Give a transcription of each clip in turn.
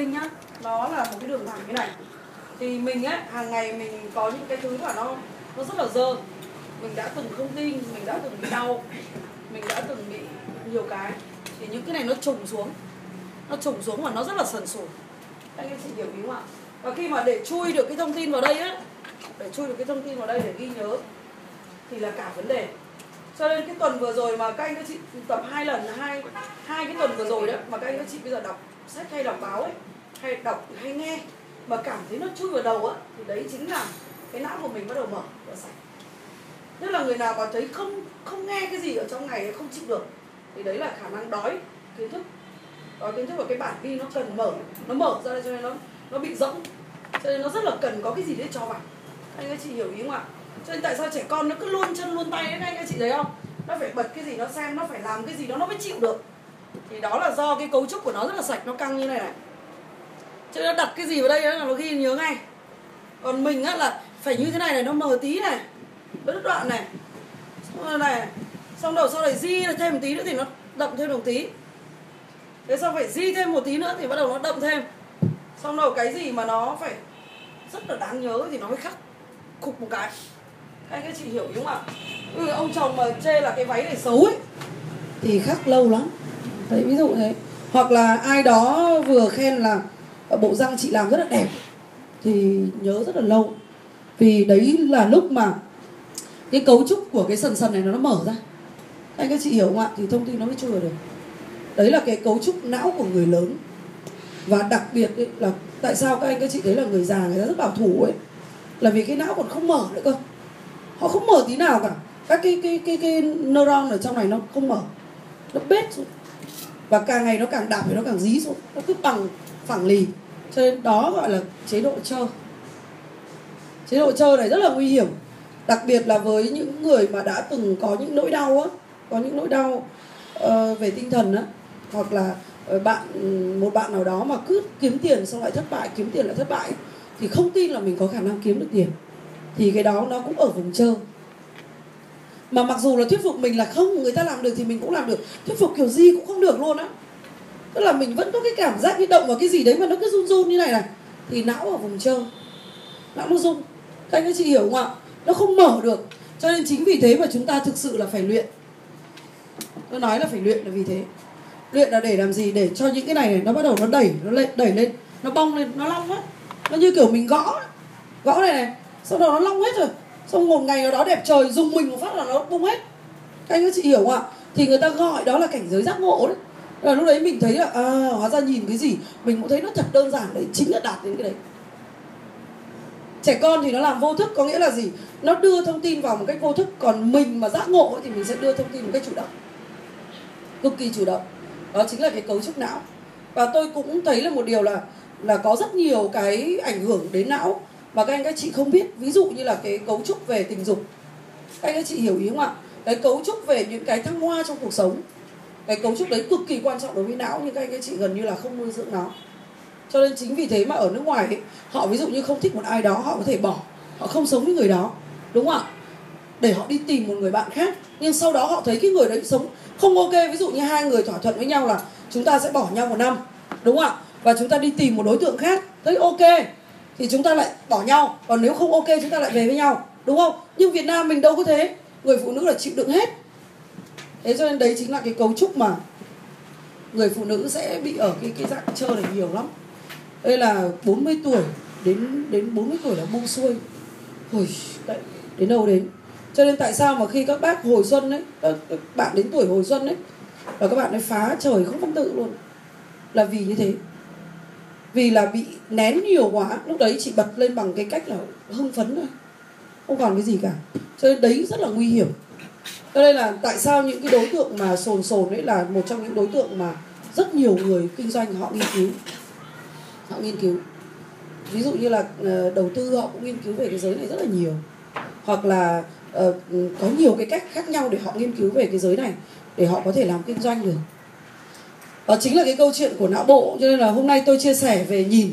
kinh nhá. Nó là một cái đường thẳng như này. Thì mình á, hàng ngày mình có những cái thứ mà nó nó rất là dơ. Mình đã từng không tin, mình đã từng bị đau, mình đã từng bị nhiều cái. Thì những cái này nó trùng xuống. Nó trùng xuống và nó rất là sần sùi. Anh em chị hiểu ý không ạ? Và khi mà để chui được cái thông tin vào đây á, để chui được cái thông tin vào đây để ghi nhớ, thì là cả vấn đề. Cho nên cái tuần vừa rồi mà các anh các chị tập hai lần, hai hai cái tuần vừa rồi đó, mà các anh các chị bây giờ đọc sách hay đọc báo ấy, hay đọc, hay nghe, mà cảm thấy nó chui vào đầu á, thì đấy chính là cái não của mình bắt đầu mở và sạch. Tức là người nào mà thấy không không nghe cái gì ở trong ngày không chịu được, thì đấy là khả năng đói kiến thức. Đói kiến thức và cái bản ghi nó cần mở, nó mở ra đây cho nên nó nó bị rỗng. Cho nên nó rất là cần có cái gì để cho vào anh các chị hiểu ý không ạ? Cho nên tại sao trẻ con nó cứ luôn chân luôn tay đấy anh các chị thấy không? Nó phải bật cái gì nó xem, nó phải làm cái gì đó, nó mới chịu được thì đó là do cái cấu trúc của nó rất là sạch nó căng như này này. Cho nên nó đặt cái gì vào đây là nó ghi nhớ ngay. Còn mình á là phải như thế này này nó mờ tí này đứt đoạn này. Xong rồi này xong đầu sau này di thêm một tí nữa thì nó đậm thêm một tí. Thế xong phải di thêm một tí nữa thì bắt đầu nó đậm thêm. Xong đầu cái gì mà nó phải rất là đáng nhớ thì nó mới khắc khục một cái. Anh các chị hiểu đúng không ạ? Ừ, ông chồng mà chê là cái váy này xấu ấy thì khắc lâu lắm đấy ví dụ thế. Hoặc là ai đó vừa khen là ờ, bộ răng chị làm rất là đẹp. Thì nhớ rất là lâu. Vì đấy là lúc mà cái cấu trúc của cái sần sần này nó mở ra. Anh các chị hiểu không ạ? Thì thông tin nó mới chưa được. Đấy là cái cấu trúc não của người lớn. Và đặc biệt ấy, là tại sao các anh các chị thấy là người già người ta rất bảo thủ ấy? Là vì cái não còn không mở nữa cơ. Họ không mở tí nào cả. Các cái cái cái cái neuron ở trong này nó không mở. Nó bết xuống và càng ngày nó càng đạp thì nó càng dí xuống. Nó cứ bằng phẳng lì. Cho nên đó gọi là chế độ trơ chế độ trơ này rất là nguy hiểm. Đặc biệt là với những người mà đã từng có những nỗi đau á có những nỗi đau uh, về tinh thần á hoặc là ờ, bạn một bạn nào đó mà cứ kiếm tiền xong lại thất bại kiếm tiền lại thất bại thì không tin là mình có khả năng kiếm được tiền. Thì cái đó nó cũng ở vùng trơ mà mặc dù là thuyết phục mình là không, người ta làm được thì mình cũng làm được. Thuyết phục kiểu gì cũng không được luôn á. Tức là mình vẫn có cái cảm giác như động vào cái gì đấy mà nó cứ run run như này này. Thì não ở vùng trơ não nó run các anh các chị hiểu không ạ? Nó không mở được. Cho nên chính vì thế mà chúng ta thực sự là phải luyện. Tôi nói là phải luyện là vì thế. Luyện là để làm gì? Để cho những cái này này nó bắt đầu nó đẩy, nó lên đẩy lên. Nó bong lên, nó long hết. Nó như kiểu mình gõ. Gõ này này. Sau đó nó long hết rồi xong một ngày nào đó đẹp trời dùng mình một phát là nó bung hết. Các anh các chị hiểu không ạ? Thì người ta gọi đó là cảnh giới giác ngộ đấy. Là lúc đấy mình thấy là à, hóa ra nhìn cái gì mình cũng thấy nó thật đơn giản đấy chính là đạt đến cái đấy. Trẻ con thì nó làm vô thức có nghĩa là gì? Nó đưa thông tin vào một cách vô thức còn mình mà giác ngộ thì mình sẽ đưa thông tin một cách chủ động. Cực kỳ chủ động. Đó chính là cái cấu trúc não. Và tôi cũng thấy là một điều là là có rất nhiều cái ảnh hưởng đến não mà các anh các chị không biết. Ví dụ như là cái cấu trúc về tình dục. Các anh các chị hiểu ý không ạ? Cái cấu trúc về những cái thăng hoa trong cuộc sống. Cái cấu trúc đấy cực kỳ quan trọng đối với não nhưng các anh các chị gần như là không nuôi dưỡng nó. Cho nên chính vì thế mà ở nước ngoài ấy, họ ví dụ như không thích một ai đó họ có thể bỏ. Họ không sống với người đó. Đúng không ạ? Để họ đi tìm một người bạn khác. Nhưng sau đó họ thấy cái người đấy sống không ok. Ví dụ như hai người thỏa thuận với nhau là chúng ta sẽ bỏ nhau một năm. Đúng không ạ? Và chúng ta đi tìm một đối tượng khác. Thấy ok thì chúng ta lại bỏ nhau. Còn nếu không ok chúng ta lại về với nhau. Đúng không? Nhưng việt nam mình đâu có thế. Người phụ nữ là chịu đựng hết. Thế cho nên đấy chính là cái cấu trúc mà người phụ nữ sẽ bị ở cái cái dạng chơi này nhiều lắm. Đây là 40 tuổi đến đến 40 tuổi là buông xuôi. Ôi, đấy, đến đâu đến? Cho nên tại sao mà khi các bác hồi xuân ấy các bạn đến tuổi hồi xuân ấy và các bạn ấy phá trời không phong tự luôn? Là vì như thế vì là bị nén nhiều quá lúc đấy chị bật lên bằng cái cách là hưng phấn thôi. Không còn cái gì cả. Cho nên đấy rất là nguy hiểm. Cho nên là tại sao những cái đối tượng mà sồn sồn ấy là một trong những đối tượng mà rất nhiều người kinh doanh họ nghiên cứu. Họ nghiên cứu. Ví dụ như là ờ, đầu tư họ cũng nghiên cứu về cái giới này rất là nhiều. Hoặc là uh, có nhiều cái cách khác nhau để họ nghiên cứu về cái giới này để họ có thể làm kinh doanh được đó chính là cái câu chuyện của não bộ cho nên là hôm nay tôi chia sẻ về nhìn.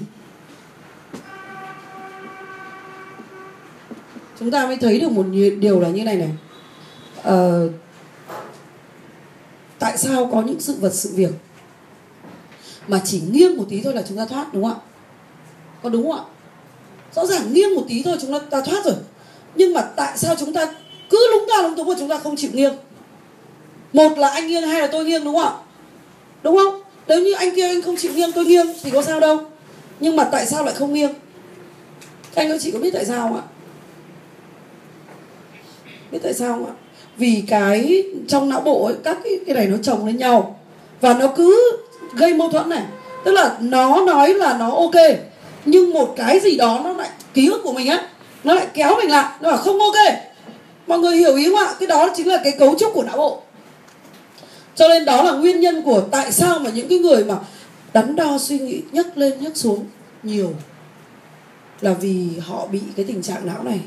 Chúng ta mới thấy được một điều là như này này. À, tại sao có những sự vật sự việc mà chỉ nghiêng một tí thôi là chúng ta thoát đúng không ạ? Có đúng không ạ? Rõ ràng nghiêng một tí thôi chúng ta, ta thoát rồi. Nhưng mà tại sao chúng ta cứ lúng ta lúng túng mà chúng ta không chịu nghiêng? Một là anh nghiêng hay là tôi nghiêng đúng không ạ? Đúng không? Nếu như anh kia anh không chịu nghiêng tôi nghiêng thì có sao đâu. Nhưng mà tại sao lại không nghiêng? Các anh ơi chị có biết tại sao không ạ? Biết tại sao không ạ? Vì cái trong não bộ ấy, các cái, cái này nó chồng lên nhau. Và nó cứ gây mâu thuẫn này. Tức là nó nói là nó ok nhưng một cái gì đó nó lại ký ức của mình á nó lại kéo mình lại. Nó bảo không ok. Mọi người hiểu ý không ạ? Cái đó chính là cái cấu trúc của não bộ cho nên đó là nguyên nhân của tại sao mà những cái người mà đắn đo suy nghĩ nhấc lên nhấc xuống nhiều là vì họ bị cái tình trạng não này.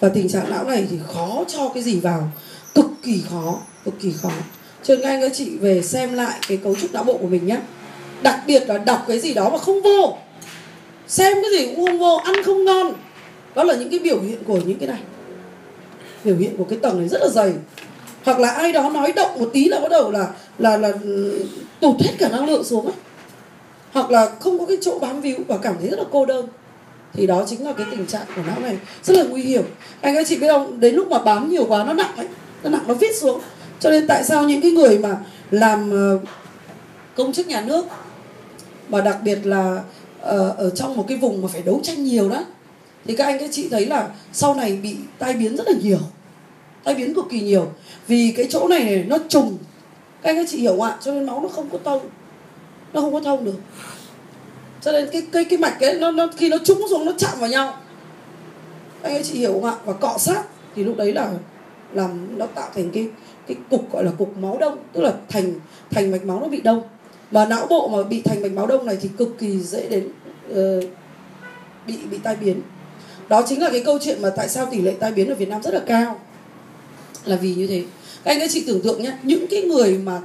Và tình trạng não này thì khó cho cái gì vào, cực kỳ khó, cực kỳ khó. Cho nên các anh các chị về xem lại cái cấu trúc não bộ của mình nhé đặc biệt là đọc cái gì đó mà không vô. Xem cái gì cũng không vô, ăn không ngon. Đó là những cái biểu hiện của những cái này. Biểu hiện của cái tầng này rất là dày hoặc là ai đó nói động một tí là bắt đầu là là là ừ, tụt hết cả năng lượng xuống ấy hoặc là không có cái chỗ bám víu và cảm thấy rất là cô đơn. Thì đó chính là cái tình trạng của não này. Rất là nguy hiểm. Anh các chị biết không? Đến lúc mà bám nhiều quá, nó nặng ấy. Nó nặng, nó viết xuống. Cho nên tại sao những cái người mà làm ờ, công chức nhà nước mà đặc biệt là ờ, ở trong một cái vùng mà phải đấu tranh nhiều đó, thì các anh các chị thấy là sau này bị tai biến rất là nhiều tai biến cực kỳ nhiều. Vì cái chỗ này, này nó trùng. Các anh các chị hiểu ạ? Cho nên máu nó không có thông nó không có thông được. Cho nên cái cái cái mạch ấy nó nó khi nó trúng xuống nó chạm vào nhau. Anh các chị hiểu không ạ? Và cọ sát thì lúc đấy là làm nó tạo thành cái cái cục gọi là cục máu đông. Tức là thành thành mạch máu nó bị đông. Mà não bộ mà bị thành mạch máu đông này thì cực kỳ dễ đến uh, bị bị tai biến. Đó chính là cái câu chuyện mà tại sao tỷ lệ tai biến ở Việt Nam rất là cao là vì như thế. Các anh các chị tưởng tượng nhé những cái người mà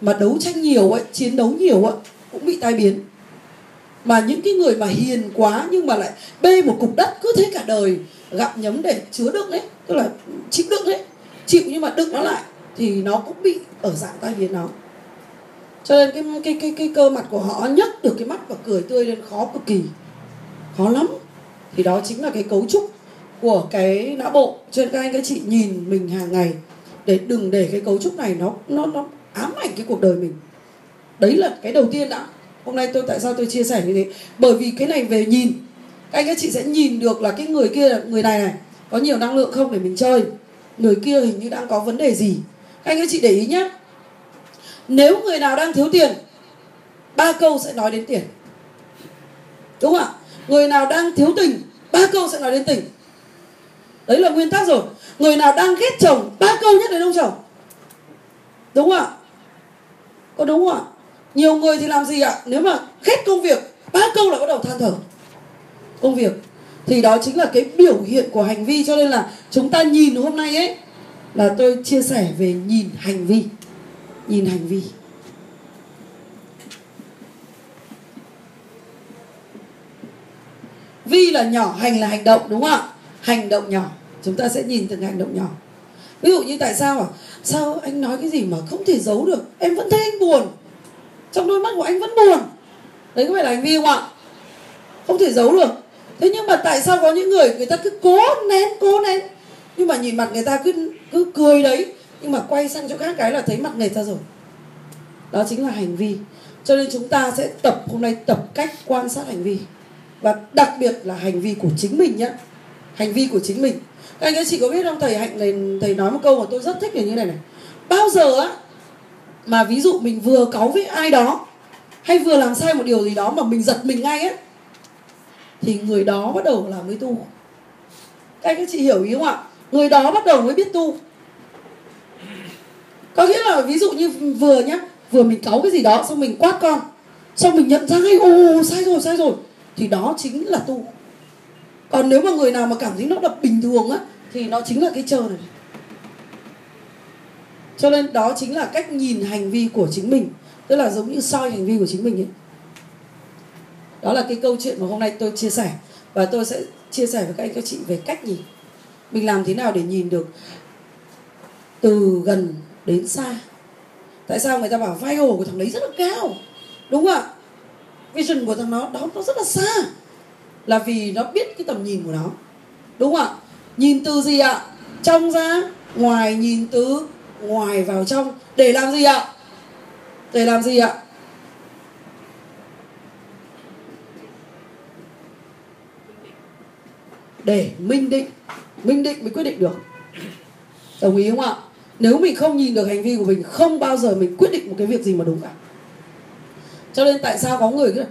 mà đấu tranh nhiều ấy, chiến đấu nhiều ấy cũng bị tai biến. Mà những cái người mà hiền quá nhưng mà lại bê một cục đất cứ thế cả đời, gặm nhấm để chứa đựng đấy tức là chịu đựng đấy chịu nhưng mà đựng nó lại, thì nó cũng bị ở dạng tai biến nó cho nên cái cái cái cái cơ mặt của họ nhấc được cái mắt và cười tươi lên khó cực kỳ, khó lắm. Thì đó chính là cái cấu trúc của cái não bộ cho nên các anh, các chị nhìn mình hàng ngày để đừng để cái cấu trúc này nó nó nó ám ảnh cái cuộc đời mình. Đấy là cái đầu tiên đã. Hôm nay tôi, tại sao tôi chia sẻ như thế? Bởi vì cái này về nhìn. Các anh, các chị sẽ nhìn được là cái người kia, người này này, có nhiều năng lượng không để mình chơi. Người kia hình như đang có vấn đề gì. Các anh, các chị để ý nhé nếu người nào đang thiếu tiền, ba câu sẽ nói đến tiền. Đúng không ạ? Người nào đang thiếu tình, ba câu sẽ nói đến tình đấy là nguyên tắc rồi. Người nào đang ghét chồng ba câu nhất đến ông chồng. Đúng không ạ? Có đúng không ạ? Nhiều người thì làm gì ạ? Nếu mà ghét công việc ba câu là bắt đầu than thở. Công việc. Thì đó chính là cái biểu hiện của hành vi cho nên là chúng ta nhìn hôm nay ấy là tôi chia sẻ về nhìn hành vi. Nhìn hành vi. Vi là nhỏ hành là hành động đúng không ạ? Hành động nhỏ chúng ta sẽ nhìn từng hành động nhỏ. Ví dụ như tại sao à sao anh nói cái gì mà không thể giấu được? Em vẫn thấy anh buồn. Trong đôi mắt của anh vẫn buồn. Đấy có phải là hành vi không ạ? Không thể giấu được. Thế nhưng mà tại sao có những người người ta cứ cố nén cố nén? Nhưng mà nhìn mặt người ta cứ cứ cười đấy. Nhưng mà quay sang chỗ khác cái là thấy mặt người ta rồi. Đó chính là hành vi. Cho nên chúng ta sẽ tập hôm nay tập cách quan sát hành vi. Và đặc biệt là hành vi của chính mình nhé. Hành vi của chính mình anh các chị có biết không? Thầy hạnh này, thầy nói một câu mà tôi rất thích là như này này. Bao giờ á, mà ví dụ mình vừa cáu với ai đó, hay vừa làm sai một điều gì đó mà mình giật mình ngay ấy thì người đó bắt đầu là mới tu. Các anh các chị hiểu ý không ạ? Người đó bắt đầu mới biết tu. Có nghĩa là ví dụ như vừa nhá, vừa mình cáu cái gì đó, xong mình quát con, xong mình nhận ra ngay, ồ, sai rồi sai rồi. Thì đó chính là tu còn nếu mà người nào mà cảm thấy nó đập bình thường á, thì nó chính là cái chờ này cho nên đó chính là cách nhìn hành vi của chính mình. Tức là giống như soi hành vi của chính mình ấy. Đó là cái câu chuyện mà hôm nay tôi chia sẻ. Và tôi sẽ chia sẻ với các anh, các chị về cách nhìn. Mình làm thế nào để nhìn được từ gần đến xa? Tại sao người ta bảo vai hồ của thằng đấy rất là cao? Đúng không ạ? Vision của thằng nó đó nó rất là xa là vì nó biết cái tầm nhìn của nó. Đúng không ạ? Nhìn từ gì ạ? Trong ra, ngoài nhìn từ, ngoài vào trong. Để làm gì ạ? Để làm gì ạ? Để minh định. Minh định mới quyết định được. Đồng ý không ạ? Nếu mình không nhìn được hành vi của mình, không bao giờ mình quyết định một cái việc gì mà đúng cả. Cho nên tại sao có người cứ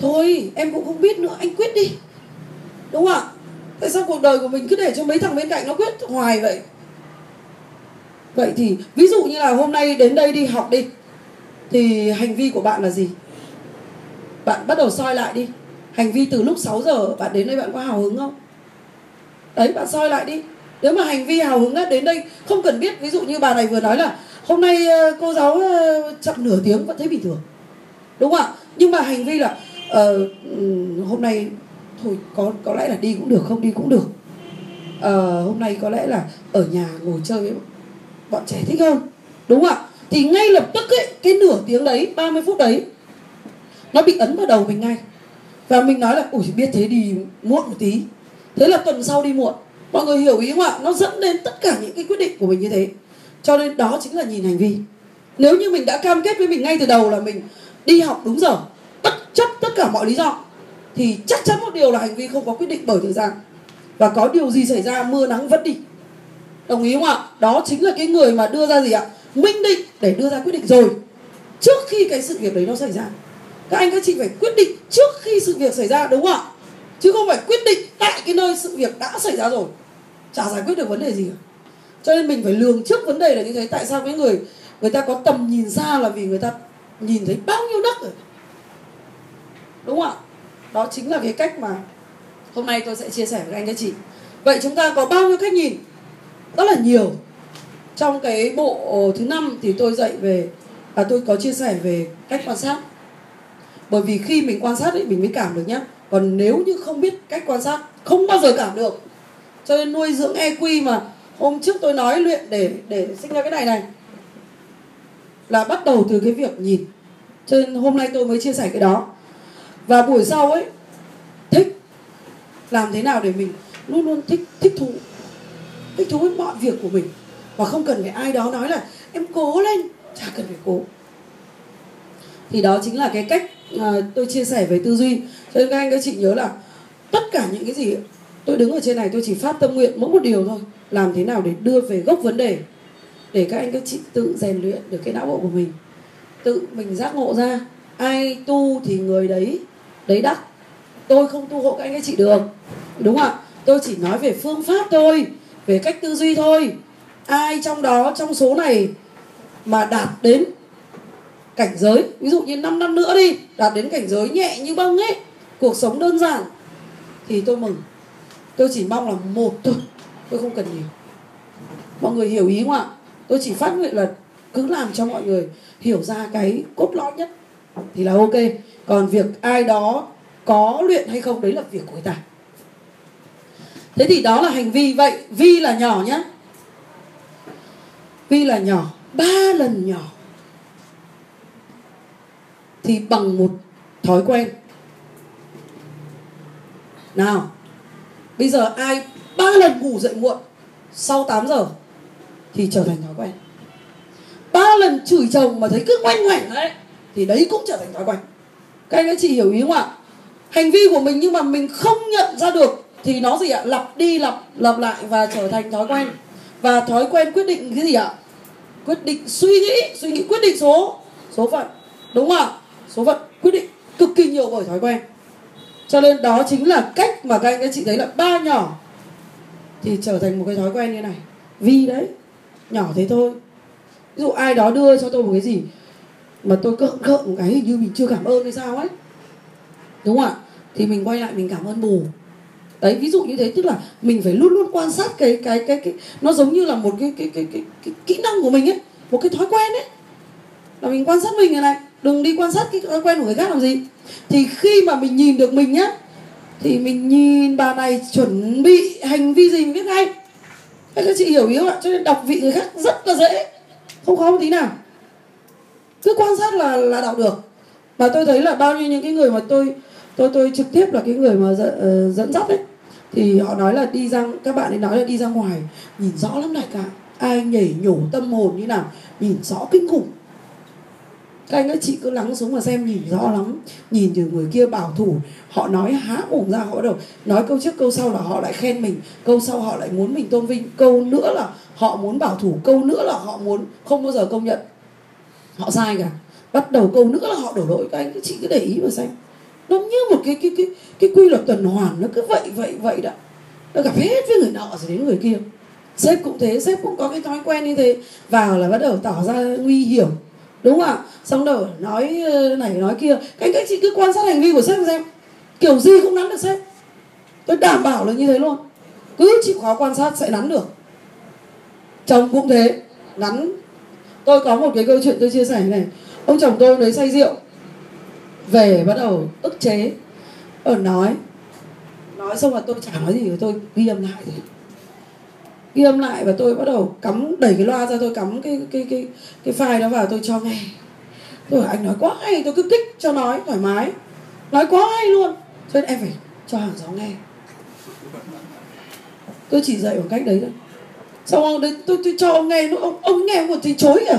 thôi em cũng không biết nữa anh quyết đi. Đúng không ạ? Tại sao cuộc đời của mình cứ để cho mấy thằng bên cạnh nó quyết hoài vậy? Vậy thì ví dụ như là hôm nay đến đây đi học đi thì hành vi của bạn là gì? Bạn bắt đầu soi lại đi. Hành vi từ lúc 6 giờ bạn đến đây bạn có hào hứng không? Đấy bạn soi lại đi. Nếu mà hành vi hào hứng á, đến đây không cần biết ví dụ như bà này vừa nói là hôm nay ờ, cô giáo ờ, chậm nửa tiếng vẫn thấy bình thường. Đúng không ạ? Nhưng mà hành vi là ờ, hôm nay thôi có có lẽ là đi cũng được không đi cũng được. Ờ, hôm nay có lẽ là ở nhà ngồi chơi với bọn trẻ thích hơn đúng không ạ? Thì ngay lập tức ấy, cái nửa tiếng đấy 30 phút đấy nó bị ấn vào đầu mình ngay. Và mình nói là ủi biết thế đi muộn một tí. Thế là tuần sau đi muộn. Mọi người hiểu ý không ạ? Nó dẫn đến tất cả những cái quyết định của mình như thế. Cho nên đó chính là nhìn hành vi. Nếu như mình đã cam kết với mình ngay từ đầu là mình đi học đúng giờ bất chấp tất cả mọi lý do, thì chắc chắn một điều là hành vi không có quyết định bởi thời gian. Và có điều gì xảy ra, mưa nắng vẫn đi. Đồng ý không ạ? Đó chính là cái người mà đưa ra gì ạ? Minh định để đưa ra quyết định rồi. Trước khi cái sự việc đấy nó xảy ra. Các anh các chị phải quyết định trước khi sự việc xảy ra, đúng không ạ? Chứ không phải quyết định tại cái nơi sự việc đã xảy ra rồi. Chả giải quyết được vấn đề gì cả. Cho nên mình phải lường trước vấn đề là như thế. Tại sao cái người người ta có tầm nhìn xa là vì người ta nhìn thấy bao nhiêu đất rồi? Đúng không ạ? Đó chính là cái cách mà hôm nay tôi sẽ chia sẻ với anh các chị. Vậy chúng ta có bao nhiêu cách nhìn? Rất là nhiều. Trong cái bộ thứ năm thì tôi dạy về và tôi có chia sẻ về cách quan sát. Bởi vì khi mình quan sát ấy, mình mới cảm được nhá. Còn nếu như không biết cách quan sát, không bao giờ cảm được. Cho nên nuôi dưỡng EQ mà hôm trước tôi nói luyện để để sinh ra cái này này, là bắt đầu từ cái việc nhìn. Cho nên hôm nay tôi mới chia sẻ cái đó và buổi sau ấy thích làm thế nào để mình luôn luôn thích thích thú thích thú với mọi việc của mình. Và không cần phải ai đó nói là em cố lên. Chả cần phải cố. Thì đó chính là cái cách à, tôi chia sẻ về tư duy. Cho nên các anh các chị nhớ là tất cả những cái gì tôi đứng ở trên này tôi chỉ phát tâm nguyện mỗi một điều thôi. Làm thế nào để đưa về gốc vấn đề để các anh các chị tự rèn luyện được cái não bộ của mình. Tự mình giác ngộ ra ai tu thì người đấy đấy đắc tôi không tu hộ các anh các chị được. Đúng không ạ? Tôi chỉ nói về phương pháp thôi, về cách tư duy thôi. Ai trong đó, trong số này mà đạt đến cảnh giới, ví dụ như 5 năm nữa đi, đạt đến cảnh giới nhẹ như bông ấy, cuộc sống đơn giản, thì tôi mừng. Tôi chỉ mong là một thôi, tôi không cần nhiều. Mọi người hiểu ý không ạ? Tôi chỉ phát nguyện là cứ làm cho mọi người hiểu ra cái cốt lõi nhất thì là ok. Còn việc ai đó có luyện hay không, đấy là việc của người ta. Thế thì đó là hành vi. Vậy vi là nhỏ nhá. Vi là nhỏ. Ba lần nhỏ. Thì bằng một thói quen. Nào, bây giờ ai ba lần ngủ dậy muộn sau 8 giờ thì trở thành thói quen. Ba lần chửi chồng mà thấy cứ ngoảnh ngoảnh đấy thì đấy cũng trở thành thói quen. Các anh các chị hiểu ý không ạ? Hành vi của mình nhưng mà mình không nhận ra được thì nó gì ạ? Lặp đi lặp lặp lại và trở thành thói quen. Và thói quen quyết định cái gì ạ? Quyết định suy nghĩ suy nghĩ quyết định số số phận. Đúng không ạ? Số phận quyết định cực kỳ nhiều bởi thói quen. Cho nên đó chính là cách mà các anh các chị thấy là ba nhỏ thì trở thành một cái thói quen như này. Vì đấy, nhỏ thế thôi. Ví dụ ai đó đưa cho tôi một cái gì? Mà tôi cợn cợn một cái hình như mình chưa cảm ơn hay sao ấy. Đúng không ạ? Thì mình quay lại mình cảm ơn bù. Đấy ví dụ như thế tức là mình phải luôn luôn quan sát cái cái cái cái nó giống như là một cái cái cái cái, cái, cái kỹ năng của mình ấy một cái thói quen ấy. Là mình quan sát mình này này đừng đi quan sát cái thói quen của người khác làm gì. Thì khi mà mình nhìn được mình nhá thì mình nhìn bà này chuẩn bị hành vi gì mình biết ngay. Các chị hiểu ý không ạ? Cho nên đọc vị người khác rất là dễ. Không khó một tí nào cứ quan sát là là đọc được. Và tôi thấy là bao nhiêu những cái người mà tôi tôi tôi trực tiếp là cái người mà dẫn, ờ, dẫn dắt ấy thì họ nói là đi ra các bạn ấy nói là đi ra ngoài nhìn rõ lắm đại cả. Ai nhảy nhổ tâm hồn như nào nhìn rõ kinh khủng. Các anh các chị cứ lắng xuống mà xem nhìn rõ lắm. Nhìn từ người kia bảo thủ họ nói há mồm ra họ bắt đầu nói câu trước câu sau là họ lại khen mình. Câu sau họ lại muốn mình tôn vinh. Câu nữa là họ muốn bảo thủ. Câu nữa là họ muốn không bao giờ công nhận họ sai cả. Bắt đầu câu nữa là họ đổ lỗi các anh. Các chị cứ để ý mà xem. Nó như một cái cái cái cái quy luật tuần hoàn. Nó cứ vậy vậy vậy đó. Nó gặp hết với người nọ rồi đến người kia. Sếp cũng thế. Sếp cũng có cái thói quen như thế. Vào là bắt đầu tỏ ra nguy hiểm. Đúng không ạ? Xong đầu nói ờ, này, nói kia. Các anh, các chị cứ quan sát hành vi của sếp xem. Kiểu gì cũng nắn được sếp. Tôi đảm bảo là như thế luôn. Cứ chịu khó quan sát sẽ nắn được. Chồng cũng thế. Nắn tôi có một cái câu chuyện tôi chia sẻ này. Ông chồng tôi lấy say rượu, về bắt đầu ức chế. Ở nói. Nói xong là tôi chả nói gì, tôi ghi âm lại. Ghi âm lại và tôi bắt đầu cắm, đẩy cái loa ra, tôi cắm cái cái cái cái file đó vào, tôi cho nghe. Tôi bảo, anh nói quá hay, tôi cứ kích cho nói, thoải mái. Nói quá hay luôn. Cho nên em phải cho hàng xóm nghe. Tôi chỉ dạy bằng cách đấy thôi xong ông đấy tôi, tôi cho ông nghe nó ông ông nghe ông còn thì chối à?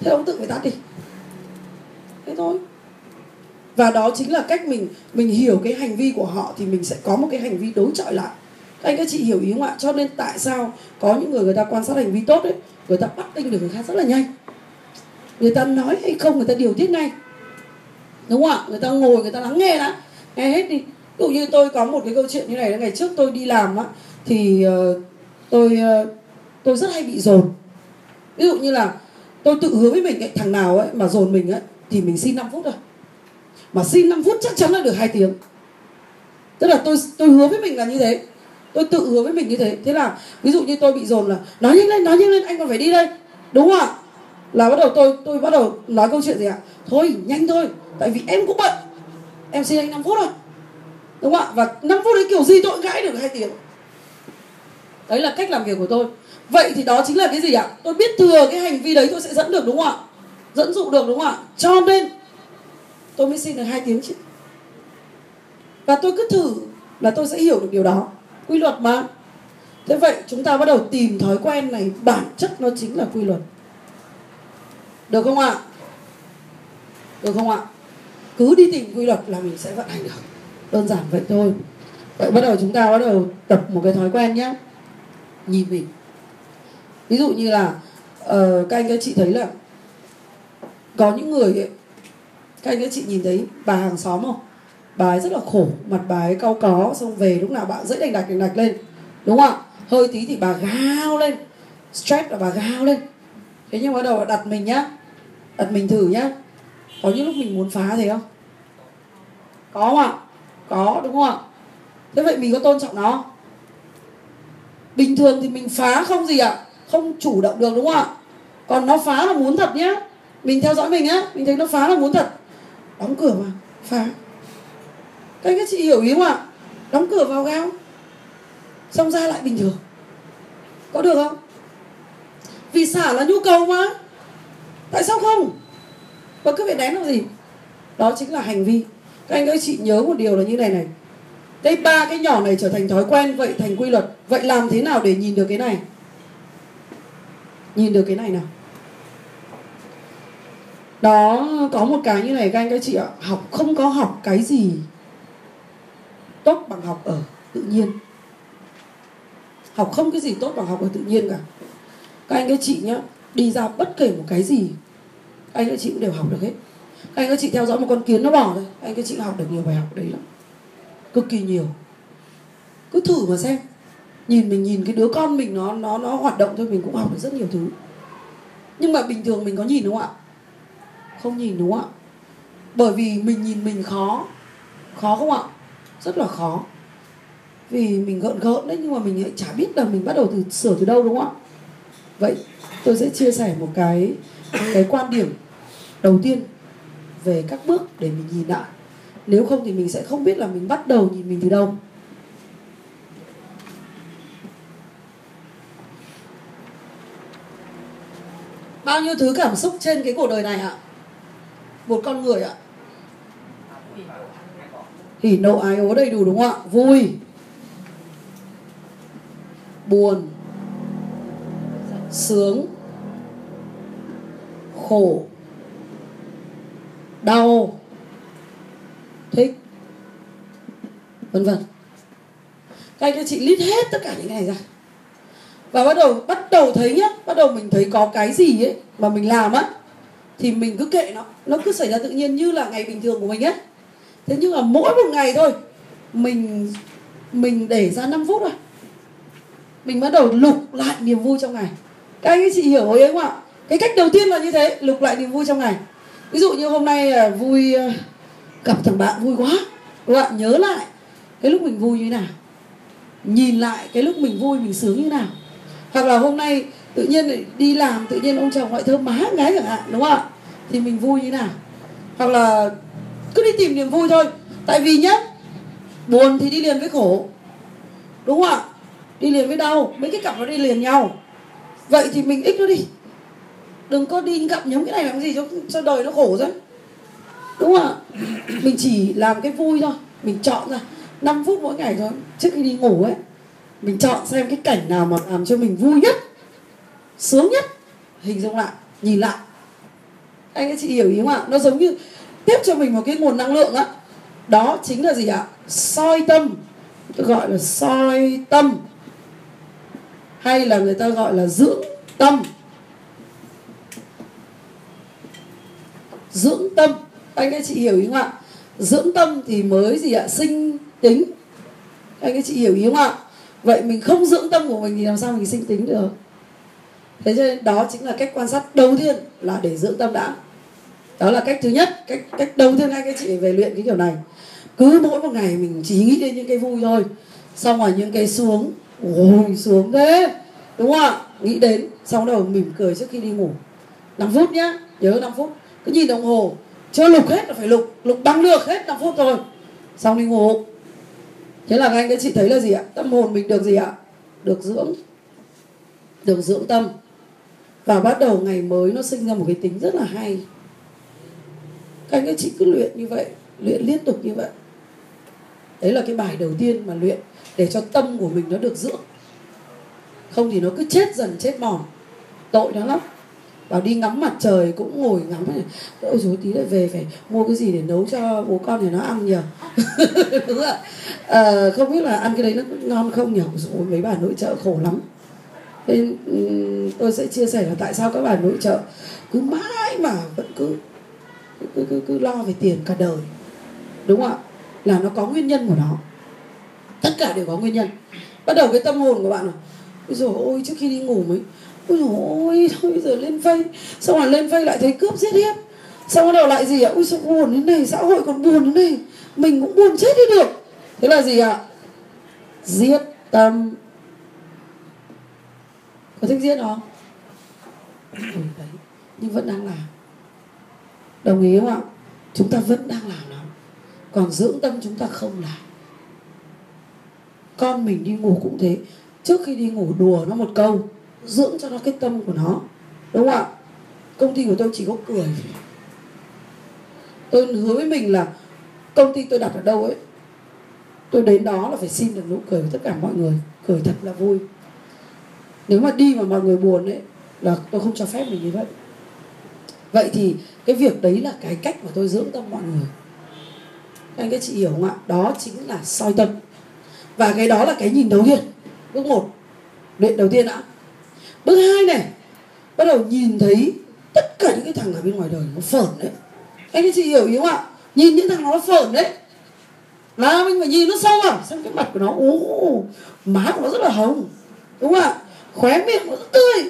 Thế ông tự phải tắt đi. Thế thôi. Và đó chính là cách mình mình hiểu cái hành vi của họ thì mình sẽ có một cái hành vi đối chọi lại. Các anh các chị hiểu ý không ạ? Cho nên tại sao có những người người ta quan sát hành vi tốt đấy người ta bắt tinh được người khác rất là nhanh. Người ta nói hay không người ta điều tiết ngay. Đúng không ạ? Người ta ngồi người ta lắng nghe đã. Nghe hết đi. Ví dụ như tôi có một cái câu chuyện như này ngày trước tôi đi làm á thì uh, tôi uh, tôi rất hay bị dồn. Ví dụ như là tôi tự hứa với mình ấy, thằng nào ấy mà dồn mình ấy thì mình xin 5 phút thôi. Mà xin 5 phút chắc chắn là được hai tiếng. Tức là tôi tôi hứa với mình là như thế. Tôi tự hứa với mình như thế. Thế là ví dụ như tôi bị dồn là nói nhanh lên nói nhanh lên anh còn phải đi đây. Đúng không ạ? Là bắt đầu tôi tôi bắt đầu nói câu chuyện gì ạ? Thôi nhanh thôi tại vì em cũng bận. Em xin anh 5 phút thôi. Đúng không ạ? Và 5 phút đấy kiểu gì tôi cũng gãi được hai tiếng. Đấy là cách làm việc của tôi vậy thì đó chính là cái gì ạ? Tôi biết thừa cái hành vi đấy tôi sẽ dẫn được đúng không ạ? Dẫn dụ được đúng không ạ? Cho nên, tôi mới xin được hai tiếng chứ. Và tôi cứ thử là tôi sẽ hiểu được điều đó. Quy luật mà. Thế vậy chúng ta bắt đầu tìm thói quen này, bản chất nó chính là quy luật. Được không ạ? Được không ạ? Cứ đi tìm quy luật là mình sẽ vận hành được. Đơn giản vậy thôi. Vậy bắt đầu chúng ta bắt đầu tập một cái thói quen nhé. Nhìn mình ví dụ như là uh, các anh các chị thấy là có những người ấy, các anh các chị nhìn thấy bà hàng xóm không? Bà ấy rất là khổ mặt bà ấy cau có xong về lúc nào bạn dễ đành đạch đành đạch lên đúng không ạ? Hơi tí thì bà gào lên stress là bà gào lên. Thế nhưng bắt đầu đặt mình nhá đặt mình thử nhá. Có những lúc mình muốn phá thế không? Có không ạ? Có đúng không ạ? Thế vậy mình có tôn trọng nó bình thường thì mình phá không gì ạ không chủ động được, đúng không ạ? Còn nó phá là muốn thật nhá. Mình theo dõi mình á, mình thấy nó phá là muốn thật. Đóng cửa mà phá. Các anh các chị hiểu ý không ạ? Đóng cửa vào gao. Xong ra lại bình thường. Có được không? Vì xả là nhu cầu mà. Tại sao không? Và cứ phải nén làm gì? Đó chính là hành vi. Các anh các chị nhớ một điều là như này này. Đây ba cái nhỏ này trở thành thói quen, vậy thành quy luật. Vậy làm thế nào để nhìn được cái này? Nhìn được cái này nào. Đó, có một cái như này các anh, các chị ạ. Học, không có học cái gì tốt bằng học ở tự nhiên. Học không cái gì tốt bằng học ở tự nhiên cả. Các anh, các chị nhá, đi ra bất kể một cái gì, các anh, các chị cũng đều học được hết. Các anh, các chị theo dõi một con kiến nó bỏ thôi. Các anh, các chị học được nhiều bài học đấy lắm. Cực kỳ nhiều. Cứ thử mà xem nhìn mình, nhìn cái đứa con mình nó nó nó hoạt động thôi, mình cũng học được rất nhiều thứ. Nhưng mà bình thường mình có nhìn đúng không ạ? Không nhìn đúng không ạ? Bởi vì mình nhìn mình khó. Khó không ạ? Rất là khó. Vì mình gợn gợn đấy, nhưng mà mình lại chả biết là mình bắt đầu từ, sửa từ đâu đúng không ạ? Vậy tôi sẽ chia sẻ một cái cái quan điểm đầu tiên về các bước để mình nhìn lại. Nếu không thì mình sẽ không biết là mình bắt đầu nhìn mình từ đâu. Bao nhiêu thứ cảm xúc trên cái cuộc đời này ạ? Một con người ạ. Hỉ nộ ái ố đầy đủ đúng không ạ? Vui. Buồn. Sướng. Khổ. Đau. Thích. Vân vân. Các anh các chị list hết tất cả những cái này ra và bắt đầu bắt đầu thấy nhá, bắt đầu mình thấy có cái gì ấy mà mình làm á, thì mình cứ kệ nó. Nó cứ xảy ra tự nhiên như là ngày bình thường của mình ấy thế nhưng mà mỗi một ngày thôi, mình mình để ra 5 phút thôi. Mình bắt đầu lục lại niềm vui trong ngày. Các anh chị hiểu ý không ạ? Cái cách đầu tiên là như thế, lục lại niềm vui trong ngày. Ví dụ như hôm nay à, vui à, gặp thằng bạn vui quá, các bạn nhớ lại cái lúc mình vui như thế nào. Nhìn lại cái lúc mình vui, mình sướng như thế nào hoặc là hôm nay tự nhiên đi làm, tự nhiên ông chồng gọi thơm má gái chẳng hạn, đúng không ạ? Thì mình vui như thế nào? Hoặc là cứ đi tìm niềm vui thôi. Tại vì nhá, buồn thì đi liền với khổ, đúng không ạ? Đi liền với đau, mấy cái cặp nó đi liền nhau. Vậy thì mình ích nó đi. Đừng có đi gặp nhóm cái này làm gì cho cho đời nó khổ chứ đúng không ạ? Mình chỉ làm cái vui thôi, mình chọn ra. 5 phút mỗi ngày thôi, trước khi đi ngủ ấy mình chọn xem cái cảnh nào mà làm cho mình vui nhất, sướng nhất. Hình dung lại, nhìn lại. Anh ấy, chị hiểu ý không ạ? Nó giống như tiếp cho mình một cái nguồn năng lượng á. Đó chính là gì ạ? Soi tâm. Tôi gọi là soi tâm. Hay là người ta gọi là dưỡng tâm. Dưỡng tâm. Anh các chị hiểu ý không ạ? Dưỡng tâm thì mới gì ạ? Sinh tính. Anh các chị hiểu ý không ạ? Vậy mình không dưỡng tâm của mình thì làm sao mình sinh tính được? Thế cho nên đó chính là cách quan sát đầu tiên là để dưỡng tâm đã. Đó là cách thứ nhất, cách cách đầu tiên hai các chị về luyện cái kiểu này. Cứ mỗi một ngày mình chỉ nghĩ đến những cái vui thôi, xong rồi những cái xuống ôi xuống thế, đúng không ạ? Nghĩ đến, xong đầu mỉm cười trước khi đi ngủ. 5 phút nhá, nhớ 5 phút. Cứ nhìn đồng hồ, chưa lục hết là phải lục lục bằng được hết 5 phút rồi xong đi ngủ thế là anh các chị thấy là gì ạ? Tâm hồn mình được gì ạ? Được dưỡng. Được dưỡng tâm. Và bắt đầu ngày mới nó sinh ra một cái tính rất là hay. Các anh các chị cứ luyện như vậy, luyện liên tục như vậy. Đấy là cái bài đầu tiên mà luyện để cho tâm của mình nó được dưỡng. Không thì nó cứ chết dần, chết mòn. Tội nó lắm bảo đi ngắm mặt trời cũng ngồi ngắm ôi dối tí lại về phải mua cái gì để nấu cho bố con thì nó ăn nhỉ? Đúng không ạ. À, không biết là ăn cái đấy nó ngon không nhỉ? Rồi mấy bà nội trợ khổ lắm. Nên tôi sẽ chia sẻ là tại sao các bà nội trợ cứ mãi mà vẫn cứ cứ, cứ, cứ lo về tiền cả đời. Đúng không ạ. Là nó có nguyên nhân của nó. Tất cả đều có nguyên nhân. Bắt đầu cái tâm hồn của bạn là ôi dồi ôi trước khi đi ngủ mới ôi ôi thôi bây giờ lên phây xong rồi lên phây lại thấy cướp giết hết. Xong bắt đầu lại gì ạ? Ôi sao buồn thế này xã hội còn buồn thế này mình cũng buồn chết đi được. Thế là gì ạ? Giết tâm. Có thích giết không? Ừ, đấy nhưng vẫn đang làm. Đồng ý không ạ? Chúng ta vẫn đang làm lắm, còn dưỡng tâm chúng ta không làm. Con mình đi ngủ cũng thế. Trước khi đi ngủ đùa nó một câu dưỡng cho nó cái tâm của nó. Đúng không ạ? Công ty của tôi chỉ có cười. Tôi hứa với mình là công ty tôi đặt ở đâu ấy, tôi đến đó là phải xin được nụ cười của tất cả mọi người. Cười thật là vui. Nếu mà đi mà mọi người buồn ấy, là tôi không cho phép mình như vậy. Vậy thì cái việc đấy là cái cách mà tôi dưỡng tâm mọi người. Anh các chị hiểu không ạ? Đó chính là soi tâm. Và cái đó là cái nhìn đầu tiên. Bước một, luyện đầu tiên đã bước hai này, bắt đầu nhìn thấy tất cả những cái thằng ở bên ngoài đời nó phởn đấy. Anh các chị hiểu ý không ạ? Nhìn những thằng nó phởn đấy. Là mình phải nhìn nó sâu vào, xem cái mặt của nó, ú, má của nó rất là hồng, đúng không ạ? Khóe miệng nó rất tươi.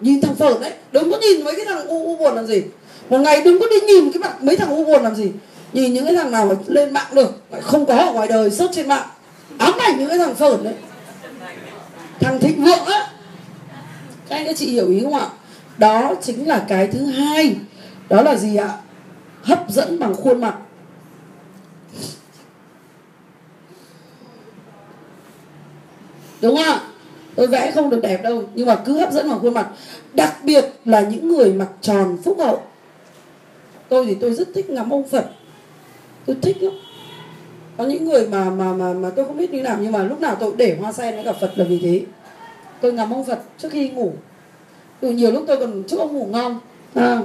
Nhìn thằng phởn đấy, đừng có nhìn mấy cái thằng u u buồn làm gì. Một ngày đừng có đi nhìn cái mặt mấy thằng u buồn làm gì. Nhìn những cái thằng nào mà lên mạng được không có ở ngoài đời, search trên mạng. Ám ảnh những cái thằng phởn đấy. Thằng thịnh vượng á các anh các chị hiểu ý không ạ? Đó chính là cái thứ hai. Đó là gì ạ? Hấp dẫn bằng khuôn mặt. Đúng không ạ? Tôi vẽ không được đẹp đâu, nhưng mà cứ hấp dẫn bằng khuôn mặt. Đặc biệt là những người mặt tròn phúc hậu. Tôi thì tôi rất thích ngắm ông phật. Tôi thích lắm. Có những người mà mà mà mà tôi không biết như nào, nhưng mà lúc nào tôi để hoa sen với cả phật là vì thế tôi ngắm ông phật trước khi ngủ. Từ nhiều lúc tôi còn chúc ông ngủ ngon. À.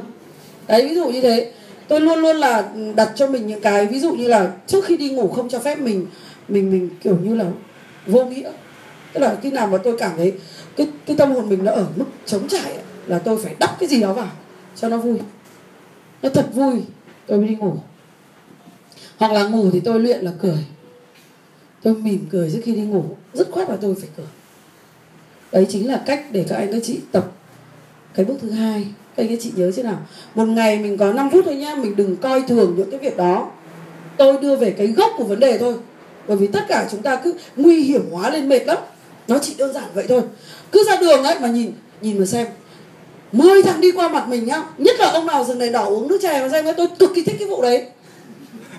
đấy ví dụ như thế. Tôi luôn luôn là đặt cho mình những cái ví dụ như là trước khi đi ngủ không cho phép mình mình mình kiểu như là vô nghĩa. Tức là khi nào mà tôi cảm thấy cái cái tâm hồn mình nó ở mức chống trải là tôi phải đắp cái gì đó vào cho nó vui. Nó thật vui tôi mới đi ngủ. Hoặc là ngủ thì tôi luyện là cười. Tôi mỉm cười trước khi đi ngủ. Rất khoát là tôi phải cười đấy chính là cách để các anh các chị tập cái bước thứ hai. Các anh các chị nhớ chứ nào? Một ngày mình có 5 phút thôi nhá, mình đừng coi thường những cái việc đó. Tôi đưa về cái gốc của vấn đề thôi. Bởi vì tất cả chúng ta cứ nguy hiểm hóa lên mệt lắm. Nó chỉ đơn giản vậy thôi. Cứ ra đường ấy mà nhìn nhìn mà xem. Mười thằng đi qua mặt mình nhá, nhất là ông nào dừng đèn đỏ uống nước chè mà xem tôi cực kỳ thích cái vụ đấy.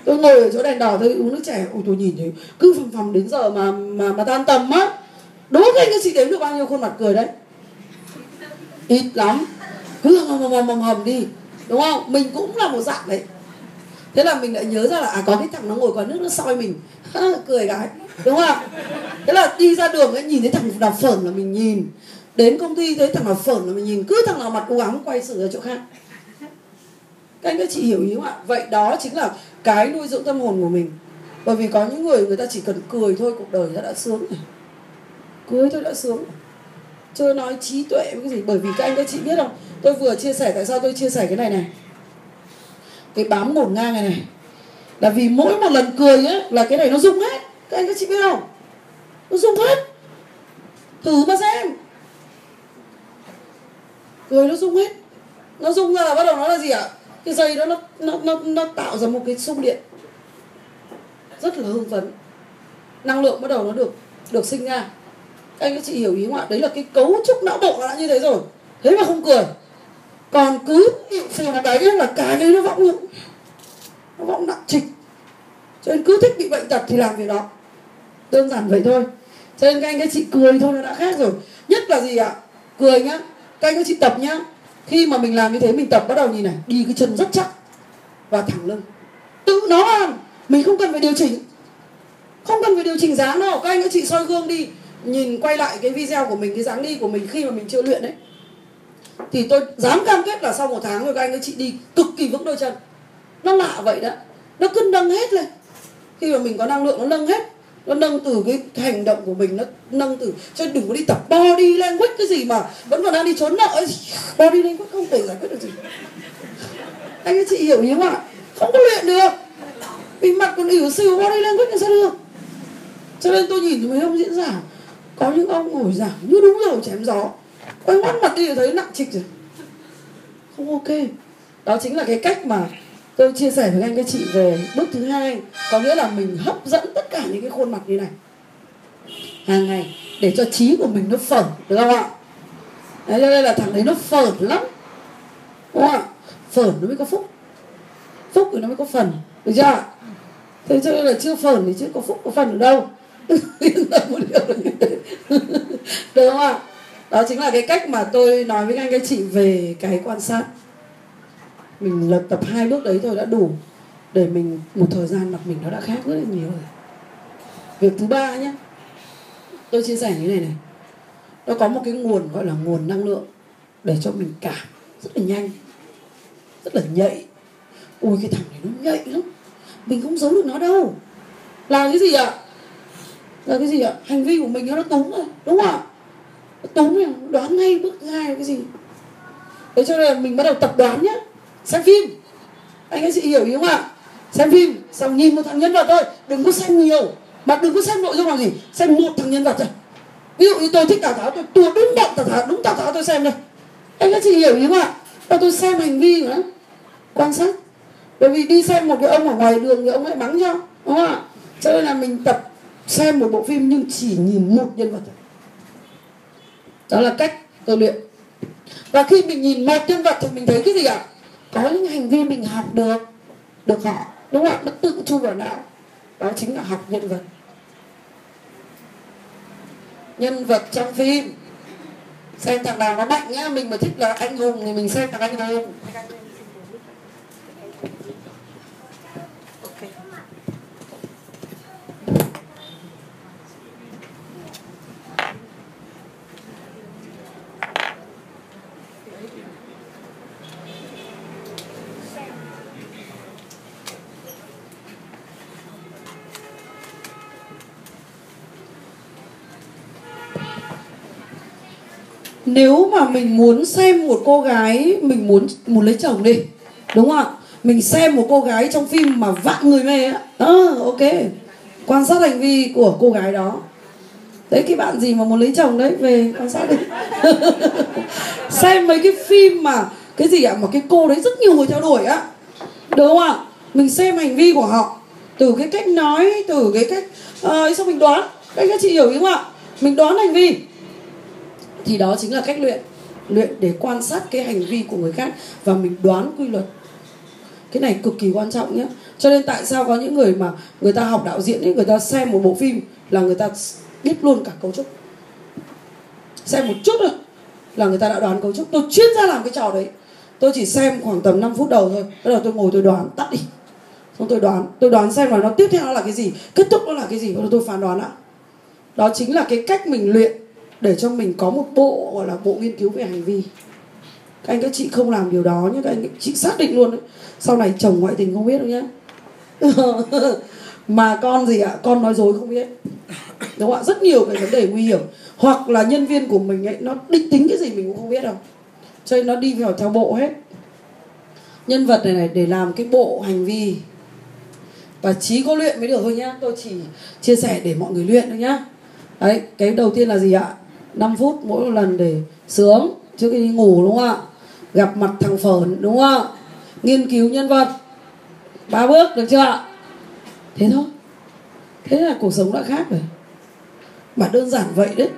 Tôi ngồi ở chỗ đèn đỏ tôi uống nước chè. Ôi, tôi nhìn thấy cứ phầm phầm đến giờ mà mà mà tan tầm á đố các anh các chị đếm được bao nhiêu khuôn mặt cười đấy. Ít lắm. Cứ hầm hầm hầm hầm hầm đi. Đúng không? Mình cũng là một dạng đấy. Thế là mình lại nhớ ra là à có cái thằng nó ngồi quán nước nó soi mình. Cười cái đúng không? Thế là đi ra đường ấy, nhìn thấy thằng nào phởn là mình nhìn. Đến công ty thấy thằng nào phởn là mình nhìn. Cứ thằng nào mặt cố gắng quay sửa ra chỗ khác. Các anh các chị hiểu ý không ạ? Vậy đó chính là cái nuôi dưỡng tâm hồn của mình. Bởi vì có những người người ta chỉ cần cười thôi, cuộc đời đã đã sướng rồi cưới tôi đã sướng chưa nói trí tuệ cái gì? Bởi vì các anh các chị biết không? Tôi vừa chia sẻ tại sao tôi chia sẻ cái này này. Cái bám ngổn ngang này này. Là vì mỗi một lần cười ấy là cái này nó rung hết. Các anh các chị biết không? Nó rung hết. Thử mà xem. Cười nó rung hết. Nó rung ra là bắt đầu nó là gì ạ? Cái dây đó nó nó nó nó tạo ra một cái xung điện. Rất là hưng phấn. Năng lượng bắt đầu nó được được sinh ra anh các chị hiểu ý không ạ đấy là cái cấu trúc não bộ nó đã như thế rồi. Thế mà không cười. Còn cứ phù một cái là cái đấy nó vọng ngự nó vọng nặng trịch. Cho nên cứ thích bị bệnh tật thì làm việc đó. Đơn giản vậy thôi. Cho nên các anh các chị cười thôi nó đã khác rồi. Nhất là gì ạ? Cười nhá. Các anh các chị tập nhá. Khi mà mình làm như thế, mình tập bắt đầu nhìn này, đi cái chân rất chắc và thẳng lưng. Tự nó làm mình không cần phải điều chỉnh. Không cần phải điều chỉnh dáng đâu. Các anh các chị soi gương đi nhìn quay lại cái video của mình, cái dáng đi của mình khi mà mình chưa luyện đấy. Thì tôi dám cam kết là sau một tháng rồi các anh các chị đi cực kỳ vững đôi chân. Nó lạ vậy đó. Nó cứ nâng hết lên. Khi mà mình có năng lượng, nó nâng hết. Nó nâng từ cái hành động của mình, nó nâng từ cho đừng có đi tập body language cái gì mà vẫn còn đang đi trốn nợ body language không thể giải quyết được gì. Anh các chị hiểu không ạ? Không có luyện được. Vì mặt còn ỉu xìu, body language làm sao được? Cho nên tôi nhìn thấy mấy ông diễn giả có những ông ngồi giảng như đúng rồi chém gió. Quay ngoắt mặt đi thấy nặng trịch rồi. Không ok. Đó chính là cái cách mà tôi chia sẻ với anh, các chị về bước thứ hai. Có nghĩa là mình hấp dẫn tất cả những cái khuôn mặt như này. Hàng ngày, để cho trí của mình nó phở được không ạ? Đấy cho nên là thằng đấy nó phở lắm. Đúng không ạ? Phở nó mới có phúc. Phúc thì nó mới có phần, được chưa thế cho nên là chưa phở thì chưa có phúc, có phần ở đâu. được không ạ? Đó chính là cái cách mà tôi nói với anh các chị về cái quan sát. Mình lập tập hai bước đấy thôi đã đủ để mình, một thời gian mặt mình nó đã khác rất là nhiều rồi. Việc thứ ba nhé tôi chia sẻ như này này. Nó có một cái nguồn gọi là nguồn năng lượng để cho mình cảm rất là nhanh, rất là nhạy. Ui, cái thằng này nó nhạy lắm. Mình không giấu được nó đâu. Làm cái gì ạ? Là cái gì ạ? Hành vi của mình nó túng rồi, đúng không ạ? Túng rồi, đoán ngay bước thứ hai là cái gì? Thế cho nên là mình bắt đầu tập đoán nhé xem phim. Anh ấy chị hiểu ý không ạ? Xem phim, xong nhìn một thằng nhân vật thôi. Đừng có xem nhiều. Mà đừng có xem nội dung là gì? Xem một thằng nhân vật thôi. Ví dụ như tôi thích tào tháo, tôi tua đúng bọn tào tháo, đúng tào tháo tôi xem đây. Anh các chị hiểu ý không ạ? Và tôi xem hành vi nữa quan sát. Bởi vì đi xem một cái ông ở ngoài đường thì ông ấy mắng cho, đúng không ạ? Cho nên là mình tập xem một bộ phim nhưng chỉ nhìn một nhân vật thôi. Đó là cách tôi luyện. Và khi mình nhìn một nhân vật thì mình thấy cái gì ạ? Có những hành vi mình học được được họ. Đúng không ạ? Nó tự chui vào não. Đó chính là học nhân vật. Nhân vật trong phim. Xem thằng nào nó mạnh nhá, mình mà thích là anh hùng thì mình xem thằng anh hùng. Nếu mà mình muốn xem một cô gái mình muốn muốn lấy chồng đi đúng không ạ? Mình xem một cô gái trong phim mà vạn người mê á. À, ok. Quan sát hành vi của cô gái đó. Đấy cái bạn gì mà muốn lấy chồng đấy? Về quan sát đi. Xem mấy cái phim mà cái gì ạ? Mà cái cô đấy rất nhiều người theo đuổi á. Đúng không ạ? Mình xem hành vi của họ. Từ cái cách nói từ cái cách uh, sao mình đoán? Các chị hiểu ý không ạ? Mình đoán hành vi thì đó chính là cách luyện. Luyện để quan sát cái hành vi của người khác và mình đoán quy luật. Cái này cực kỳ quan trọng nhé. Cho nên tại sao có những người mà người ta học đạo diễn ấy, người ta xem một bộ phim là người ta biết luôn cả cấu trúc. Xem một chút thôi là người ta đã đoán cấu trúc. Tôi chuyên ra làm cái trò đấy. Tôi chỉ xem khoảng tầm 5 phút đầu thôi. Bắt đầu tôi ngồi tôi đoán, tắt đi. Xong tôi đoán. Tôi đoán xem là nó tiếp theo nó là cái gì, kết thúc nó là cái gì. Bắt đầu tôi phán đoán ạ. Đó chính là cái cách mình luyện để cho mình có một bộ, gọi là bộ nghiên cứu về hành vi. Các anh các chị không làm điều đó nhé, các anh các chị xác định luôn đấy. Sau này chồng ngoại tình không biết đâu nhé. Mà con gì ạ? Con nói dối không biết. Đúng không ạ? Rất nhiều cái vấn đề nguy hiểm. Hoặc là nhân viên của mình ấy, nó định tính cái gì mình cũng không biết đâu. Cho nên nó đi vào theo bộ hết. Nhân vật này này, để làm cái bộ hành vi. Và trí có luyện mới được thôi nhá. Tôi chỉ chia sẻ để mọi người luyện thôi nhá. Đấy, cái đầu tiên là gì ạ? 5 phút mỗi một lần để sướng trước khi đi ngủ, đúng không ạ? Gặp mặt thằng phởn, đúng không ạ? Nghiên cứu nhân vật. Ba bước, được chưa ạ? Thế thôi. Thế là cuộc sống đã khác rồi. Mà đơn giản vậy đấy.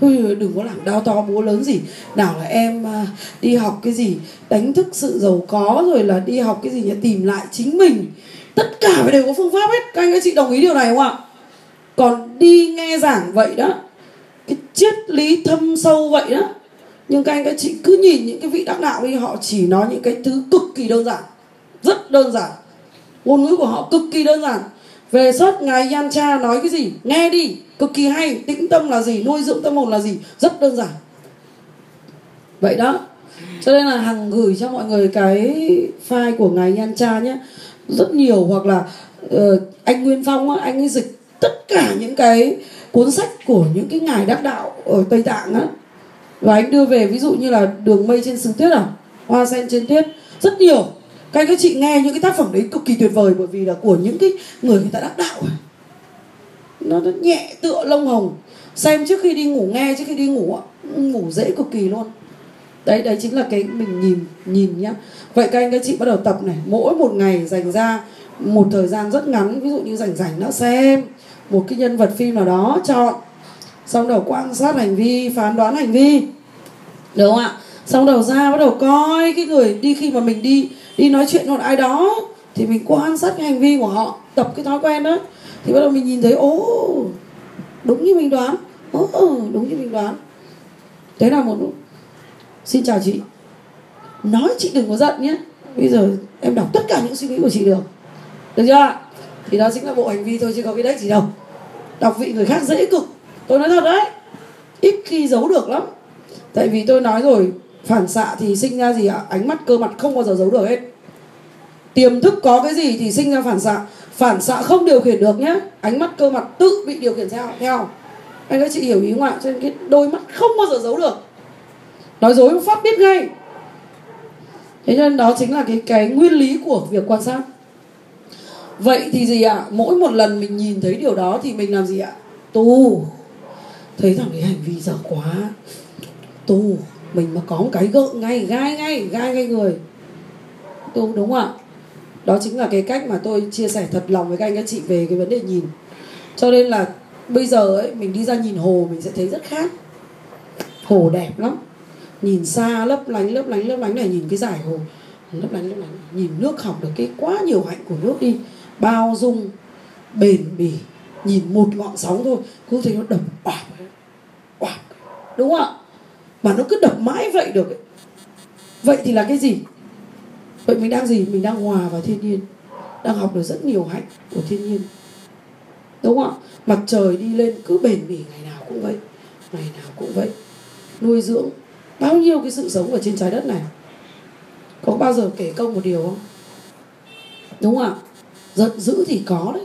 Đừng có làm đau to búa lớn gì. Nào là em à, đi học cái gì, đánh thức sự giàu có, rồi là đi học cái gì nhỉ? Tìm lại chính mình. Tất cả phải đều có phương pháp hết. Các anh các chị đồng ý điều này không ạ? Còn đi nghe giảng vậy đó cái triết lý thâm sâu vậy đó nhưng các anh các chị cứ nhìn những cái vị đắc đạo đi họ chỉ nói những cái thứ cực kỳ đơn giản. Rất đơn giản. Ngôn ngữ của họ cực kỳ đơn giản. Về xuất ngài yan cha nói cái gì? Nghe đi. Cực kỳ hay. Tĩnh tâm là gì? Nuôi dưỡng tâm hồn là gì? Rất đơn giản. Vậy đó. Cho nên là hằng gửi cho mọi người cái file của ngài yan cha nhé. Rất nhiều hoặc là uh, anh nguyên phong á, anh ấy dịch tất cả những cái cuốn sách của những cái ngài đắc đạo ở tây tạng á. Và anh đưa về ví dụ như là đường mây trên xứ tuyết à hoa sen trên tuyết. Rất nhiều. Các anh các chị nghe những cái tác phẩm đấy cực kỳ tuyệt vời bởi vì là của những cái người người ta đắc đạo nó, nó nhẹ tựa lông hồng. Xem trước khi đi ngủ nghe trước khi đi ngủ ngủ dễ cực kỳ luôn. Đấy đấy chính là cái mình nhìn nhìn nhá. Vậy các anh các chị bắt đầu tập này. Mỗi một ngày dành ra một thời gian rất ngắn ví dụ như rảnh rảnh nó xem một cái nhân vật phim nào đó chọn. Xong đầu quan sát hành vi, phán đoán hành vi. Được không ạ? Xong đầu ra bắt đầu coi cái người đi khi mà mình đi đi nói chuyện với một ai đó, thì mình quan sát cái hành vi của họ, tập cái thói quen đó. Thì bắt đầu mình nhìn thấy ố đúng như mình đoán. Ố đúng như mình đoán. Thế là một xin chào chị. Nói chị đừng có giận nhé. Bây giờ em đọc tất cả những suy nghĩ của chị được. Được chưa ạ? Thì đó chính là bộ hành vi thôi, chứ có cái đấy gì đâu đọc vị người khác dễ cực. Tôi nói thật đấy, ít khi giấu được lắm. Tại vì tôi nói rồi, phản xạ thì sinh ra gì ạ? Ánh mắt cơ mặt không bao giờ giấu được hết. Tiềm thức có cái gì thì sinh ra phản xạ. Phản xạ không điều khiển được nhé ánh mắt cơ mặt tự bị điều khiển theo theo. Anh các chị hiểu ý ngoại cho nên cái đôi mắt không bao giờ giấu được. Nói dối phát biết ngay. Thế nên đó chính là cái cái nguyên lý của việc quan sát vậy thì gì ạ? Mỗi một lần mình nhìn thấy điều đó thì mình làm gì ạ? Tu. Thấy rằng cái hành vi dở quá. Tu. Mình mà có một cái gượng ngay, gai ngay gai ngay người. Tu, đúng không ạ? Đó chính là cái cách mà tôi chia sẻ thật lòng với các anh các chị về cái vấn đề nhìn. Cho nên là bây giờ ấy, mình đi ra nhìn hồ mình sẽ thấy rất khác. Hồ đẹp lắm. Nhìn xa, lấp lánh lấp lánh lấp lánh này nhìn cái giải hồ. Lấp lánh lấp lánh. Nhìn nước học được cái quá nhiều hạnh của nước đi bao dung, bền bỉ, nhìn một ngọn sóng thôi, cứ thấy nó đập oạp oạp đúng không ạ? Mà nó cứ đập mãi vậy được ấy. vậy thì là cái gì? Vậy mình đang gì? Mình đang hòa vào thiên nhiên, đang học được rất nhiều hạnh của thiên nhiên, đúng không ạ? Mặt trời đi lên cứ bền bỉ, ngày nào cũng vậy, ngày nào cũng vậy. Nuôi dưỡng bao nhiêu cái sự sống ở trên trái đất này? Có bao giờ kể công một điều không? Đúng không ạ? Giận dữ thì có đấy.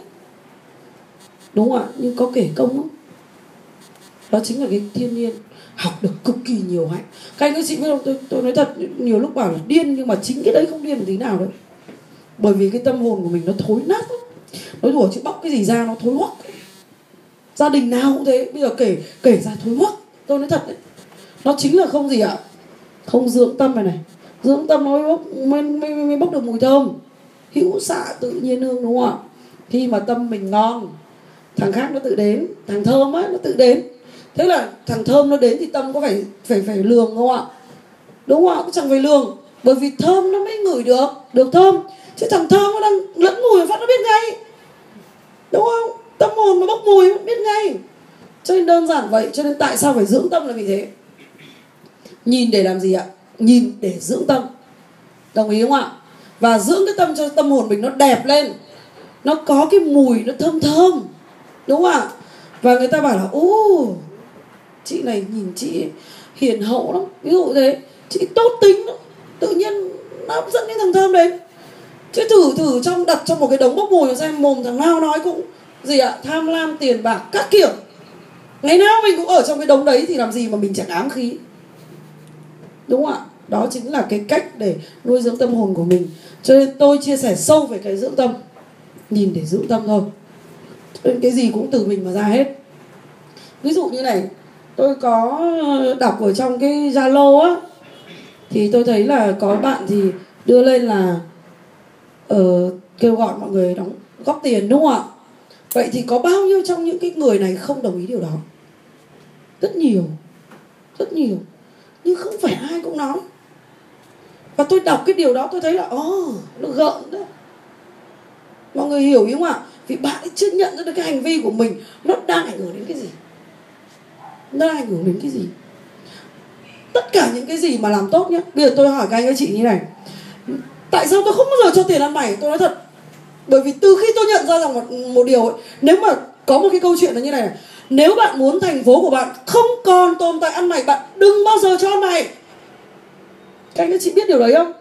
Đúng không ạ? Nhưng có kể công không đó chính là cái thiên nhiên học được cực kỳ nhiều hạnh. Các anh các chị biết không? Tôi, tôi nói thật nhiều lúc bảo là điên nhưng mà chính cái đấy không điên một tí nào đấy. bởi vì cái tâm hồn của mình nó thối nát lắm. Nói đùa chứ bóc cái gì ra nó thối hoắc. Gia đình nào cũng thế bây giờ kể kể ra thối hoắc. Tôi nói thật đấy. Nó chính là không gì ạ? Không dưỡng tâm này này. Dưỡng tâm nó mới bốc, mới, mới, mới bốc được mùi thơm hữu xạ tự nhiên hương, đúng không ạ? Khi mà tâm mình ngon, thằng khác nó tự đến, thằng thơm á, nó tự đến. Thế là thằng thơm nó đến thì tâm có phải phải phải lường không ạ? Đúng không ạ? Chẳng phải lường, bởi vì thơm nó mới ngửi được được thơm. Chứ thằng thơm nó đang lẫn mùi phát nó biết ngay. Đúng không? Tâm hồn nó bốc mùi nó biết ngay. Cho nên đơn giản vậy, cho nên tại sao phải dưỡng tâm là vì thế? Nhìn để làm gì ạ? Nhìn để dưỡng tâm. Đồng ý không ạ? Và dưỡng cái tâm cho tâm hồn mình nó đẹp lên. Nó có cái mùi nó thơm thơm. Đúng không ạ? Và người ta bảo là ô chị này nhìn chị hiền hậu lắm. Ví dụ thế. Chị tốt tính lắm. Tự nhiên nó hấp dẫn cái thằng thơm đấy. Chứ thử thử trong đặt trong một cái đống bốc mùi xem mồm thằng nào nói cũng gì ạ? Tham lam, tiền bạc, các kiểu. Ngày nào mình cũng ở trong cái đống đấy thì làm gì mà mình chẳng ám khí. Đúng không ạ? Đó chính là cái cách để nuôi dưỡng tâm hồn của mình. Cho nên tôi chia sẻ sâu về cái dưỡng tâm nhìn để dưỡng tâm thôi. Nên cái gì cũng từ mình mà ra hết. Ví dụ như này tôi có đọc ở trong cái zalo á thì tôi thấy là có bạn thì đưa lên là uh, kêu gọi mọi người đóng góp tiền đúng không ạ? Vậy thì có bao nhiêu trong những cái người này không đồng ý điều đó? Rất nhiều rất nhiều. Nhưng không phải ai cũng nói và tôi đọc cái điều đó tôi thấy là ồ oh, nó gợn đó mọi người hiểu không ạ? Vì bạn ấy chưa nhận ra được cái hành vi của mình nó đang ảnh hưởng đến cái gì? Nó đang ảnh hưởng đến cái gì? Tất cả những cái gì mà làm tốt nhé bây giờ tôi hỏi các anh các chị như này. Tại sao tôi không bao giờ cho tiền ăn mày? Tôi nói thật. Bởi vì từ khi tôi nhận ra rằng một, một điều ấy, nếu mà có một cái câu chuyện là như này, này. Nếu bạn muốn thành phố của bạn không còn tồn tại ăn mày bạn đừng bao giờ cho ăn mày các anh các chị biết điều đấy không?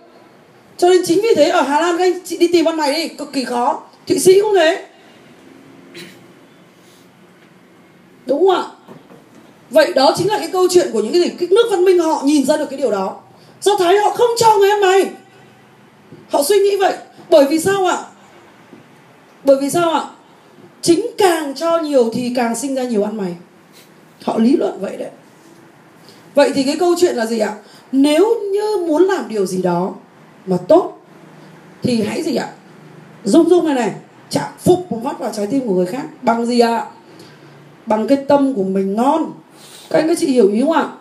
Cho nên chính vì thế ở Hà Lan các anh chị đi tìm ăn mày đi, cực kỳ khó. Thụy Sĩ cũng thế. Đúng không ạ? Vậy đó chính là cái câu chuyện của những cái gì? Cái nước văn minh họ nhìn ra được cái điều đó. Do thái họ không cho người ăn mày họ suy nghĩ vậy. Bởi vì sao ạ? Bởi vì sao ạ? Chính càng cho nhiều thì càng sinh ra nhiều ăn mày. Họ lý luận vậy đấy. Vậy thì cái câu chuyện là gì ạ? Nếu như muốn làm điều gì đó mà tốt, thì hãy gì ạ? Rung rung này này, chạm phục một mắt vào trái tim của người khác. Bằng gì ạ? Bằng cái tâm của mình ngon. Các anh các chị hiểu ý không ạ?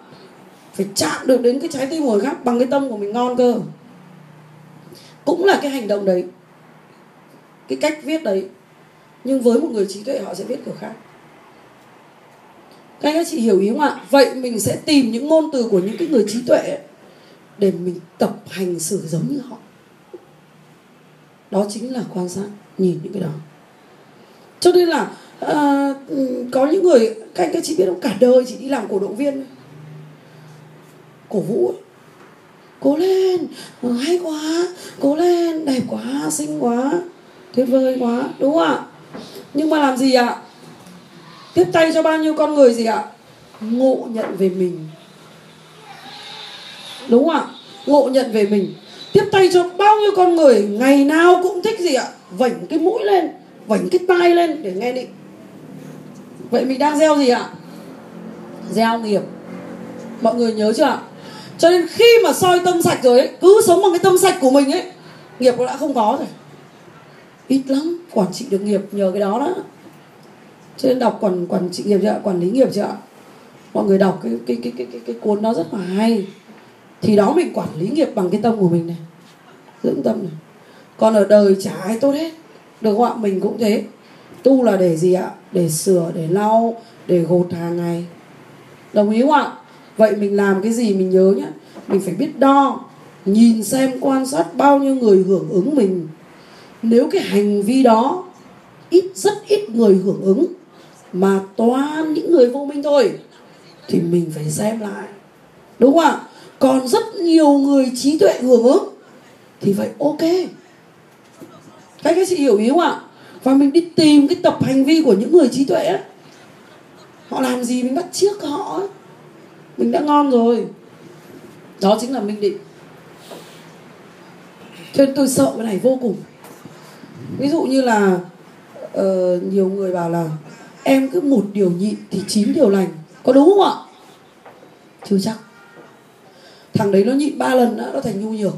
Phải chạm được đến cái trái tim của người khác bằng cái tâm của mình ngon cơ. Cũng là cái hành động đấy, cái cách viết đấy. Nhưng với một người trí tuệ, họ sẽ viết kiểu khác các anh các chị hiểu ý không ạ? Vậy mình sẽ tìm những ngôn từ của những cái người trí tuệ để mình tập hành xử giống như họ. Đó chính là quan sát nhìn những cái đó. Cho nên là à, có những người các anh các chị biết không? Cả đời chỉ đi làm cổ động viên cổ vũ ấy. cố lên ờ, hay quá cố lên đẹp quá xinh quá tuyệt vời quá đúng không ạ? Nhưng mà làm gì ạ? Tiếp tay cho bao nhiêu con người gì ạ? Ngộ nhận về mình. Đúng không ạ ngộ nhận về mình. Tiếp tay cho bao nhiêu con người ngày nào cũng thích gì ạ? Vảnh cái mũi lên vảnh cái tai lên để nghe định vậy mình đang gieo gì ạ? Gieo nghiệp. Mọi người nhớ chưa ạ? Cho nên khi mà soi tâm sạch rồi ấy cứ sống bằng cái tâm sạch của mình ấy nghiệp nó đã không có rồi. Ít lắm quản trị được nghiệp nhờ cái đó đó cho nên đọc quản quản trị nghiệp chưa quản lý nghiệp chưa mọi người đọc cái cái cái cái cái, cái cuốn đó rất là hay. Thì đó mình quản lý nghiệp bằng cái tâm của mình này. Dưỡng tâm này. Còn ở đời chả ai tốt hết. Được không ạ? Mình cũng thế. Tu là để gì ạ? Để sửa để lau để gột hàng ngày. Đồng ý không ạ? Vậy mình làm cái gì mình nhớ nhá. Mình phải biết đo nhìn xem quan sát bao nhiêu người hưởng ứng mình. Nếu cái hành vi đó ít rất ít người hưởng ứng mà toàn những người vô minh thôi thì mình phải xem lại. Đúng không ạ? Còn rất nhiều người trí tuệ hưởng ứng thì vậy ok. Các anh chị hiểu ý không ạ? Và mình đi tìm cái tập hành vi của những người trí tuệ ấy. họ làm gì mình bắt chiếc họ mình đã ngon rồi. Đó chính là minh định. Cho nên tôi sợ cái này vô cùng. Ví dụ như là uh, nhiều người bảo là em cứ một điều nhịn thì chín điều lành. Có đúng không ạ? Chưa chắc. Thằng đấy nó nhịn ba lần đó nó thành nhu nhược.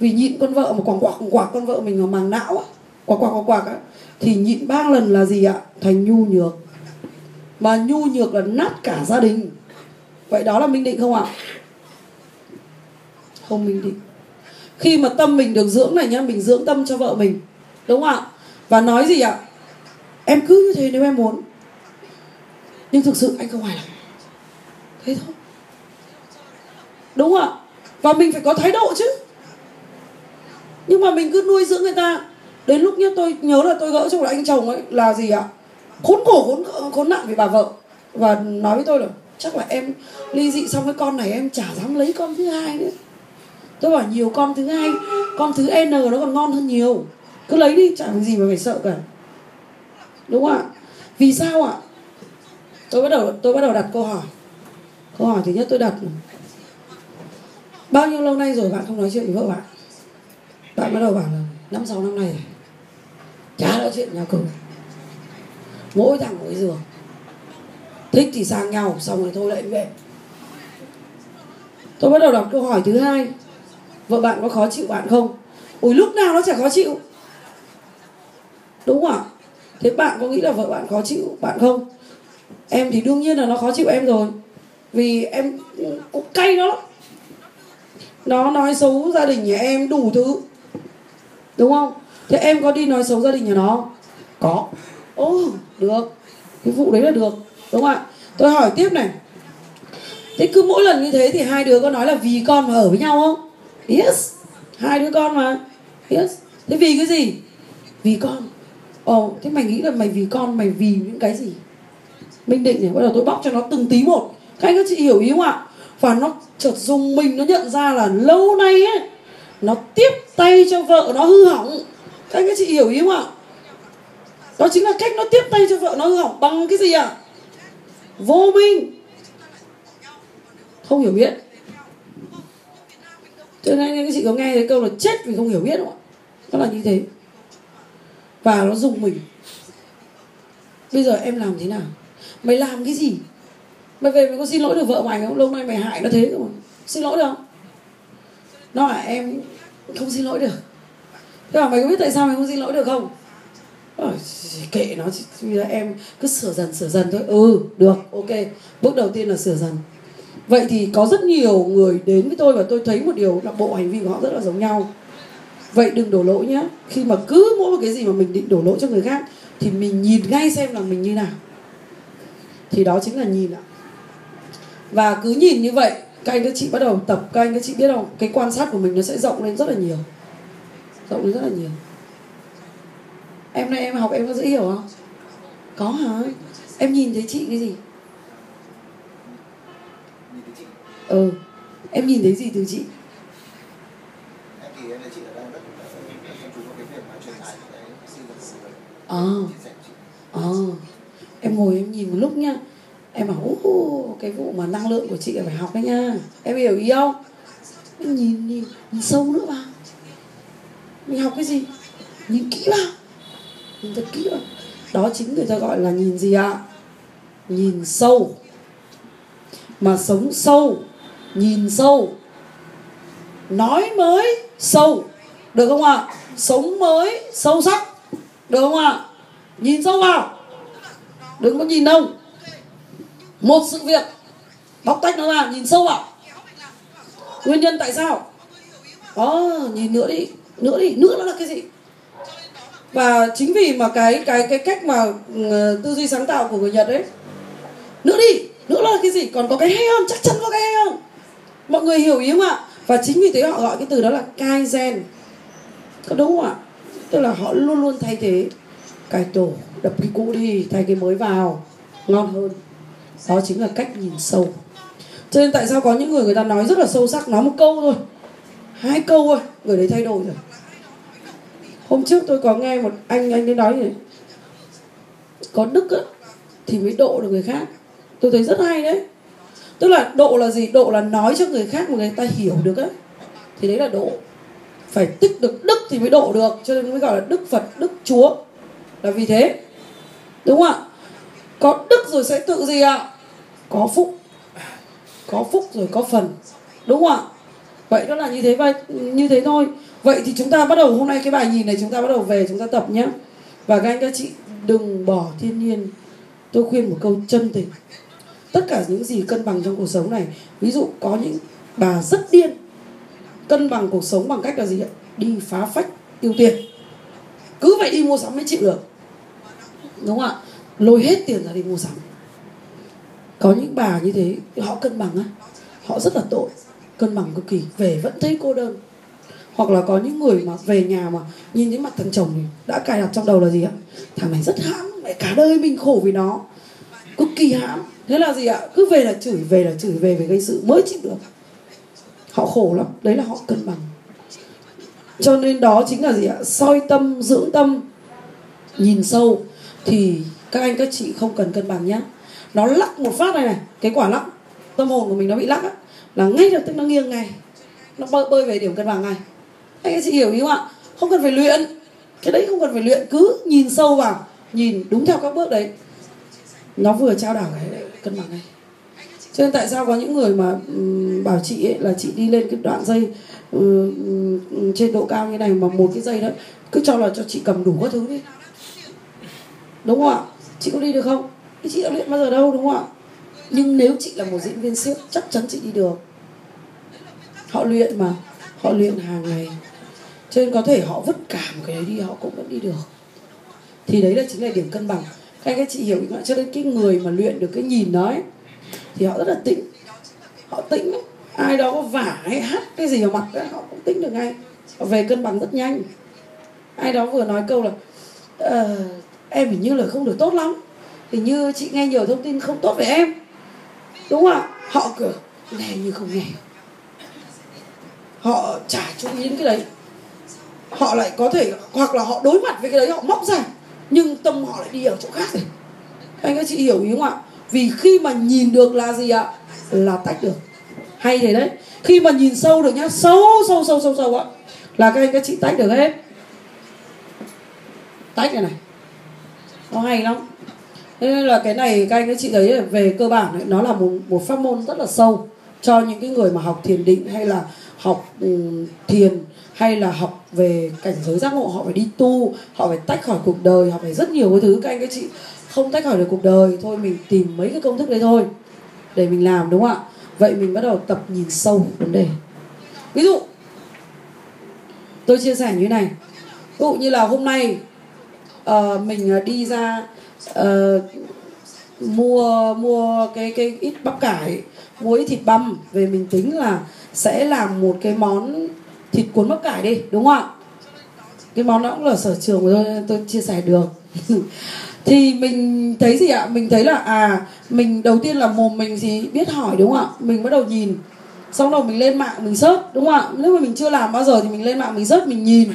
Vì nhịn con vợ mà quảng quạc quảng quạc con vợ mình mà màng não á quạc quạc quạc quạc á, thì nhịn ba lần là gì ạ? Thành nhu nhược. Mà nhu nhược là nát cả gia đình. Vậy đó là minh định không ạ? Không minh định. Khi mà tâm mình được dưỡng này nhá, mình dưỡng tâm cho vợ mình. Đúng không ạ? Và nói gì ạ? Em cứ như thế nếu em muốn. Nhưng thực sự anh không hài lòng. Thế thôi. Đúng không ạ. Và mình phải có thái độ chứ. Nhưng mà mình cứ nuôi dưỡng người ta. Đến lúc nhất tôi, nhớ là tôi gỡ cho một anh chồng ấy là gì ạ? Khốn khổ, khốn khốn nạn vì bà vợ. Và nói với tôi là chắc là em ly dị xong cái con này em chả dám lấy con thứ hai nữa. Tôi bảo nhiều con thứ hai, con thứ n nó còn ngon hơn nhiều. Cứ lấy đi chẳng gì mà phải sợ cả đúng không ạ? Vì sao ạ? Tôi bắt đầu, tôi bắt đầu đặt câu hỏi. Câu hỏi thứ nhất tôi đặt. Bao nhiêu lâu nay rồi bạn không nói chuyện với vợ bạn? Bạn bắt đầu bảo là năm sáu năm nay chả nói chuyện nhà cửa mỗi thằng mỗi giường thích thì sang nhau, xong rồi thôi lại về. Tôi bắt đầu đặt câu hỏi thứ hai. Vợ bạn có khó chịu bạn không? Ui lúc nào nó chả khó chịu. Đúng không ạ? Thế bạn có nghĩ là vợ bạn khó chịu bạn không? Em thì đương nhiên là nó khó chịu em rồi. Vì em cũng cay nó nó nói xấu gia đình nhà em đủ thứ. Đúng không? Thế em có đi nói xấu gia đình nhà nó có. Ô được. Cái vụ đấy là được, đúng không ạ? Tôi hỏi tiếp này. Thế cứ mỗi lần như thế thì hai đứa có nói là vì con mà ở với nhau không? Yes. Hai đứa con mà. Yes. Thế vì cái gì? Vì con ồ, thế mày nghĩ là mày vì con, mày vì những cái gì? Minh định này bắt đầu tôi bóc cho nó từng tí một. Các anh các chị hiểu ý không ạ? Và nó chợt dùng mình, nó nhận ra là lâu nay ấy, nó tiếp tay cho vợ nó hư hỏng. Các anh các chị hiểu ý không ạ? Đó chính là cách nó tiếp tay cho vợ nó hư hỏng bằng cái gì ạ? Vô minh. Không hiểu biết. Cho nên các chị có nghe thấy câu là chết vì không hiểu biết không ạ? Nó là như thế và nó dùng mình. Bây giờ em làm thế nào? Mày làm cái gì? Mày về mày có xin lỗi được vợ mày không? Lâu nay mày hại nó thế rồi xin lỗi được không? Nó là em không xin lỗi được. Thế mà mày có biết tại sao mày không xin lỗi được không? Ôi, kệ nó bây là em cứ sửa dần sửa dần thôi. Ừ được ok. Bước đầu tiên là sửa dần. Vậy thì có rất nhiều người đến với tôi và tôi thấy một điều là bộ hành vi của họ rất là giống nhau vậy đừng đổ lỗi nhé khi mà cứ mỗi một cái gì mà mình định đổ lỗi cho người khác, thì mình nhìn ngay xem là mình như nào. Thì đó chính là nhìn ạ. Và cứ nhìn như vậy, các anh các chị bắt đầu tập. Các anh các chị biết không, cái quan sát của mình nó sẽ rộng lên rất là nhiều. Rộng lên rất là nhiều. Em này em học em có dễ hiểu không? Có hả? Em nhìn thấy chị cái gì? Ừ. Em nhìn thấy gì từ chị em thì em thấy chị đang rất chăm chú vào cái việc mà truyền tải cái sinh vật của người ờ. Ờ. Em ngồi em nhìn một lúc nhá. Em bảo "Ồ, cái vụ mà năng lượng của chị phải học đấy nha. Em hiểu ý không? Em nhìn nhìn nhìn sâu nữa vào mình học cái gì? Nhìn kỹ vào nhìn thật kỹ vào đó chính người ta gọi là nhìn gì ạ? Nhìn sâu. Mà sống sâu nhìn sâu. Nói mới sâu. Được không ạ? Sống mới sâu sắc được không ạ? Nhìn sâu vào. Đừng có nhìn đâu. Một sự việc. Bóc tách nó ra, nhìn sâu vào. Nguyên nhân tại sao? Đó nhìn nữa đi. Nữa đi. Nữa nó là cái gì? Và chính vì mà cái cái cái cách mà ừ, tư duy sáng tạo của người nhật ấy. Nữa đi. Nữa là cái gì? Còn có cái hay không chắc chắn có cái hay không mọi người hiểu ý không ạ? Và chính vì thế họ gọi cái từ đó là kaizen. Có đúng không ạ? Tức là họ luôn luôn thay thế. Cải tổ, đập cái cũ đi, thay cái mới vào, ngon hơn. Đó chính là cách nhìn sâu. Cho nên tại sao có những người người ta nói rất là sâu sắc, nói một câu thôi. Hai câu thôi, người đấy thay đổi rồi. Hôm trước tôi có nghe một anh anh ấy nói này có đức á, thì mới độ được người khác. Tôi thấy rất hay đấy. Tức là độ là gì? Độ là nói cho người khác mà người ta hiểu được á. Thì đấy là độ phải tích được đức thì mới độ được, cho nên mới gọi là đức phật, đức chúa. Là vì thế, đúng không ạ? Có đức rồi sẽ tự gì ạ? Có phúc. Có phúc rồi có phần, đúng không ạ? Vậy đó là như thế và như thế thôi. Vậy thì chúng ta bắt đầu hôm nay cái bài nhìn này chúng ta bắt đầu về, chúng ta tập nhé. Và các anh các chị đừng bỏ thiên nhiên. Tôi khuyên một câu chân tình. Tất cả những gì cân bằng trong cuộc sống này, ví dụ có những bà rất điên cân bằng cuộc sống bằng cách là gì ạ? Đi phá phách tiêu tiền cứ phải đi mua sắm mới chịu được. Đúng không ạ? Lôi hết tiền ra đi mua sắm. Có những bà như thế, họ cân bằng á. Họ rất là tội, cân bằng cực kỳ. Về vẫn thấy cô đơn. Hoặc là có những người mà về nhà mà nhìn thấy mặt thằng chồng thì đã cài đặt trong đầu là gì ạ? Thằng này rất hãm, mẹ cả đời mình khổ vì nó. Cực kỳ hãm. Thế là gì ạ? Cứ về là chửi, về là chửi, về về gây sự mới chịu được họ khổ lắm. Đấy là họ cân bằng. Cho nên đó chính là gì ạ? Soi tâm dưỡng tâm. Nhìn sâu. Thì các anh các chị không cần cân bằng nhá. Nó lắc một phát này này. Cái quả lắc tâm hồn của mình nó bị lắc á. Là ngay lập tức nó nghiêng ngay. Nó bơi, bơi về điểm cân bằng ngay. Anh các chị hiểu ý không ạ? Không cần phải luyện. Cái đấy không cần phải luyện. Cứ nhìn sâu vào. Nhìn đúng theo các bước đấy. Nó vừa trao đảo cái cân bằng ngay cho nên tại sao có những người mà um, bảo chị ấy là chị đi lên cái đoạn dây um, trên độ cao như này mà một cái dây đó cứ cho là cho chị cầm đủ các thứ đi. Đúng không ạ? Chị có đi được không? Chị đã luyện bao giờ đâu đúng không ạ? Nhưng nếu chị là một diễn viên siếc chắc chắn chị đi được. Họ luyện mà họ luyện hàng ngày. Cho nên có thể họ vứt cả một cái đấy đi họ cũng vẫn đi được. Thì đấy là chính là điểm cân bằng. Các anh các chị hiểu không ạ cho nên cái người mà luyện được cái nhìn đó ấy, thì họ rất là tĩnh. Họ tĩnh ai đó có vả hay hát cái gì vào mặt ấy, họ cũng tĩnh được ngay. Họ về cân bằng rất nhanh. Ai đó vừa nói câu là uh, em hình như là không được tốt lắm. Hình như chị nghe nhiều thông tin không tốt về em. Đúng không ạ? Họ cửa nghe như không nghe. Họ chả chú ý đến cái đấy. Họ lại có thể hoặc là họ đối mặt với cái đấy họ móc ra nhưng tâm họ lại đi ở chỗ khác. Rồi anh các chị hiểu ý không ạ? Vì khi mà nhìn được là gì ạ? Là tách được. Hay thế đấy. Khi mà nhìn sâu được nhá sâu sâu sâu sâu sâu ạ. Là các anh các chị tách được hết. Tách này này. Nó hay lắm. Thế nên là cái này các anh các chị thấy về cơ bản ấy, nó là một một pháp môn rất là sâu cho những cái người mà học thiền định hay là học um, thiền hay là học về cảnh giới giác ngộ. Họ phải đi tu họ phải tách khỏi cuộc đời họ phải rất nhiều cái thứ. Các anh các chị không tách khỏi được cuộc đời. Thôi mình tìm mấy cái công thức đấy thôi để mình làm đúng không ạ? Vậy mình bắt đầu tập nhìn sâu vấn đề. Ví dụ tôi chia sẻ như thế này. Ví dụ như là hôm nay uh, mình ờ, đi ra uh, mua mua cái cái ít bắp cải mua ít thịt băm. Về mình tính là sẽ làm một cái món thịt cuốn bắp cải đi đúng không ạ? Cái món đó cũng là sở trường của tôi tôi chia sẻ được. thì mình thấy gì ạ? Mình thấy là à mình đầu tiên là mồm mình thì biết hỏi, đúng không ạ? Mình bắt đầu nhìn. Xong đầu mình lên mạng mình search, đúng không ạ? Nếu mà mình chưa làm bao giờ thì mình lên mạng mình search, mình nhìn.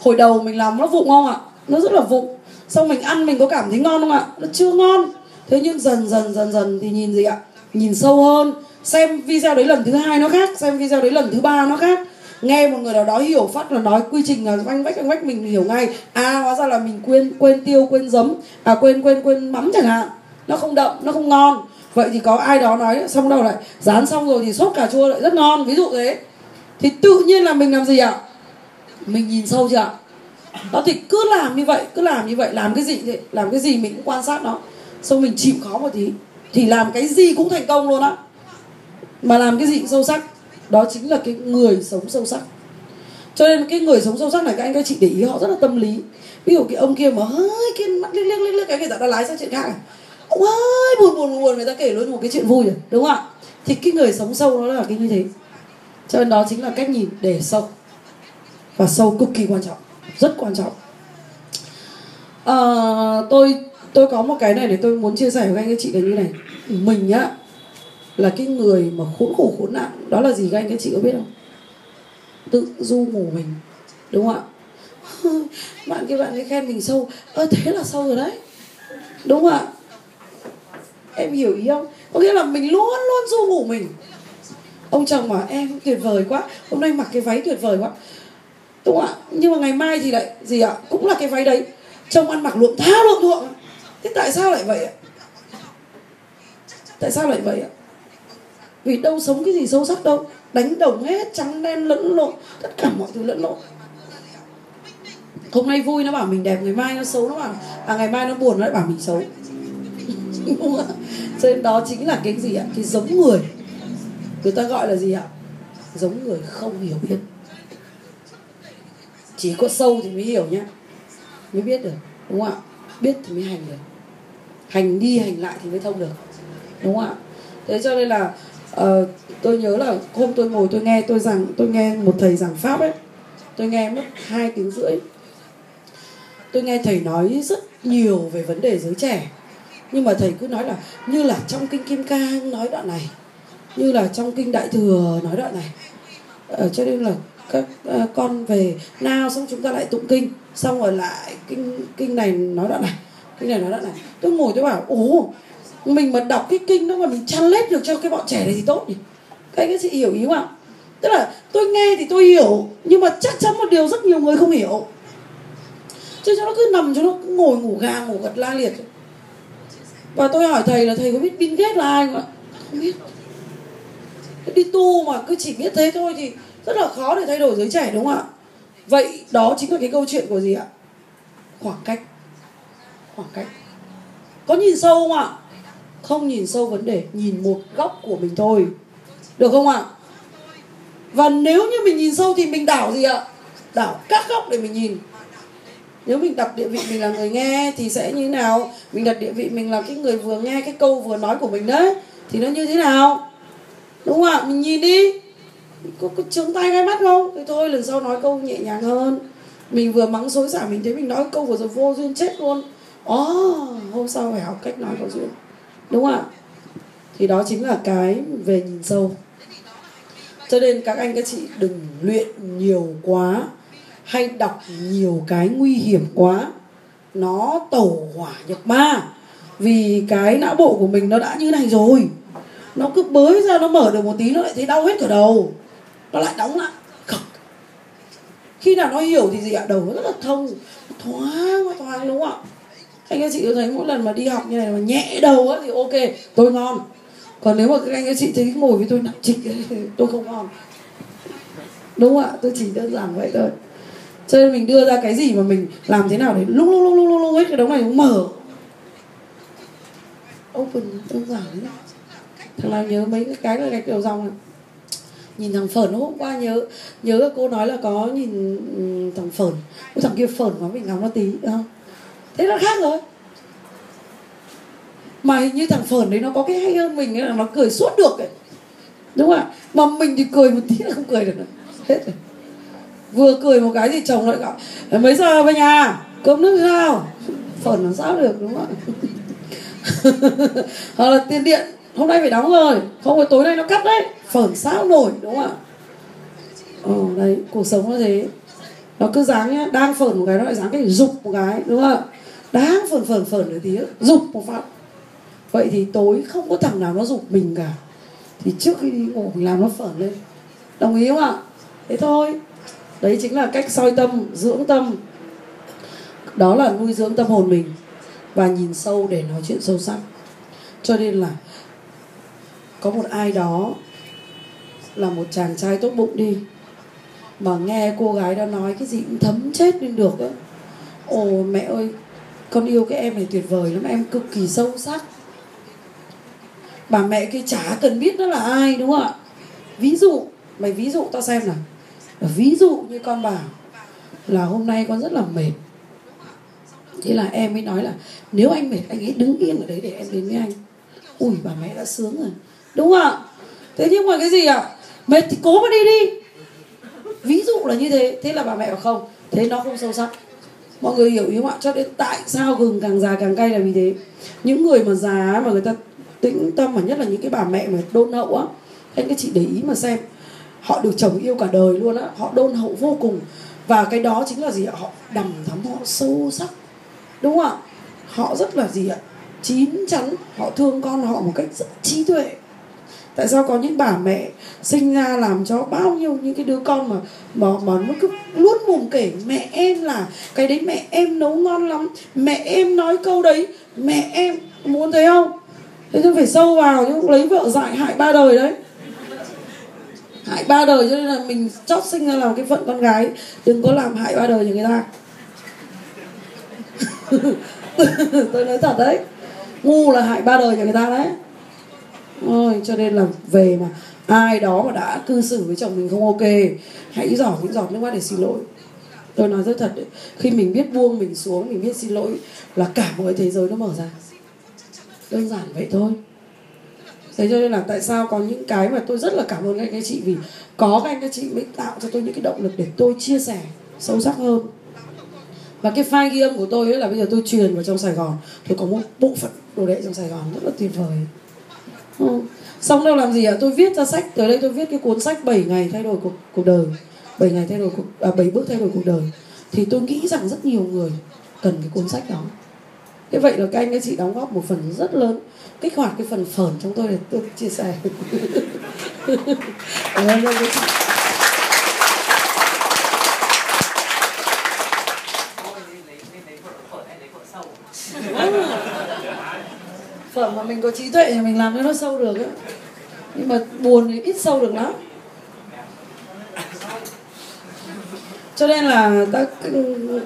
Hồi đầu mình làm nó vụng không ạ? Nó rất là vụng. Xong mình ăn mình có cảm thấy ngon không ạ? Nó chưa ngon. Thế nhưng dần dần dần dần thì nhìn gì ạ? Nhìn sâu hơn. Xem video đấy lần thứ hai nó khác, xem video đấy lần thứ ba nó khác nghe một người nào đó hiểu phát là nói quy trình là vanh vách vanh vách, mình hiểu ngay. À hóa ra là mình quên quên tiêu, quên giấm à quên quên quên mắm chẳng hạn. Nó không đậm, nó không ngon. Vậy thì có ai đó nói, xong đâu lại, dán xong rồi thì sốt cà chua lại rất ngon, ví dụ thế. Thì tự nhiên là mình làm gì ạ? Mình nhìn sâu chưa ạ? Đó thì cứ làm như vậy, cứ làm như vậy, làm cái gì vậy làm cái gì mình cũng quan sát nó. Xong mình chịu khó một tí, thì làm cái gì cũng thành công luôn á. Mà làm cái gì cũng sâu sắc đó chính là cái người sống sâu sắc. Cho nên cái người sống sâu sắc này các anh các chị để ý họ rất là tâm lý. Ví dụ cái ông kia mà hơi cái mắt liếc liếc liếc liếc cái người ta đã lái sang chuyện khác ông ơi buồn buồn buồn người ta kể luôn một cái chuyện vui rồi đúng không ạ? Thì cái người sống sâu nó là cái như thế. Cho nên đó chính là cách nhìn để sâu và sâu cực kỳ quan trọng rất quan trọng. À, tôi tôi có một cái này để tôi muốn chia sẻ với anh các chị là như này. Mình á là cái người mà khốn khổ khốn nạn, đó là gì các anh, các chị có biết không? Tự du ngủ mình, đúng không ạ? Bạn kia bạn ấy khen mình sâu. Ơ, thế là sâu rồi đấy. Đúng không ạ? Em hiểu ý không? Có nghĩa là mình luôn luôn du ngủ mình. Ông chồng mà em tuyệt vời quá, hôm nay mặc cái váy tuyệt vời quá. Đúng không ạ? Nhưng mà ngày mai thì lại gì ạ? Cũng là cái váy đấy. Chồng ăn mặc luộm tháo luộm thuộm. Thế tại sao lại vậy ạ? Tại sao lại vậy ạ? Vì đâu sống cái gì sâu sắc đâu. Đánh đồng hết, trắng đen, lẫn lộn, tất cả mọi thứ lẫn lộn. Hôm nay vui nó bảo mình đẹp, ngày mai nó xấu, nó bảo à ngày mai nó buồn, nó lại bảo mình xấu. Cho nên đó chính là cái gì ạ? Cái giống người. Người ta gọi là gì ạ? Giống người không hiểu biết. Chỉ có sâu thì mới hiểu nhá. Mới biết được, đúng không ạ? Biết thì mới hành được. Hành đi, hành lại thì mới thông được. Đúng không ạ? Thế cho nên là uh, tôi nhớ là hôm tôi ngồi tôi nghe tôi rằng tôi nghe một thầy giảng pháp ấy. Tôi nghe mất hai tiếng rưỡi. Tôi nghe thầy nói rất nhiều về vấn đề giới trẻ. Nhưng mà thầy cứ nói là như là trong kinh kim cang nói đoạn này như là trong kinh đại thừa nói đoạn này. Ờ, cho nên là các uh, con về nào xong chúng ta lại tụng kinh xong rồi lại kinh kinh này nói đoạn này kinh này nói đoạn này. Tôi ngồi tôi bảo ồ mình mà đọc cái kinh đó mà mình chăn lết được cho cái bọn trẻ này thì tốt nhỉ? Các anh chị hiểu ý không ạ? Tức là tôi nghe thì tôi hiểu, nhưng mà chắc chắn một điều rất nhiều người không hiểu. Chứ cho nó cứ nằm cho nó ngồi ngủ gà ngủ gật la liệt. Và tôi hỏi thầy là, thầy có biết Bill Gates là ai không ạ? Không biết. Đi tu mà cứ chỉ biết thế thôi thì rất là khó để thay đổi giới trẻ, đúng không ạ? Vậy đó chính là cái câu chuyện của gì ạ? Khoảng cách. Khoảng cách. Có nhìn sâu không ạ? Không nhìn sâu vấn đề nhìn một góc của mình thôi. Được không ạ? Và nếu như mình nhìn sâu thì mình đảo gì ạ? Đảo các góc để mình nhìn. Nếu mình đặt địa vị mình là người nghe thì sẽ như thế nào? Mình đặt địa vị mình là cái người vừa nghe cái câu vừa nói của mình đấy thì nó như thế nào? Đúng không ạ? Mình nhìn đi. Có, có trướng tay gai mắt không? Thì thôi lần sau nói câu nhẹ nhàng hơn. Mình vừa mắng xối xả mình thấy mình nói câu vừa rồi vô duyên chết luôn. Ồ oh, hôm sau phải học cách nói có duyên đúng không ạ? Thì đó chính là cái về nhìn sâu. Cho nên các anh, các chị đừng luyện nhiều quá hay đọc nhiều cái nguy hiểm quá. Nó tẩu hỏa nhập ma. Vì cái não bộ của mình nó đã như này rồi. Nó cứ bới ra, nó mở được một tí, nó lại thấy đau hết cả đầu. Nó lại đóng lại. Khi nào nó hiểu thì gì ạ? Đầu nó rất là thông. Thoáng thoáng, đúng không ạ? Anh các chị có thấy mỗi lần mà đi học như này mà nhẹ đầu á thì ok tôi ngon. Còn nếu mà các anh các chị thấy ngồi với tôi nặng trịch tôi không ngon. Đúng không ạ? Tôi chỉ đơn giản vậy thôi. Cho nên mình đưa ra cái gì mà mình làm thế nào để lúc lúc lúc lúc lúc, hết cái đống này cũng mở. Open đơn giản đấy. Thằng nào nhớ mấy cái cái là gạch đầu dòng này. Nhìn thằng phởn hôm qua nhớ nhớ cô nói là có nhìn ừ, thằng phởn. Thằng kia phởn quá mình ngắm nó tí không? Thế nó khác rồi. Mà hình như thằng phởn đấy nó có cái hay hơn mình là nó cười suốt được ấy. Đúng không ạ? Mà mình thì cười một tí là không cười được nữa. Hết rồi. Vừa cười một cái thì chồng lại gọi ờ, mấy giờ về nhà? Cơm nước sao? Phởn làm sao được, đúng không ạ? Hoặc là tiền điện, hôm nay phải đóng rồi, không phải tối nay nó cắt đấy. Phởn sao nổi, đúng không ạ? Ờ đấy, cuộc sống nó thế. Nó cứ dáng nhá đang phởn một cái nó lại dáng cái dục một cái, đúng không ạ? Đáng phởn phởn phởn ở tí dục một phát. Vậy thì tối không có thằng nào nó dục mình cả. Thì trước khi đi ngủ, mình làm nó phởn lên. Đồng ý không ạ? Thế thôi. Đấy chính là cách soi tâm, dưỡng tâm. Đó là nuôi dưỡng tâm hồn mình và nhìn sâu để nói chuyện sâu sắc. Cho nên là có một ai đó là một chàng trai tốt bụng đi, mà nghe cô gái đó nói cái gì cũng thấm chết lên được á. Ồ, mẹ ơi con yêu cái em này tuyệt vời lắm, em cực kỳ sâu sắc. Bà mẹ kia chả cần biết nó là ai, đúng không ạ? Ví dụ, mày ví dụ tao xem nào. Ví dụ như con bảo là hôm nay con rất là mệt. Thế là em mới nói là nếu anh mệt, anh ấy đứng yên ở đấy để em đến với anh. Ui, bà mẹ đã sướng rồi. Đúng không ạ? Thế nhưng mà cái gì ạ? Mệt thì cố mà đi đi. Ví dụ là như thế. Thế là bà mẹ bảo không, thế nó không sâu sắc mọi người hiểu ý không ạ? Cho nên tại sao gừng càng già càng cay là vì thế? Những người mà già mà người ta tĩnh tâm, mà nhất là những cái bà mẹ mà đôn hậu á, anh các chị để ý mà xem. Họ được chồng yêu cả đời luôn á, họ đôn hậu vô cùng. Và cái đó chính là gì ạ? Họ đầm thắm, họ sâu sắc. Đúng không ạ? Họ rất là gì ạ? Chín chắn, họ thương con họ một cách rất trí tuệ tại sao có những bà mẹ sinh ra làm cho bao nhiêu những cái đứa con mà mà mà nó cứ luôn mồm kể mẹ em là cái đấy mẹ em nấu ngon lắm, mẹ em nói câu đấy, mẹ em muốn thấy không? Thế tôi phải sâu vào chứ, lấy vợ dại hại ba đời đấy. Hại ba đời cho nên là mình chót sinh ra làm cái phận con gái, đừng có làm hại ba đời cho người ta. Tôi nói thật đấy, ngu là hại ba đời cho người ta đấy ơi cho nên là về mà ai đó mà đã cư xử với chồng mình không ok, hãy giỏ những giọt nước mắt để xin lỗi. Tôi nói rất thật đấy. khi mình biết buông mình xuống, mình biết xin lỗi là cả một cái thế giới nó mở ra. Đơn giản vậy thôi. Thế cho nên là tại sao có những cái mà tôi rất là cảm ơn các anh các chị, vì có các anh các chị mới tạo cho tôi những cái động lực để tôi chia sẻ sâu sắc hơn. Và cái file ghi âm của tôi ấy là bây giờ tôi truyền vào trong Sài Gòn. Tôi có một bộ phận đồ đệ trong Sài Gòn rất là tuyệt vời ừ. xong đâu làm gì ạ? Tôi viết ra sách tới đây tôi viết cái cuốn sách 7 ngày thay đổi cuộc cuộc đời. 7 ngày thay đổi cuộc à, 7 bước thay đổi cuộc đời. Thì tôi nghĩ rằng rất nhiều người cần cái cuốn sách đó. Thế vậy là các anh các chị đóng góp một phần rất lớn kích hoạt cái phần phởn trong tôi để tôi chia sẻ. Cảm ơn các chị. Phẩm mà mình có trí tuệ thì mình làm cho nó sâu được ấy. nhưng mà buồn thì ít sâu được lắm. Cho nên là các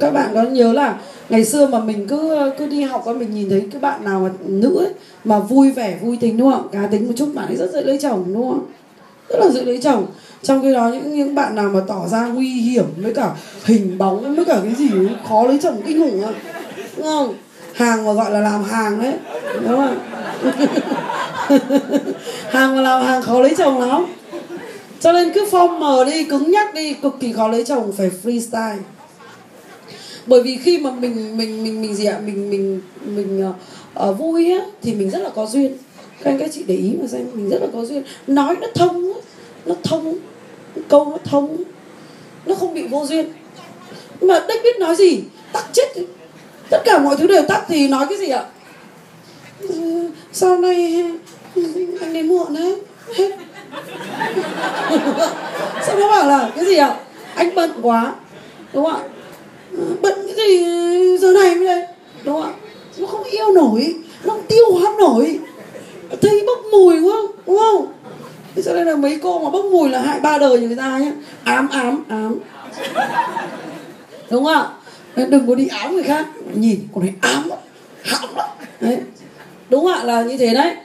các bạn có nhớ là ngày xưa mà mình cứ cứ đi học và mình nhìn thấy cái bạn nào mà nữ ấy, mà vui vẻ vui tính đúng không? Cá tính một chút bạn ấy rất dễ lấy chồng đúng không? Rất là dễ lấy chồng. Trong khi đó những những bạn nào mà tỏ ra nguy hiểm với cả hình bóng với cả cái gì khó lấy chồng kinh khủng ạ đúng không? Hàng mà gọi là làm hàng đấy đúng không hàng mà làm hàng khó lấy chồng lắm. Cho nên cứ form mờ đi cứng nhắc đi cực kỳ khó lấy chồng phải freestyle. Bởi vì khi mà mình mình mình mình gì ạ? Mình mình mình uh, uh, vui á thì mình rất là có duyên. Các anh các chị để ý mà xem mình rất là có duyên. Nói nó thông nó thông câu nó thông nó không bị vô duyên. Nhưng mà đếch biết nói gì? Tắc chết tất cả mọi thứ đều tắt thì nói cái gì ạ? Ừ, Sau này anh đến muộn đấy? Hết sao nó bảo là cái gì ạ? Anh bận quá, đúng không ạ? Ừ, bận cái gì giờ này mới đây? Đúng không ạ? Nó không yêu nổi, nó không tiêu hóa nổi. Thấy bốc mùi quá, đúng không? Thế cho nên là mấy cô mà bốc mùi là hại ba đời người ta nhé ám ám ám. Đúng không ạ? Đừng có đi ám người khác. Nhìn, con này ám lắm hãm lắm. Đấy. Đúng ạ, là như thế đấy.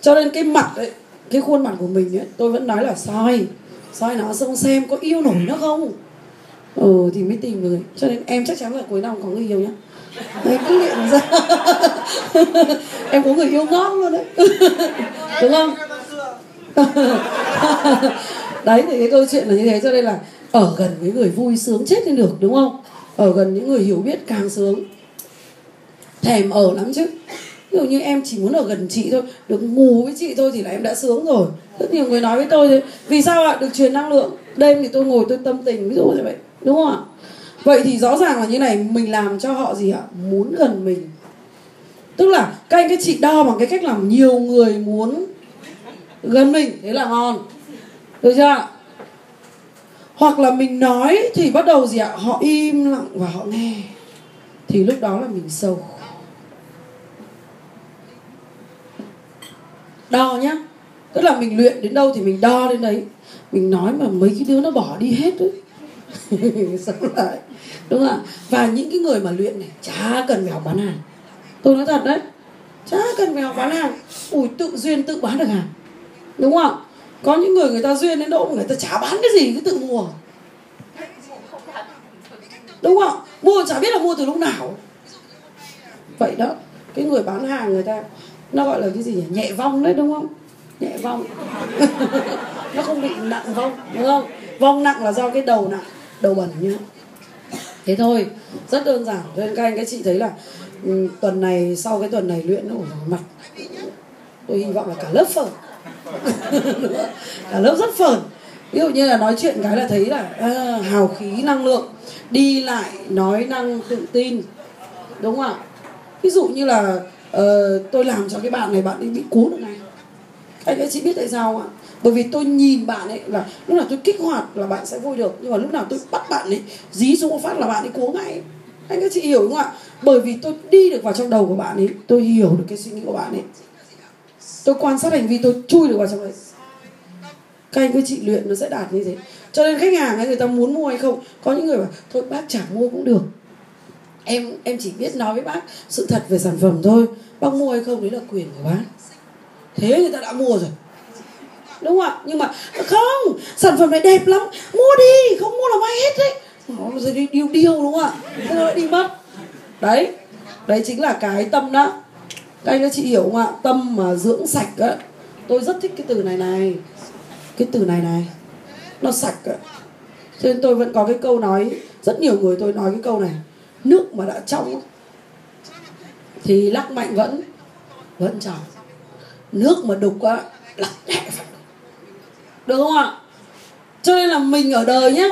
Cho nên cái mặt ấy, cái khuôn mặt của mình ấy, tôi vẫn nói là soi soi nó xong xem có yêu nổi nó không? Ừ thì mới tìm người. Cho nên em chắc chắn là cuối năm có người yêu nhá. Đấy, cứ luyện ra. Em có người yêu ngon luôn đấy. Đúng không? Đấy, thì cái câu chuyện là như thế. Cho nên là ở gần với người vui sướng chết lên được, đúng không? Ở gần những người hiểu biết càng sướng thèm ở lắm chứ. Ví dụ như em chỉ muốn ở gần chị thôi, được ngủ với chị thôi thì là em đã sướng rồi. Rất nhiều người nói với tôi thế. Vì sao ạ? Được truyền năng lượng. Đêm thì tôi ngồi tôi tâm tình, ví dụ như vậy, đúng không ạ? Vậy thì rõ ràng là như này, mình làm cho họ gì ạ? Muốn gần mình. Tức là các anh, các chị đo bằng cái cách làm nhiều người muốn gần mình. Thế là ngon. Được chưa ạ? Hoặc là mình nói thì bắt đầu gì ạ? Họ im lặng và họ nghe. Thì lúc đó là mình sâu đo nhá. Tức là mình luyện đến đâu thì mình đo đến đấy. Mình nói mà mấy cái đứa nó bỏ đi hết đấy sống lại. Đúng không ạ? Và những cái người mà luyện này, chả cần phải học bán hàng. Tôi nói thật đấy. Chả cần phải học bán hàng. Ủi tự duyên tự bán được hàng. Đúng không ạ? Có những người người ta duyên đến độ người ta chả bán cái gì, cứ tự mua. Đúng không? Mua chả biết là mua từ lúc nào. Vậy đó, cái người bán hàng người ta, nó gọi là cái gì nhỉ? Nhẹ vong đấy, đúng không? Nhẹ vong. Nó không bị nặng vong, đúng không? Vong nặng là do cái đầu nặng, đầu bẩn nhá. Thế thôi, rất đơn giản. Nên các anh, các chị thấy là ừ, tuần này, sau cái tuần này luyện nó mặt. Tôi hy vọng là cả lớp phở. cả lớp rất phởn ví dụ như là nói chuyện cái là thấy là à, hào khí năng lượng đi lại nói năng tự tin. Đúng không ạ? Ví dụ như là uh, tôi làm cho cái bạn này bạn ấy bị cuốn được ngay. Anh các chị biết tại sao không ạ? Bởi vì tôi nhìn bạn ấy là lúc nào tôi kích hoạt là bạn sẽ vui được. Nhưng mà lúc nào tôi bắt bạn ấy dí xuống một phát là bạn ấy cuốn ngay. Anh các chị hiểu không ạ? Bởi vì tôi đi được vào trong đầu của bạn ấy tôi hiểu được cái suy nghĩ của bạn ấy tôi quan sát hành vi, tôi chui được vào trong đấy. Các anh các chị luyện nó sẽ đạt như thế. Cho nên khách hàng hay người ta muốn mua hay không, có những người bảo, thôi, bác chẳng mua cũng được. Em em chỉ biết nói với bác sự thật về sản phẩm thôi. Bác mua hay không, đấy là quyền của bác. Thế người ta đã mua rồi. Đúng không ạ? Nhưng mà, không, sản phẩm này đẹp lắm. Mua đi, không mua là mai hết đấy. Nó rồi đi điêu điêu đúng không ạ? Thế nó lại đi mất. Đấy đấy chính là cái tâm đó các anh các chị hiểu không ạ? Tâm mà dưỡng sạch á, tôi rất thích cái từ này này. Cái từ này này, nó sạch á. Cho nên tôi vẫn có cái câu nói, rất nhiều người tôi nói cái câu này, nước mà đã trong thì lắc mạnh vẫn vẫn trong. Nước mà đục á, lắc nhẹ phải được không ạ? Cho nên là mình ở đời nhé,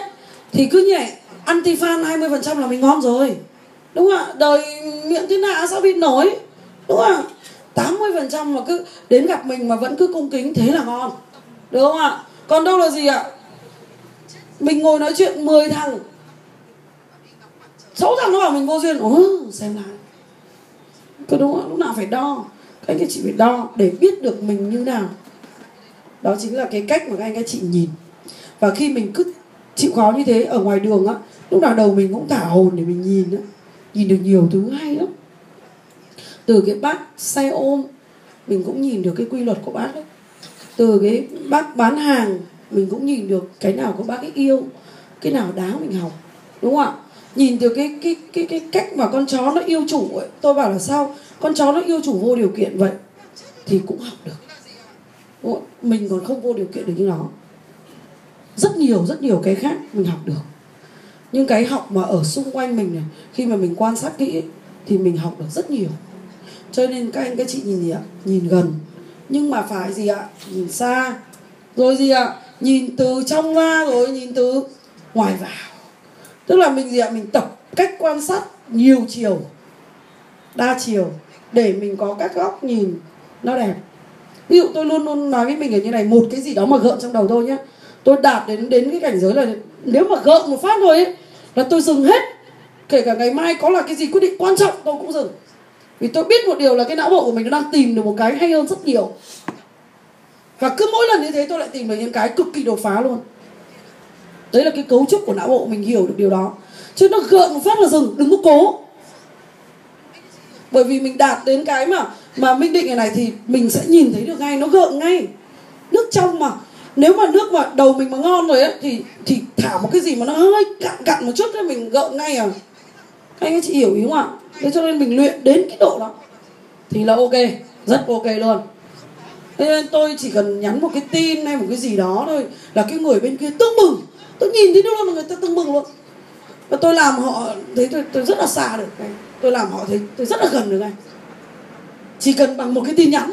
thì cứ nhẹ anti fan 20% là mình ngon rồi. Đúng không ạ? Đời miệng thế nào sao bị nổi? Đúng không? Ạ 80% mà cứ đến gặp mình mà vẫn cứ cung kính, thế là ngon. Đúng không ạ? Còn đâu là gì ạ? Mình ngồi nói chuyện 10 thằng. Sáu thằng nó bảo mình vô duyên. Ồ xem lại. Có đúng không lúc nào phải đo. Các anh các chị phải đo để biết được mình như nào. Đó chính là cái cách mà các anh các chị nhìn. Và khi mình cứ chịu khó như thế ở ngoài đường á, lúc nào đầu mình cũng thả hồn để mình nhìn á. Nhìn được nhiều thứ hay lắm từ cái bác xe ôm mình cũng nhìn được cái quy luật của bác đấy từ cái bác bán hàng mình cũng nhìn được cái nào của bác ấy yêu cái nào đáng mình học đúng không ạ? Nhìn từ cái cái cái cái cách mà con chó nó yêu chủ ấy. Tôi bảo là sao? Con chó nó yêu chủ vô điều kiện vậy thì cũng học được. Đúng không? mình còn không vô điều kiện được như nó. Rất nhiều rất nhiều cái khác mình học được. Nhưng cái học mà ở xung quanh mình này khi mà mình quan sát kỹ ấy, thì mình học được rất nhiều cho nên các anh, các chị nhìn gì ạ? Nhìn gần. Nhưng mà phải gì ạ? Nhìn xa. Rồi gì ạ? Nhìn từ trong ra rồi nhìn từ ngoài vào. Tức là mình gì ạ? Mình tập cách quan sát nhiều chiều, đa chiều, để mình có các góc nhìn nó đẹp. Ví dụ tôi luôn luôn nói với mình là như này, một cái gì đó mà gợn trong đầu tôi nhé tôi đạt đến đến cái cảnh giới là nếu mà gợn một phát thôi ấy, là tôi dừng hết. Kể cả ngày mai có là cái gì quyết định quan trọng, tôi cũng dừng vì tôi biết một điều là cái não bộ của mình nó đang tìm được một cái hay hơn rất nhiều. Và cứ mỗi lần như thế tôi lại tìm được những cái cực kỳ đột phá luôn. Đấy là cái cấu trúc của não bộ mình hiểu được điều đó. Chứ nó gợn một phát là dừng, đừng có cố. Bởi vì mình đạt đến cái mà mà minh định này này thì mình sẽ nhìn thấy được ngay, nó gợn ngay. Nước trong mà. Nếu mà nước mà đầu mình mà ngon rồi ấy, thì thì thả một cái gì mà nó hơi cạn cạn một chút thì mình gợn ngay à các anh chị hiểu ý không ạ thế cho nên mình luyện đến cái độ đó. Thì là ok rất ok luôn. Thế nên tôi chỉ cần nhắn một cái tin hay một cái gì đó thôi là cái người bên kia tương mừng tôi nhìn thấy luôn là người ta tương mừng luôn. Và tôi làm họ thấy tôi, tôi rất là xa được này. tôi làm họ thấy tôi rất là gần được này. Chỉ cần bằng một cái tin nhắn.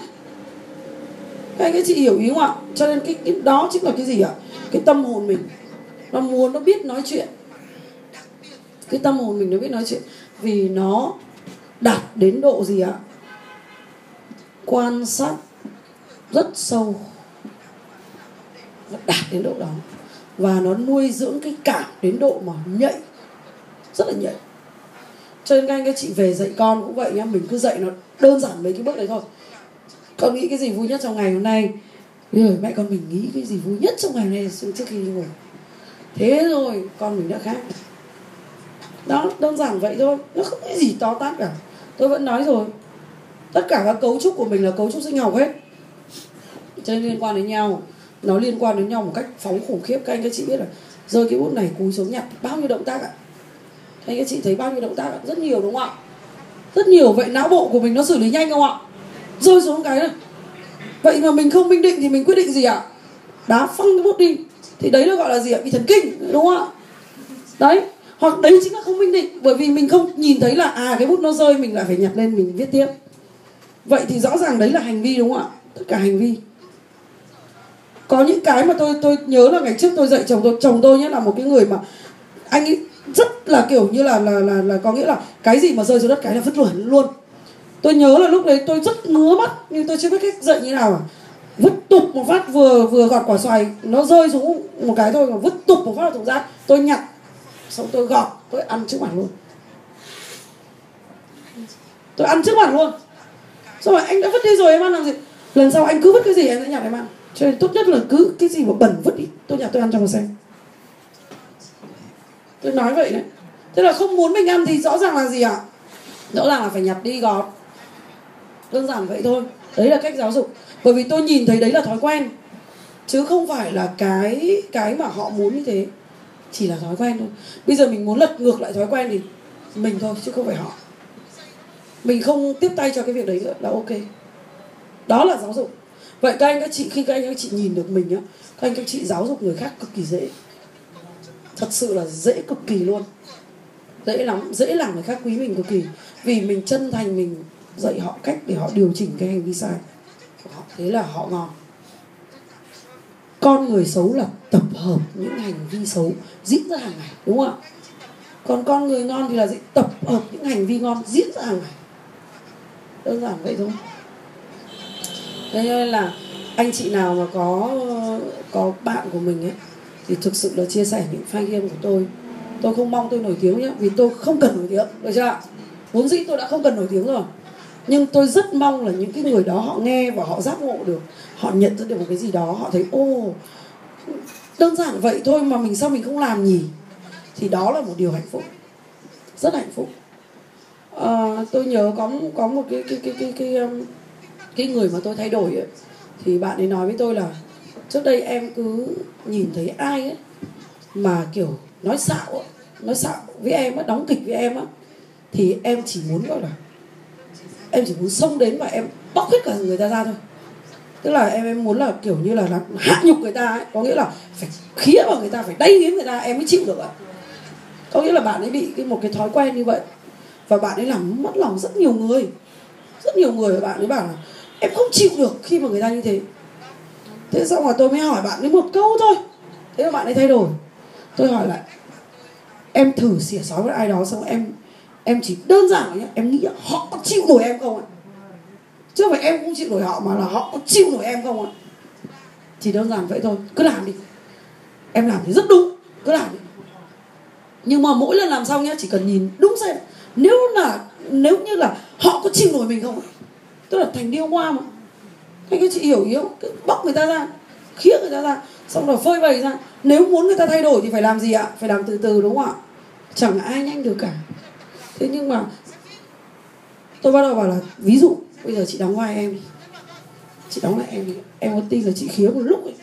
Các anh các chị hiểu ý không ạ cho nên cái, cái đó chính là cái gì ạ? Cái tâm hồn mình. Nó muốn nó biết nói chuyện cái tâm hồn mình nó biết nói chuyện. Vì nó đạt đến độ gì ạ? Quan sát rất sâu. Nó đạt đến độ đó. Và nó nuôi dưỡng cái cảm đến độ mà nhạy. Rất là nhạy. Cho nên các anh các chị về dạy con cũng vậy nhá. Mình cứ dạy nó đơn giản mấy cái bước đấy thôi. Con nghĩ cái gì vui nhất trong ngày hôm nay? Rồi mẹ con mình nghĩ cái gì vui nhất trong ngày hôm nay? Trước khi đi ngủ. Thế rồi con mình đã khác đó, đơn giản vậy thôi. Nó không có gì to tát cả. Tôi vẫn nói rồi. Tất cả các cấu trúc của mình là cấu trúc sinh học hết. Cho nên liên quan đến nhau. Nó liên quan đến nhau một cách phóng khủng khiếp. Các anh các chị biết là rơi cái bút này, cúi xuống nhặt bao nhiêu động tác ạ? Các anh các chị thấy bao nhiêu động tác ạ? Rất nhiều đúng không ạ? Rất nhiều. Vậy não bộ của mình nó xử lý nhanh không ạ? Rơi xuống cái này. Vậy mà mình không minh định thì mình quyết định gì ạ? Đá phăng cái bút đi. Thì đấy nó gọi là gì ạ? Bị thần kinh, đúng không ạ? Đấy hoặc đấy chính là không minh định, bởi vì mình không nhìn thấy là à cái bút nó rơi, mình lại phải nhặt lên, mình viết tiếp. Vậy thì rõ ràng đấy là hành vi đúng không ạ? Tất cả hành vi. Có những cái mà tôi tôi nhớ là ngày trước tôi dạy chồng tôi chồng tôi nhé là một cái người mà anh ấy rất là kiểu như là là là là có nghĩa là cái gì mà rơi xuống đất cái là vứt luôn luôn. Tôi nhớ là lúc đấy tôi rất ngứa mắt, nhưng tôi chưa biết cách dạy như nào à. Vứt tục một phát vừa vừa gọt quả xoài, nó rơi xuống một cái thôi mà vứt tục một phát vào thùng rác, tôi nhặt xong tôi gọt tôi ăn trước mặt luôn. Tôi ăn trước mặt luôn. Xong rồi anh đã vứt đi rồi, em ăn làm gì? Lần sau anh cứ vứt cái gì em sẽ nhặt em ăn. Cho nên tốt nhất là cứ cái gì mà bẩn vứt đi, tôi nhặt, tôi ăn cho mà xem tôi nói vậy đấy thế là không muốn mình ăn thì rõ ràng là gì ạ? Rõ ràng là phải nhặt đi gọt. Đơn giản vậy thôi. Đấy là cách giáo dục. Bởi vì tôi nhìn thấy đấy là thói quen. Chứ không phải là cái cái mà họ muốn như thế chỉ là thói quen thôi. Bây giờ mình muốn lật ngược lại thói quen thì mình thôi, chứ không phải họ. Mình không tiếp tay cho cái việc đấy nữa là ok. Đó là giáo dục. Vậy các anh, các chị, khi các anh, các chị nhìn được mình á, các anh, các chị giáo dục người khác cực kỳ dễ. Thật sự là dễ cực kỳ luôn. Dễ lắm, dễ làm người khác quý mình cực kỳ. Vì mình chân thành, mình dạy họ cách để họ điều chỉnh cái hành vi sai. Của họ thế là họ ngon con người xấu là tập hợp những hành vi xấu diễn ra hàng ngày, đúng không ạ? Còn con người ngon thì là gì? Tập hợp những hành vi ngon diễn ra hàng ngày. Đơn giản vậy thôi. Thế nên là anh chị nào mà có có bạn của mình ấy, thì thực sự là chia sẻ những file game của tôi. Tôi không mong tôi nổi tiếng nhé vì tôi không cần nổi tiếng, được chưa ạ? Vốn dĩ tôi đã không cần nổi tiếng rồi. Nhưng tôi rất mong là những cái người đó họ nghe và họ giác ngộ được họ nhận ra được một cái gì đó họ thấy ô đơn giản vậy thôi mà mình sao mình không làm nhỉ? Thì đó là một điều hạnh phúc rất hạnh phúc. À, tôi nhớ có có một cái cái cái cái cái um, cái, người mà tôi thay đổi ấy, thì bạn ấy nói với tôi là trước đây em cứ nhìn thấy ai ấy mà kiểu nói xạo ấy, nói xạo với em á đóng kịch với em á thì em chỉ muốn gọi là em chỉ muốn xông đến và em bóc hết cả người ta ra thôi tức là em em muốn là kiểu như là, là hạ nhục người ta ấy. Có nghĩa là phải khía vào người ta phải đay nghiến người ta em mới chịu được ạ. Có nghĩa là bạn ấy bị cái một cái thói quen như vậy. Và bạn ấy làm mất lòng rất nhiều người. Rất nhiều người và bạn ấy bảo là em không chịu được khi mà người ta như thế. Thế xong rồi tôi mới hỏi bạn ấy một câu thôi. Thế mà bạn ấy thay đổi. Tôi hỏi lại em thử xỉa xói với ai đó xong em em chỉ đơn giản nhé em nghĩ là họ có chịu nổi em không ạ? Chứ không phải em không chịu nổi họ mà là họ có chịu nổi em không ạ? Chỉ đơn giản vậy thôi, cứ làm đi. Em làm thì rất đúng, cứ làm đi. Nhưng mà mỗi lần làm xong nhá, chỉ cần nhìn đúng xem, nếu là, nếu như là họ có chịu nổi mình không ạ? Tức là thành điêu hoa mà. Anh các chị hiểu ý không? Cứ bóc người ta ra khiếc người ta ra, xong rồi phơi bày ra. Nếu muốn người ta thay đổi thì phải làm gì ạ? Phải làm từ từ đúng không ạ? Chẳng ai nhanh được cả. Thế nhưng mà tôi bắt đầu bảo là, ví dụ bây giờ chị đóng vai em đi. Chị đóng lại em đi. Em có tin là chị khía một lúc ấy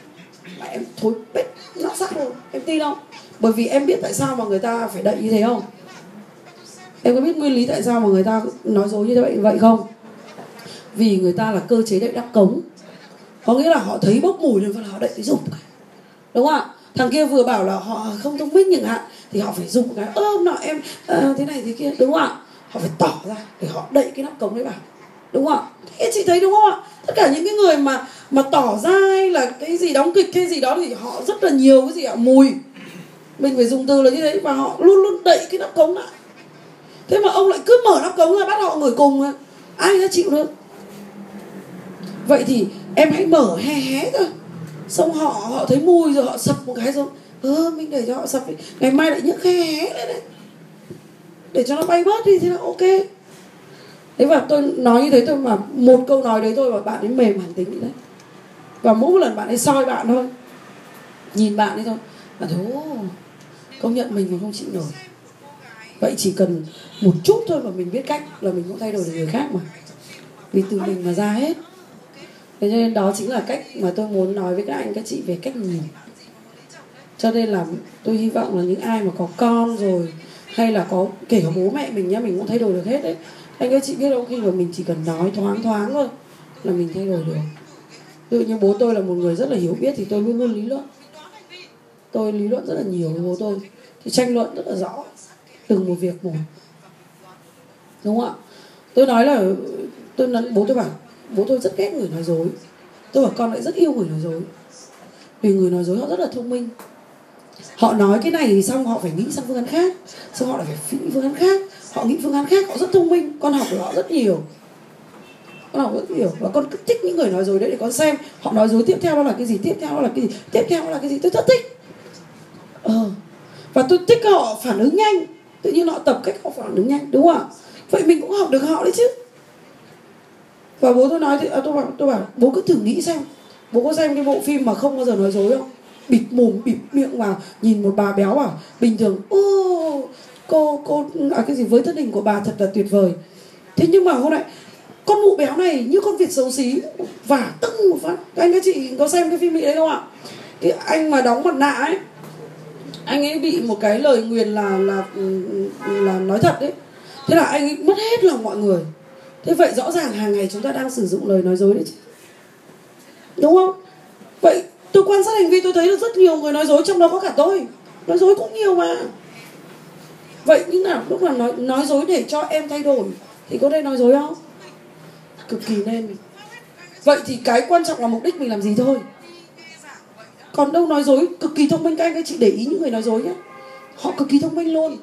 mà em thối bết nó sắc luôn. Em tin không? Bởi vì em biết tại sao mà người ta phải đậy như thế không? Em có biết nguyên lý tại sao mà người ta nói dối như vậy vậy không? Vì người ta là cơ chế đậy đắp cống. Có nghĩa là họ thấy bốc mùi lên và họ đậy cái dùng đúng không ạ? Thằng kia vừa bảo là họ không thông minh chẳng hạn thì họ phải dùng cái ôm nọ em à, thế này thế kia. Đúng không ạ? Họ phải tỏ ra để họ đậy cái nắp cống đấy vào đúng không ạ? Thế chị thấy đúng không ạ? Tất cả những cái người mà mà tỏ ra hay là cái gì đóng kịch hay gì đó thì họ rất là nhiều cái gì ạ? Mùi. Mình phải dùng từ là như thế và họ luôn luôn đậy cái nắp cống lại. Thế mà ông lại cứ mở nắp cống ra bắt họ ngồi cùng ai đã chịu được? Vậy thì em hãy mở hé hé thôi. Xong họ họ thấy mùi rồi họ sập một cái rồi ơ mình để cho họ sập đi. ngày mai lại nhấc hé hé lên đấy. Để cho nó bay bớt đi thì là ok thế và tôi nói như thế thôi mà một câu nói đấy thôi mà bạn ấy mềm hẳn tính đấy. Và mỗi một lần bạn ấy soi bạn thôi, nhìn bạn ấy thôi, là thú công nhận mình mà không chịu nổi. Vậy chỉ cần một chút thôi mà mình biết cách là mình cũng thay đổi được người khác mà. Vì từ mình mà ra hết. Thế cho nên đó chính là cách mà tôi muốn nói với các anh, các chị về cách nhìn. Cho nên là tôi hy vọng là những ai mà có con rồi, hay là có kể cả bố mẹ mình nhá, mình cũng thay đổi được hết đấy anh các chị biết không? Khi mà mình chỉ cần nói thoáng thoáng thôi là mình thay đổi được. Ví dụ như bố tôi là một người rất là hiểu biết thì tôi luôn luôn lý luận. Tôi lý luận rất là nhiều với bố tôi. Thì tranh luận rất là rõ. Từng một việc một. Đúng không ạ? Tôi nói là tôi nói, bố tôi bảo bố tôi rất ghét người nói dối. Tôi bảo con lại rất yêu người nói dối. Vì người nói dối họ rất là thông minh. Họ nói cái này thì xong họ phải nghĩ sang phương án khác. Xong họ lại phải nghĩ phương án khác họ nghĩ phương án khác họ rất thông minh con học của họ rất nhiều. Con học rất nhiều. Và con cứ thích những người nói dối đấy để con xem họ nói dối tiếp theo đó là cái gì tiếp theo đó là cái gì tiếp theo đó là cái gì. Tôi rất thích. Ờ. Và tôi thích họ phản ứng nhanh. Tự nhiên họ tập cách họ phản ứng nhanh đúng không ạ? Vậy mình cũng học được họ đấy chứ. Và bố tôi nói thì à, tôi bảo tôi bảo bố cứ thử nghĩ xem. Bố có xem cái bộ phim mà không bao giờ nói dối không? Bịt mồm bịt miệng vào nhìn một bà béo bảo bình thường ô cô cô à cái gì với thân hình của bà thật là tuyệt vời. Thế nhưng mà hôm nay, con mụ béo này như con việt xấu xí và tưng một phát. Anh các chị có xem cái phim mỹ đấy không ạ? Cái anh mà đóng mặt nạ ấy, anh ấy bị một cái lời nguyền là là là nói thật đấy. Thế là anh ấy mất hết lòng mọi người. Thế vậy rõ ràng hàng ngày chúng ta đang sử dụng lời nói dối đấy chứ. Đúng không? Vậy tôi quan sát hành vi tôi thấy được rất nhiều người nói dối, trong đó có cả tôi. Nói dối cũng nhiều mà vậy nhưng nào lúc nào nói nói dối để cho em thay đổi, thì có nên nói dối không? Cực kỳ nên. Vậy thì cái quan trọng là mục đích mình làm gì thôi. Còn đâu nói dối, cực kỳ thông minh các anh các chị để ý những người nói dối nhé họ cực kỳ thông minh luôn.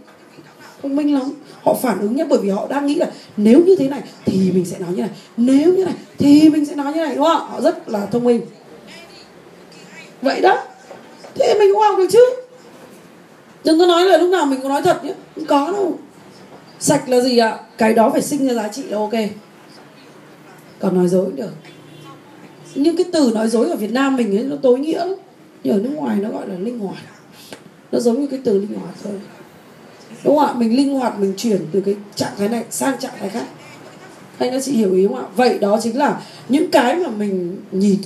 Thông minh lắm. Họ phản ứng nhé bởi vì họ đang nghĩ là nếu như thế này thì mình sẽ nói như này, nếu như này thì mình sẽ nói như này, đúng không họ rất là thông minh. Vậy đó. Thế mình cũng học được chứ đừng có nói là lúc nào mình có nói thật nhé. Không có đâu. Sạch là gì ạ? Cái đó phải sinh ra giá trị là ok. Còn nói dối cũng được. Nhưng cái từ nói dối ở Việt Nam mình ấy, nó tối nghĩa lắm. Nhưng ở nước ngoài nó gọi là linh hoạt. Nó giống như cái từ linh hoạt thôi. Đúng không ạ? Mình linh hoạt, mình chuyển từ cái trạng thái này sang trạng thái khác. Anh các chị hiểu ý không ạ? Vậy đó chính là những cái mà mình nhìn.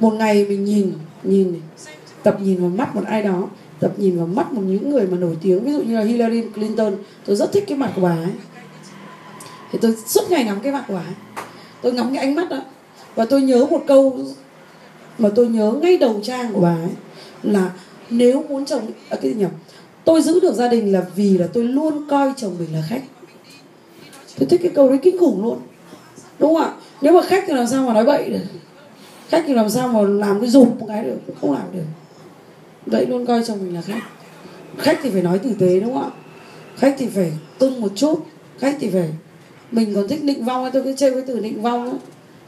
Một ngày mình nhìn nhìn tập nhìn vào mắt một ai đó tập nhìn vào mắt một những người mà nổi tiếng ví dụ như là Hillary Clinton tôi rất thích cái mặt của bà ấy. Thì tôi suốt ngày ngắm cái mặt của bà ấy. Tôi ngắm cái ánh mắt đó. Và tôi nhớ một câu mà tôi nhớ ngay đầu trang của bà ấy là nếu muốn chồng à, cái gì nhỉ? Tôi giữ được gia đình là vì là tôi luôn coi chồng mình là khách. Tôi thích cái câu đấy kinh khủng luôn. Đúng không ạ? Nếu mà khách thì làm sao mà nói bậy được? Khách thì làm sao mà làm cái dục một cái được? Không làm được vậy luôn coi chồng mình là khách. Khách thì phải nói tử tế đúng không ạ? Khách thì phải cưng một chút. Khách thì phải mình còn thích định vong tôi cứ chơi với từ định vong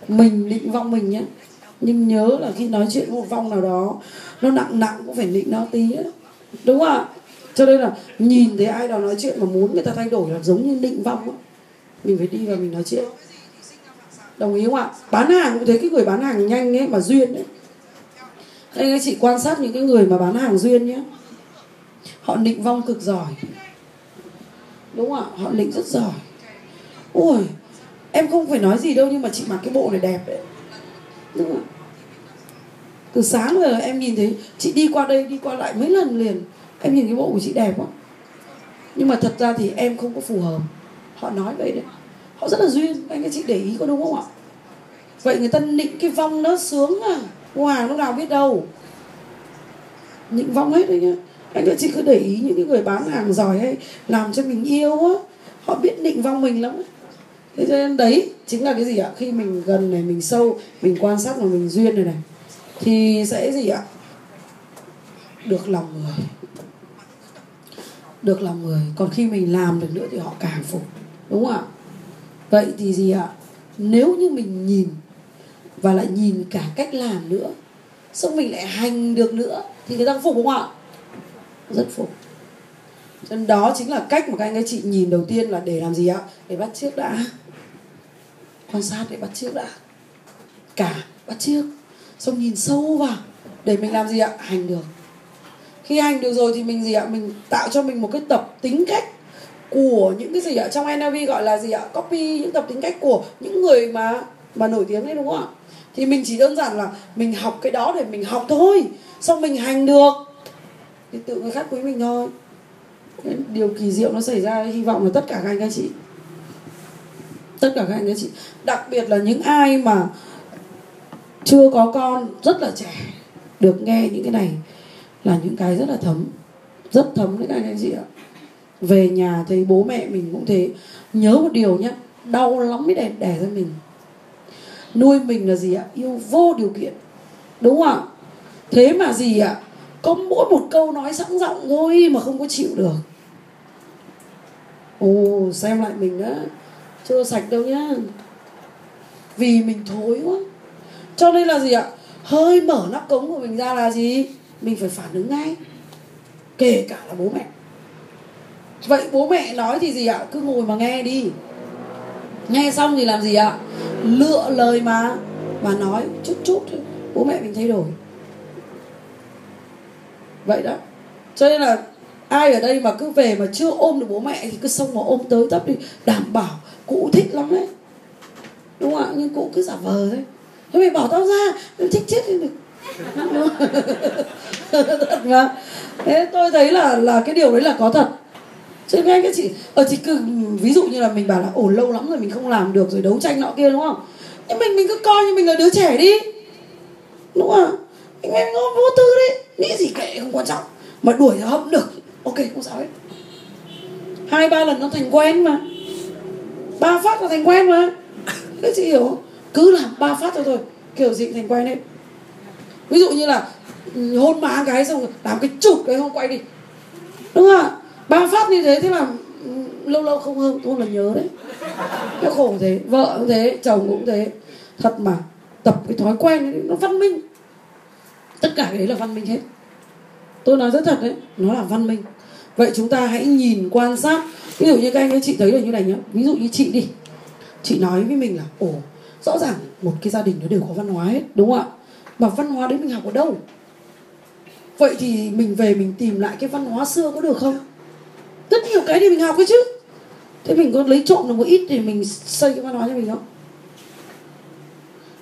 mình, định vong mình nhé nhưng nhớ là khi nói chuyện một vong nào đó, nó nặng nặng cũng phải định nó tí ấy. đúng không ạ? Cho nên là nhìn thấy ai đó nói chuyện mà muốn người ta thay đổi là giống như định vong ấy. mình phải đi và mình nói chuyện. Đồng ý không ạ? Bán hàng cũng thấy cái người bán hàng nhanh ấy, mà duyên ấy anh các chị quan sát những cái người mà bán hàng duyên nhé họ định vong cực giỏi. Đúng không ạ? Họ định rất giỏi. Ui em không phải nói gì đâu nhưng mà chị mặc cái bộ này đẹp đấy. Đúng không từ sáng giờ em nhìn thấy, chị đi qua đây, đi qua lại mấy lần liền, em nhìn cái bộ của chị đẹp quá nhưng mà thật ra thì em không có phù hợp. Họ nói vậy đấy. Họ rất là duyên, anh các chị để ý có đúng không ạ? Vậy người ta định cái vong nó sướng à hàng lúc nào biết đâu. Những vong hết đấy nhá anh chị cứ để ý những cái người bán hàng giỏi hay làm cho mình yêu á. Họ biết định vong mình lắm thế cho nên đấy chính là cái gì ạ? Khi mình gần này, mình sâu, mình quan sát và mình duyên này này, thì sẽ gì ạ? Được lòng người. Được lòng người. Còn khi mình làm được nữa thì họ càng phục. Đúng không ạ? Vậy thì gì ạ? Nếu như mình nhìn và lại nhìn cả cách làm nữa. Xong mình lại hành được nữa. Thì người ta phục không ạ? Rất phục. Nên đó chính là cách mà các anh các chị nhìn đầu tiên là để làm gì ạ? Để bắt trước đã. Quan sát để bắt trước đã. Cả, bắt trước xong nhìn sâu vào. Để mình làm gì ạ? Hành được. Khi hành được rồi thì mình gì ạ? Mình tạo cho mình một cái tập tính cách của những cái gì ạ? Trong NLP gọi là gì ạ? Copy những tập tính cách của những người mà mà nổi tiếng đấy, đúng không ạ? Thì mình chỉ đơn giản là mình học cái đó để mình học thôi, xong mình hành được. Thì tự người khác quý mình thôi. Điều kỳ diệu nó xảy ra, hy vọng là tất cả các anh các chị. Tất cả các anh các chị. Đặc biệt là những ai mà chưa có con, rất là trẻ, được nghe những cái này là những cái rất là thấm, rất thấm đấy các anh các chị ạ. Về nhà thấy bố mẹ mình cũng thế. Nhớ một điều nhé đau lắm mới đẻ đẻ ra mình nuôi mình là gì ạ? Yêu vô điều kiện. Đúng không ạ? Thế mà gì ạ? Có mỗi một câu nói sẵn giọng thôi mà không có chịu được. Ồ, xem lại mình đó chưa sạch đâu nhá. Vì mình thối quá. Cho nên là gì ạ? Hơi mở nắp cống của mình ra là gì? Mình phải phản ứng ngay. Kể cả là bố mẹ. Vậy bố mẹ nói thì gì ạ? Cứ ngồi mà nghe đi nghe xong thì làm gì ạ? Lựa lời mà. Và nói chút chút thôi. Bố mẹ mình thay đổi. Vậy đó. Cho nên là ai ở đây mà cứ về mà chưa ôm được bố mẹ thì cứ xong mà ôm tới tấp đi. Đảm bảo cụ thích lắm đấy. Đúng không ạ? Nhưng cụ cứ giả vờ thôi. Thế mày bỏ tao ra. Tao thích chết đi được thật mà. Thế tôi thấy là là cái điều đấy là có thật chứ ngay cái chị ở chị cứ ví dụ như là mình bảo là ổn lâu lắm rồi mình không làm được rồi đấu tranh nọ kia đúng không? Nhưng mình mình cứ coi như mình là đứa trẻ đi. Đúng không mình mình vô tư đấy. Nghĩ gì kệ, không quan trọng. Mà đuổi ra hấp được. Ok, không sao hết. Hai, ba lần nó thành quen mà. Ba phát là thành quen mà. Các chị hiểu không? Cứ làm ba phát thôi thôi. Kiểu gì thành quen đấy ví dụ như là ừ, hôn má cái xong rồi, làm cái chụp cái không quay đi. Đúng không ạ? Ba phát như thế thế là ừ, lâu lâu không hơn tôi là nhớ đấy. Nó khổ thế vợ cũng thế chồng cũng thế. Thật mà tập cái thói quen ấy, nó văn minh. Tất cả cái đấy là văn minh hết. Tôi nói rất thật đấy nó là văn minh. Vậy chúng ta hãy nhìn quan sát. Ví dụ như các anh ấy chị thấy là như này nhá. Ví dụ như chị đi. Chị nói với mình là ồ rõ ràng một cái gia đình nó đều có văn hóa hết đúng không ạ? Mà văn hóa đấy mình học ở đâu? Vậy thì mình về mình tìm lại cái văn hóa xưa có được không? Rất nhiều cái thì mình học cái chứ. Thế mình có lấy trộm được một ít để mình xây cái văn hóa cho mình không?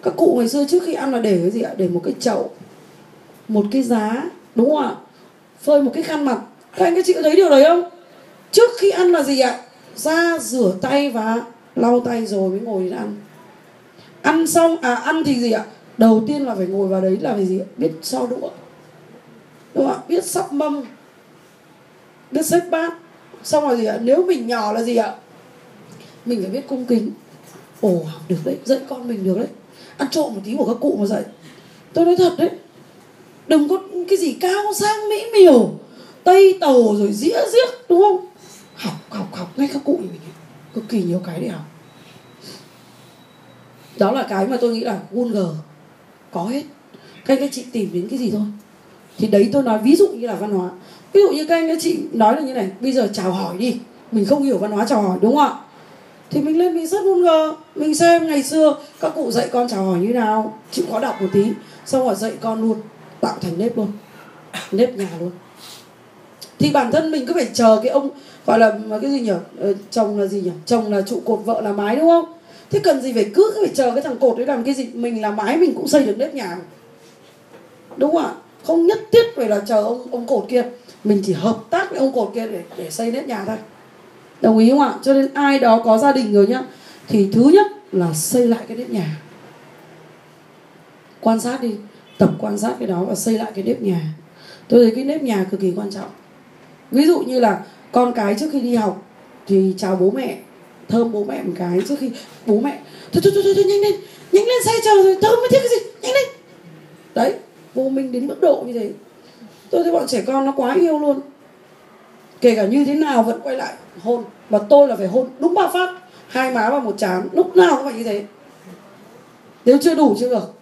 Các cụ ngày xưa trước khi ăn là để cái gì ạ? Để một cái chậu, một cái giá, đúng không ạ? Phơi một cái khăn mặt. Các anh, các chị có thấy điều đấy không? Trước khi ăn là gì ạ? Ra rửa tay và lau tay rồi mới ngồi đến ăn. Ăn xong à ăn thì gì ạ? Đầu tiên là phải ngồi vào đấy là phải gì ạ? biết so đũa. Đúng không ạ? Biết sắp mâm. Biết xếp bát xong rồi gì ạ, nếu mình nhỏ là gì ạ? Mình phải biết cung kính. Ồ học được đấy, dạy con mình được đấy. Ăn trộm một tí của các cụ mà dạy. Tôi nói thật đấy, đừng có cái gì cao sang mỹ miều tây tàu rồi dĩa giếc đúng không? Học học học ngay các cụ mình cực kỳ nhiều cái để học. Đó là cái mà tôi nghĩ là Google có hết. Các anh các chị tìm đến cái gì thôi thì đấy tôi nói ví dụ như là văn hóa. Ví dụ như các anh các chị nói là như này bây giờ chào hỏi đi mình không hiểu văn hóa chào hỏi đúng không ạ? Thì mình lên mình search Google mình xem ngày xưa các cụ dạy con chào hỏi như nào chịu khó đọc một tí xong rồi dạy con luôn tạo thành nếp luôn nếp nhà luôn. Thì bản thân mình cứ phải chờ cái ông gọi là cái gì nhỉ? Ờ, chồng là gì nhỉ? Chồng là trụ cột vợ là mái đúng không? Thế cần gì phải cứ phải chờ cái thằng cột đấy làm cái gì? Mình là mái mình cũng xây được nếp nhà. Đúng không ạ? Không nhất thiết phải là chờ ông ông cột kia. Mình chỉ hợp tác với ông cột kia để để xây nếp nhà thôi. Đồng ý không ạ? Cho nên ai đó có gia đình rồi nhá thì thứ nhất là xây lại cái nếp nhà. Quan sát đi tập quan sát cái đó và xây lại cái nếp nhà. Tôi thấy cái nếp nhà cực kỳ quan trọng. Ví dụ như là con cái trước khi đi học thì chào bố mẹ thơm bố mẹ một cái trước khi bố mẹ thôi thôi thôi, thôi, thôi nhanh lên nhanh lên xe chờ rồi thơm mới thiết cái gì nhanh lên. Đấy vô minh đến mức độ như thế. Tôi thấy bọn trẻ con nó quá yêu luôn. Kể cả như thế nào vẫn quay lại hôn. Và tôi là phải hôn đúng ba phát. Hai má và một chán lúc nào cũng phải như thế. Nếu chưa đủ, chưa được.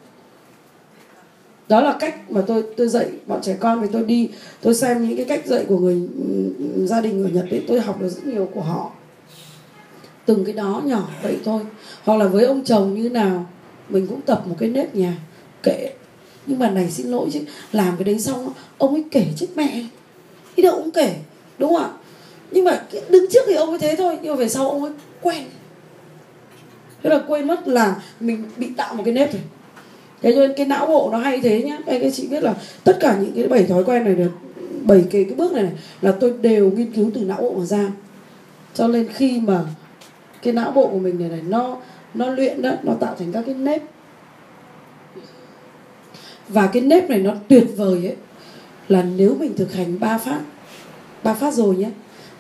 Đó là cách mà tôi tôi dạy bọn trẻ con vì tôi đi. Tôi xem những cái cách dạy của người ừ, gia đình người nhật ấy, tôi học được rất nhiều của họ. Từng cái đó nhỏ vậy thôi. Hoặc là với ông chồng như nào, mình cũng tập một cái nếp nhà kệ nhưng mà này xin lỗi chứ làm cái đấy xong ông ấy kể trước mẹ. Đi đâu cũng kể đúng không ạ? Nhưng mà đứng trước thì ông ấy thế thôi nhưng mà về sau ông ấy quen. Thế là quên mất là mình bị tạo một cái nếp rồi. Thế cho nên cái não bộ nó hay thế nhá. Các chị biết là tất cả những cái bảy thói quen này được bảy cái cái bước này, này là tôi đều nghiên cứu từ não bộ mà ra. Cho nên khi mà cái não bộ của mình này này nó nó luyện đó nó tạo thành các cái nếp và cái nếp này nó tuyệt vời ấy, là nếu mình thực hành ba phát ba phát rồi nhé,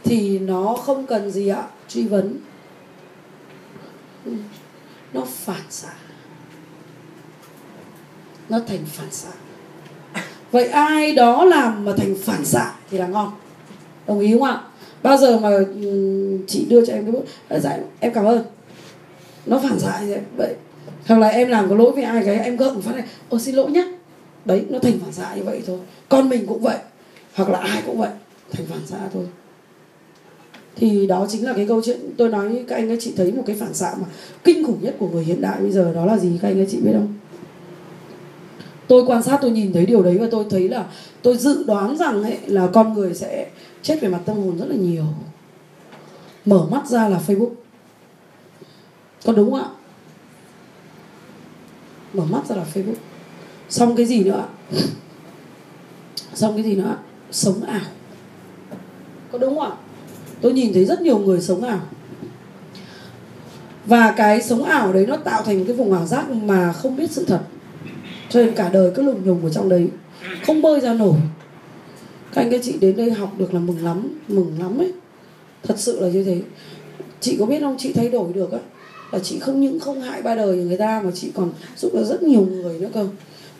thì nó không cần gì ạ, truy vấn. Ừ, nó phản xạ. Nó thành phản xạ. Vậy ai đó làm mà thành phản xạ thì là ngon. Đồng ý không ạ? Bao giờ mà ừ, chị đưa cho em cái bút giải dạ, em cảm ơn. Nó phản xạ như vậy hoặc là em làm có lỗi với ai cái, em gượng phát này ô xin lỗi nhá đấy, nó thành phản xạ như vậy thôi. Con mình cũng vậy, hoặc là ai cũng vậy, thành phản xạ thôi. Thì đó chính là cái câu chuyện, tôi nói các anh các chị thấy một cái phản xạ mà kinh khủng nhất của người hiện đại bây giờ đó là gì các anh các chị biết không? Tôi quan sát, tôi nhìn thấy điều đấy và tôi thấy là tôi dự đoán rằng ấy, là con người sẽ chết về mặt tâm hồn rất là nhiều. Mở mắt ra là facebook. Có đúng không ạ? Mở mắt ra là facebook xong cái gì nữa xong cái gì nữa sống ảo. Có đúng không ạ? Tôi nhìn thấy rất nhiều người sống ảo. Và cái sống ảo đấy nó tạo thành cái vùng ảo giác mà không biết sự thật. Cho nên cả đời cứ lùng nhùng ở trong đấy. Không bơi ra nổi. Các anh các chị đến đây học được là mừng lắm mừng lắm ấy. Thật sự là như thế. Chị có biết không? Chị thay đổi được á. Là chị không những không hại ba đời người ta mà chị còn giúp được rất nhiều người nữa cơ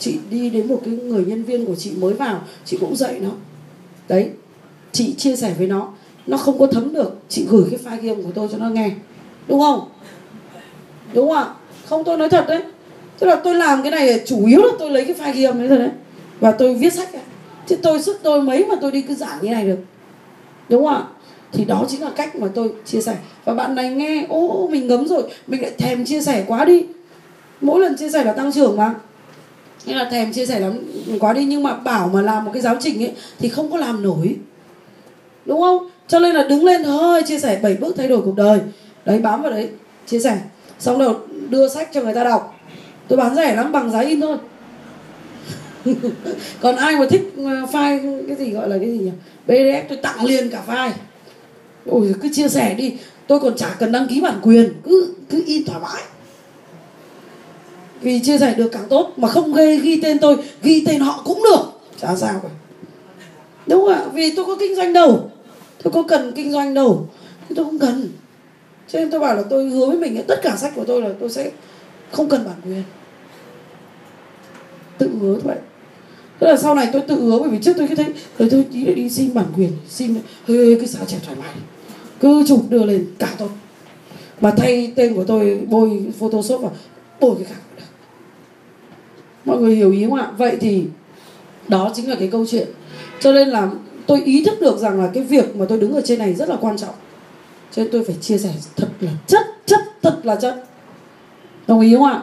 chị đi đến một cái người nhân viên của chị mới vào, chị cũng dạy nó. Đấy, chị chia sẻ với nó. Nó không có thấm được, chị gửi cái file ghi âm của tôi cho nó nghe. Đúng không? Đúng không ạ? Không, tôi nói thật đấy. Tức là tôi làm cái này chủ yếu là tôi lấy cái file ghi âm đấy thôi đấy. Và tôi viết sách ấy. chứ tôi sức tôi mấy mà tôi đi cứ giảng như này được. Đúng không ạ? Thì đó chính là cách mà tôi chia sẻ. Và bạn này nghe, ô, mình ngấm rồi. Mình lại thèm chia sẻ quá đi. Mỗi lần chia sẻ là tăng trưởng mà nên là thèm chia sẻ lắm, quá đi. Nhưng mà bảo mà làm một cái giáo trình ấy, thì không có làm nổi. Đúng không? Cho nên là đứng lên, thôi, chia sẻ bảy bước thay đổi cuộc đời. Đấy, bám vào đấy, chia sẻ. Xong rồi đưa sách cho người ta đọc. Tôi bán rẻ lắm, bằng giá in thôi. Còn ai mà thích ờ, file cái gì gọi là cái gì nhỉ? Pdf tôi tặng liền cả file. Ôi, cứ chia sẻ đi. Tôi còn chả cần đăng ký bản quyền, cứ cứ in thoải mái vì chia sẻ được càng tốt mà không ghi ghi tên tôi ghi tên họ cũng được. Chả sao cả. Đúng ạ? Vì tôi có kinh doanh đâu. Tôi có cần kinh doanh đâu. Tôi không cần. Cho nên tôi bảo là tôi hứa với mình tất cả sách của tôi là tôi sẽ không cần bản quyền. Tự hứa vậy Thế là sau này tôi tự hứa bởi vì trước tôi cứ thấy rồi tôi đi đi xin bản quyền xin hơi cái sao trẻ thoải mái cứ chụp đưa lên cả tôi mà thay tên của tôi bôi photoshop vào bôi cái khác mọi người hiểu ý không ạ? Vậy thì đó chính là cái câu chuyện. Cho nên là tôi ý thức được rằng là cái việc mà tôi đứng ở trên này rất là quan trọng. Cho nên tôi phải chia sẻ thật là chất chất, thật là chất. Đồng ý không ạ?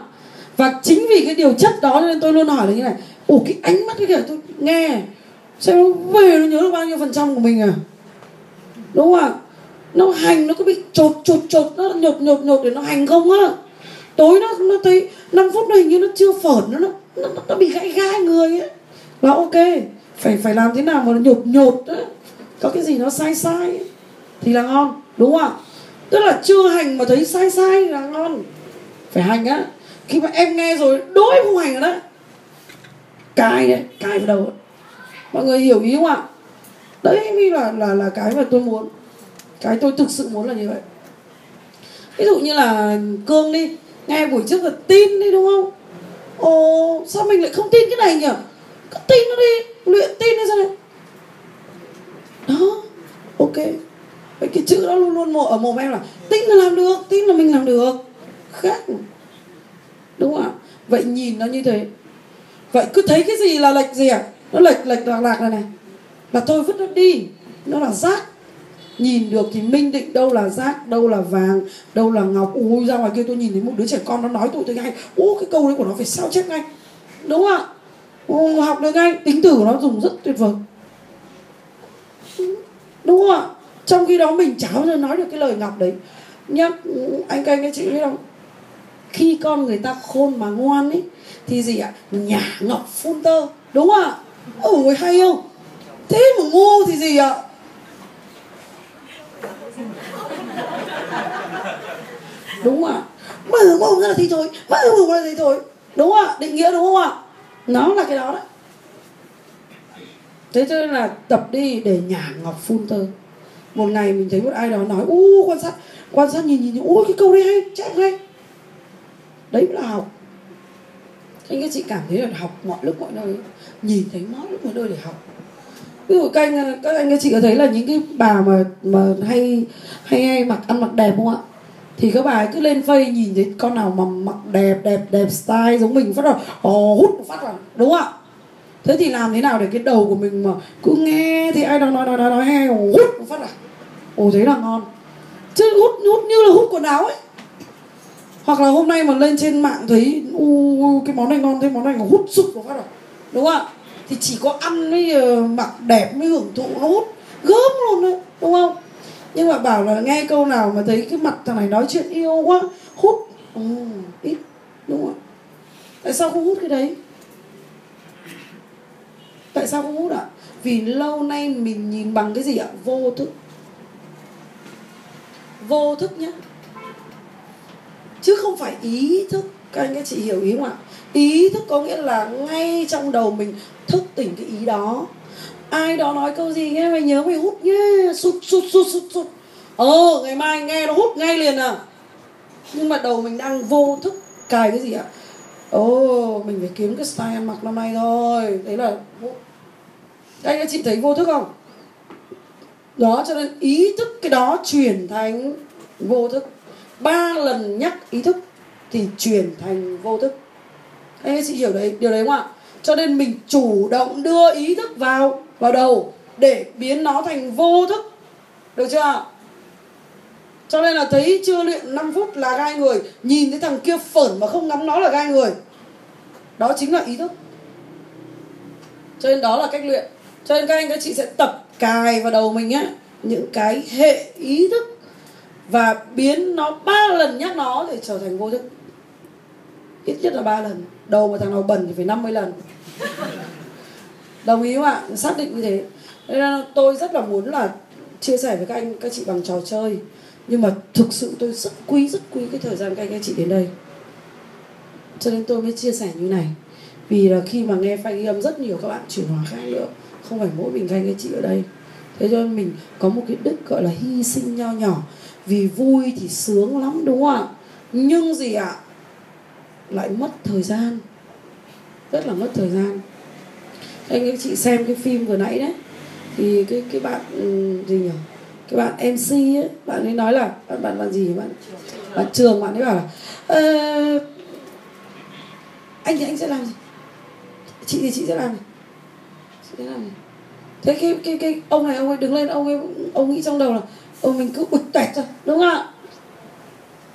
Và chính vì cái điều chất đó nên tôi luôn hỏi là như này, ủa, cái ánh mắt cái kiểu tôi nghe, xem nó về nó nhớ được bao nhiêu phần trăm của mình à? Đúng không ạ? Nó hành, nó có bị chột chột chột, nó nhột nhột nhột để nó hành không á? Tối nó nó thấy 5 phút nó hình như nó chưa phởn nó nó nó, nó bị gãy gai người ấy. Là ok phải phải làm thế nào mà nó nhột nhột á. Có cái gì nó sai sai ấy, thì là ngon đúng không ạ? Tức là chưa hành mà thấy sai sai là ngon. Phải hành á. Khi mà em nghe rồi đối không hành rồi đó. Cài đấy cài vào đầu ấy. mọi người hiểu ý không ạ? Đấy mới là là là cái mà tôi muốn. Cái tôi thực sự muốn là như vậy. Ví dụ như là cương đi nghe buổi trước là tin đi đúng không? Ồ, sao mình lại không tin cái này nhỉ? Cứ tin nó đi, luyện tin đi ra này đó, ok. Vậy cái chữ đó luôn luôn ở mồm em là, tin là làm được, tin là mình làm được. Khác. Đúng không ạ? Vậy nhìn nó như thế. Vậy cứ thấy cái gì là lệch gì à nó lệch lệch lạc lạc này này. Là thôi vứt nó đi. Nó là rác nhìn được thì minh định đâu là rác đâu là vàng đâu là ngọc. Ui ra ngoài kia tôi nhìn thấy một đứa trẻ con nó nói tụi tôi ngay ô cái câu đấy của nó phải sao chép ngay. Đúng không ạ? Ô, học được ngay. Tính từ của nó dùng rất tuyệt vời. Đúng không ạ? Trong khi đó mình chả bao giờ nói được cái lời ngọc đấy. Nhá anh canh anh các chị biết không? Khi con người ta khôn mà ngoan ấy thì gì ạ? Nhà ngọc phun tơ. Đúng không ạ? Ôi hay không? Thế mà ngu thì gì ạ? đúng không ạ? Mở mồm ra là thì thôi. Mở mồm ra là thì thôi. Đúng không ạ? Định nghĩa đúng không ạ? Nó là cái đó đấy. Thế cho nên là tập đi để nhả ngọc phun tơ. Một ngày mình thấy một ai đó nói, u, quan sát quan sát nhìn nhìn ui, cái câu đấy hay chép hay. Đấy là học. Anh các chị cảm thấy là học mọi lúc mọi nơi, nhìn thấy mọi lúc mọi nơi để học ví dụ các anh các anh, các chị có thấy là những cái bà mà mà hay hay hay mặc, ăn mặc đẹp không ạ? Thì các bà ấy cứ lên phây nhìn thấy con nào mà mặc đẹp đẹp đẹp style giống mình phát là ồ hút phát là, đúng không ạ? Thế thì làm thế nào để cái đầu của mình mà cứ nghe thì ai đang nói nói nói nói hay hút phát là, ồ, thế là ngon. Chứ hút hút như là hút quần áo ấy. Hoặc là hôm nay mà lên trên mạng thấy u cái món này ngon, thế món này mà hút sụp vào phát rồi đúng không ạ? Thì chỉ có ăn mới ờ, mặc đẹp mới hưởng thụ nó hút gớm luôn đấy đúng không? Nhưng mà bảo là nghe câu nào mà thấy cái mặt thằng này nói chuyện yêu quá hút. Ừ, ít đúng không ạ? Tại sao không hút cái đấy? Tại sao không hút ạ? Vì lâu nay mình nhìn bằng cái gì ạ? Vô thức. Vô thức nhé chứ không phải ý thức. Các anh các chị hiểu ý không ạ? Ý thức có nghĩa là ngay trong đầu mình thức tỉnh cái ý đó. Ai đó nói câu gì nghe mày nhớ mày hút nhé sụt sụt sụt sụt sụt. Ờ ngày mai nghe nó hút ngay liền à. Nhưng mà đầu mình đang vô thức cài cái gì ạ? Ồ, mình phải kiếm cái style ăn mặc năm nay thôi. Đấy là anh chị thấy vô thức không? Đó, cho nên ý thức cái đó chuyển thành vô thức. Ba lần nhắc ý thức thì chuyển thành vô thức. Anh chị hiểu đấy, điều đấy không ạ? Cho nên mình chủ động đưa ý thức vào vào đầu để biến nó thành vô thức. Được chưa ạ? Cho nên là thấy chưa luyện 5 phút là gai người, nhìn thấy thằng kia phởn mà không ngắm nó là gai người. Đó chính là ý thức. Cho nên đó là cách luyện. Cho nên các anh các chị sẽ tập cài vào đầu mình á, những cái hệ ý thức và biến nó ba lần nhắc nó để trở thành vô thức. Ít nhất là ba lần đầu mà thằng nào bẩn thì phải 50 lần. Đồng ý không ạ? Xác định như thế. Nên là tôi rất là muốn là chia sẻ với các anh, các chị bằng trò chơi. Nhưng mà thực sự tôi rất quý rất quý cái thời gian các anh, các chị đến đây. Cho nên tôi mới chia sẻ như này. Vì là khi mà nghe phanh ghi âm rất nhiều các bạn chuyển hóa khác nữa, không phải mỗi mình các anh, các chị ở đây. Thế cho nên mình có một cái đức gọi là hy sinh nho nhỏ. Vì vui thì sướng lắm, đúng không ạ? Nhưng gì ạ? Lại mất thời gian. Rất là mất thời gian. Anh các chị xem cái phim vừa nãy đấy thì cái cái bạn ừ, gì nhỉ? Cái bạn mc ấy bạn ấy nói là bạn bạn bạn gì bạn? Bạn trường bạn ấy bảo là ờ, anh thì anh sẽ làm gì? Chị thì chị sẽ làm gì? Chị sẽ làm gì? Thế cái cái cái ông này ông ấy đứng lên ông ấy ông nghĩ trong đầu là ông mình cứ ụt tuẹt ra đúng không ạ?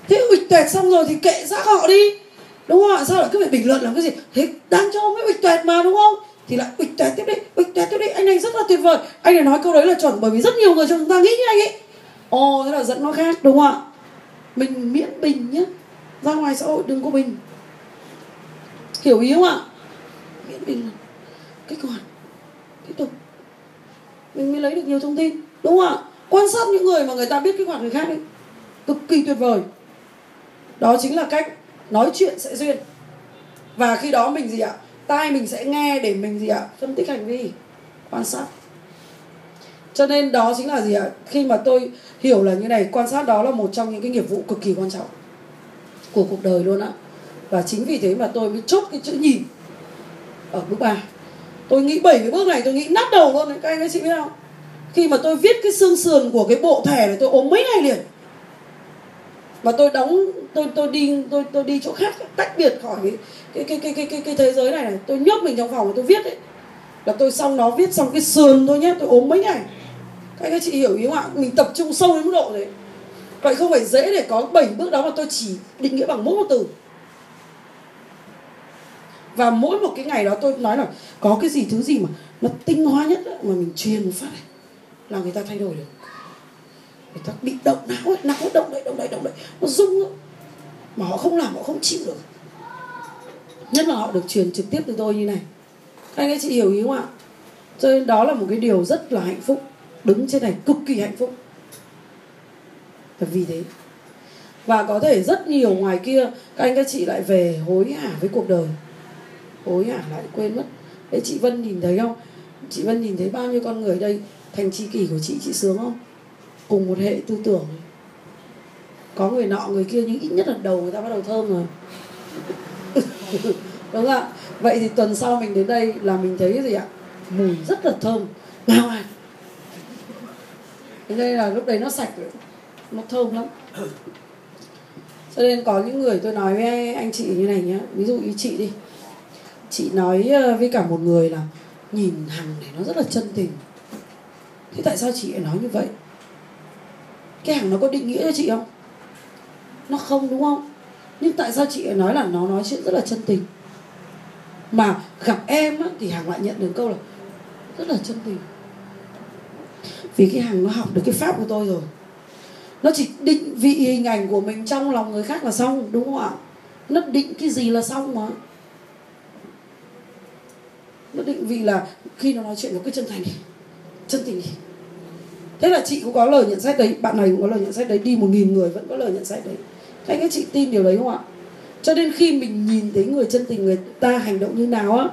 Thế ụt tuẹt xong rồi thì kệ xác họ đi đúng không ạ? Sao lại cứ phải bình luận làm cái gì? Thế đang cho ông ấy tuyệt mà, đúng không? Thì lại bịch tuyệt tiếp đi bịch tuyệt tiếp đi. Anh này rất là tuyệt vời. Anh này nói câu đấy là chuẩn bởi vì rất nhiều người trong chúng ta nghĩ như anh ấy. Ồ, thế là dẫn nó khác, đúng không ạ? Mình miễn bình nhé ra ngoài xã hội đừng có bình. Hiểu ý không ạ? Miễn bình cái còn. Tiếp tục. Mình mới lấy được nhiều thông tin, đúng không ạ? Quan sát những người mà người ta biết cái khoản người khác ấy, cực kỳ tuyệt vời. Đó chính là cách nói chuyện sẽ duyên. Và khi đó mình gì ạ? Tai mình sẽ nghe để mình gì ạ? Phân tích hành vi, quan sát. Cho nên đó chính là gì ạ? Khi mà tôi hiểu là như này, quan sát đó là một trong những cái nghiệp vụ cực kỳ quan trọng của cuộc đời luôn ạ. Và chính vì thế mà tôi mới chốt cái chữ nhìn ở bước ba. Tôi nghĩ bảy cái bước này tôi nghĩ nát đầu luôn đấy, các anh các chị biết không? Khi mà tôi viết cái xương sườn của cái bộ thẻ này, tôi ốm mấy ngày liền và tôi đóng tôi tôi đi tôi tôi đi chỗ khác tách biệt khỏi cái cái cái cái cái cái, cái thế giới này này. Tôi nhốt mình trong phòng tôi viết ấy. Là tôi xong nó viết xong cái sườn thôi nhé tôi ốm mấy ngày. Các anh chị hiểu ý không ạ? Mình tập trung sâu đến mức độ đấy. Vậy không phải dễ để có 7 bước đó mà tôi chỉ định nghĩa bằng mỗi một từ. Và mỗi một cái ngày đó tôi nói là có cái gì thứ gì mà nó tinh hoa nhất mà mình truyền một phát này là người ta thay đổi được người ta bị động não ấy, não động đậy động đậy động đậy. Nó rung ấy. mà họ không làm họ không chịu được. Nhất là họ được truyền trực tiếp từ tôi như này. Các anh ấy chị hiểu ý không ạ? Cho nên đó là một cái điều rất là hạnh phúc. Đứng trên này cực kỳ hạnh phúc. Và vì thế. Và có thể rất nhiều ngoài kia các anh các chị lại về hối hả với cuộc đời. Hối hả lại quên mất. Đấy chị Vân nhìn thấy không? Chị Vân nhìn thấy bao nhiêu con người đây? Thành tri kỷ của chị chị sướng không? Cùng một hệ tư tưởng. Có người nọ, người kia nhưng ít nhất là đầu người ta bắt đầu thơm rồi. Đúng không ạ? Vậy thì tuần sau mình đến đây là mình thấy cái gì ạ? Mùi rất là thơm. Nào à thế đây là lúc đấy nó sạch nó thơm lắm. Cho nên có những người tôi nói với anh chị như này nhá. Ví dụ như chị đi. Chị nói ờ, với cả một người là nhìn hằng này nó rất là chân tình. Thế tại sao chị lại nói như vậy? Cái hàng nó có định nghĩa cho chị không? Nó không đúng không? Nhưng tại sao chị nói là nó nói chuyện rất là chân tình? Mà gặp em á, thì hàng lại nhận được câu là rất là chân tình. Vì cái hàng nó học được cái pháp của tôi rồi. Nó chỉ định vị hình ảnh của mình trong lòng người khác là xong đúng không ạ? Nó định cái gì là xong mà. Nó định vị là khi nó nói chuyện nó cứ chân thành đi. Chân tình đi thế là chị cũng có lời nhận xét đấy bạn này cũng có lời nhận xét đấy đi một nghìn người vẫn có lời nhận xét đấy. Thế các chị tin điều đấy không ạ? Cho nên khi mình nhìn thấy người chân tình người ta hành động như nào á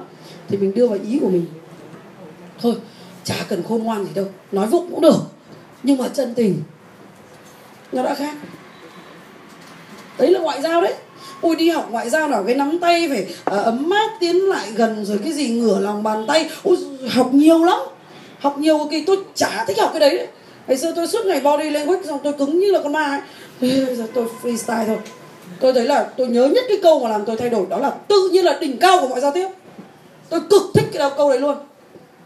thì mình đưa vào ý của mình. Thôi chả cần khôn ngoan gì đâu nói vụng cũng được. Nhưng mà chân tình nó đã khác. Đấy là ngoại giao đấy. Ôi đi học ngoại giao nào cái nắm tay phải à, ấm mát tiến lại gần rồi cái gì ngửa lòng bàn tay. Ôi học nhiều lắm học nhiều kỳ tôi chả thích học cái đấy, đấy. ngày xưa tôi suốt ngày body language xong tôi cứng như là con ma ấy. Bây giờ tôi freestyle thôi. Tôi thấy là tôi nhớ nhất cái câu mà làm tôi thay đổi đó là tự nhiên là đỉnh cao của mọi giao tiếp. Tôi cực thích cái câu đấy luôn.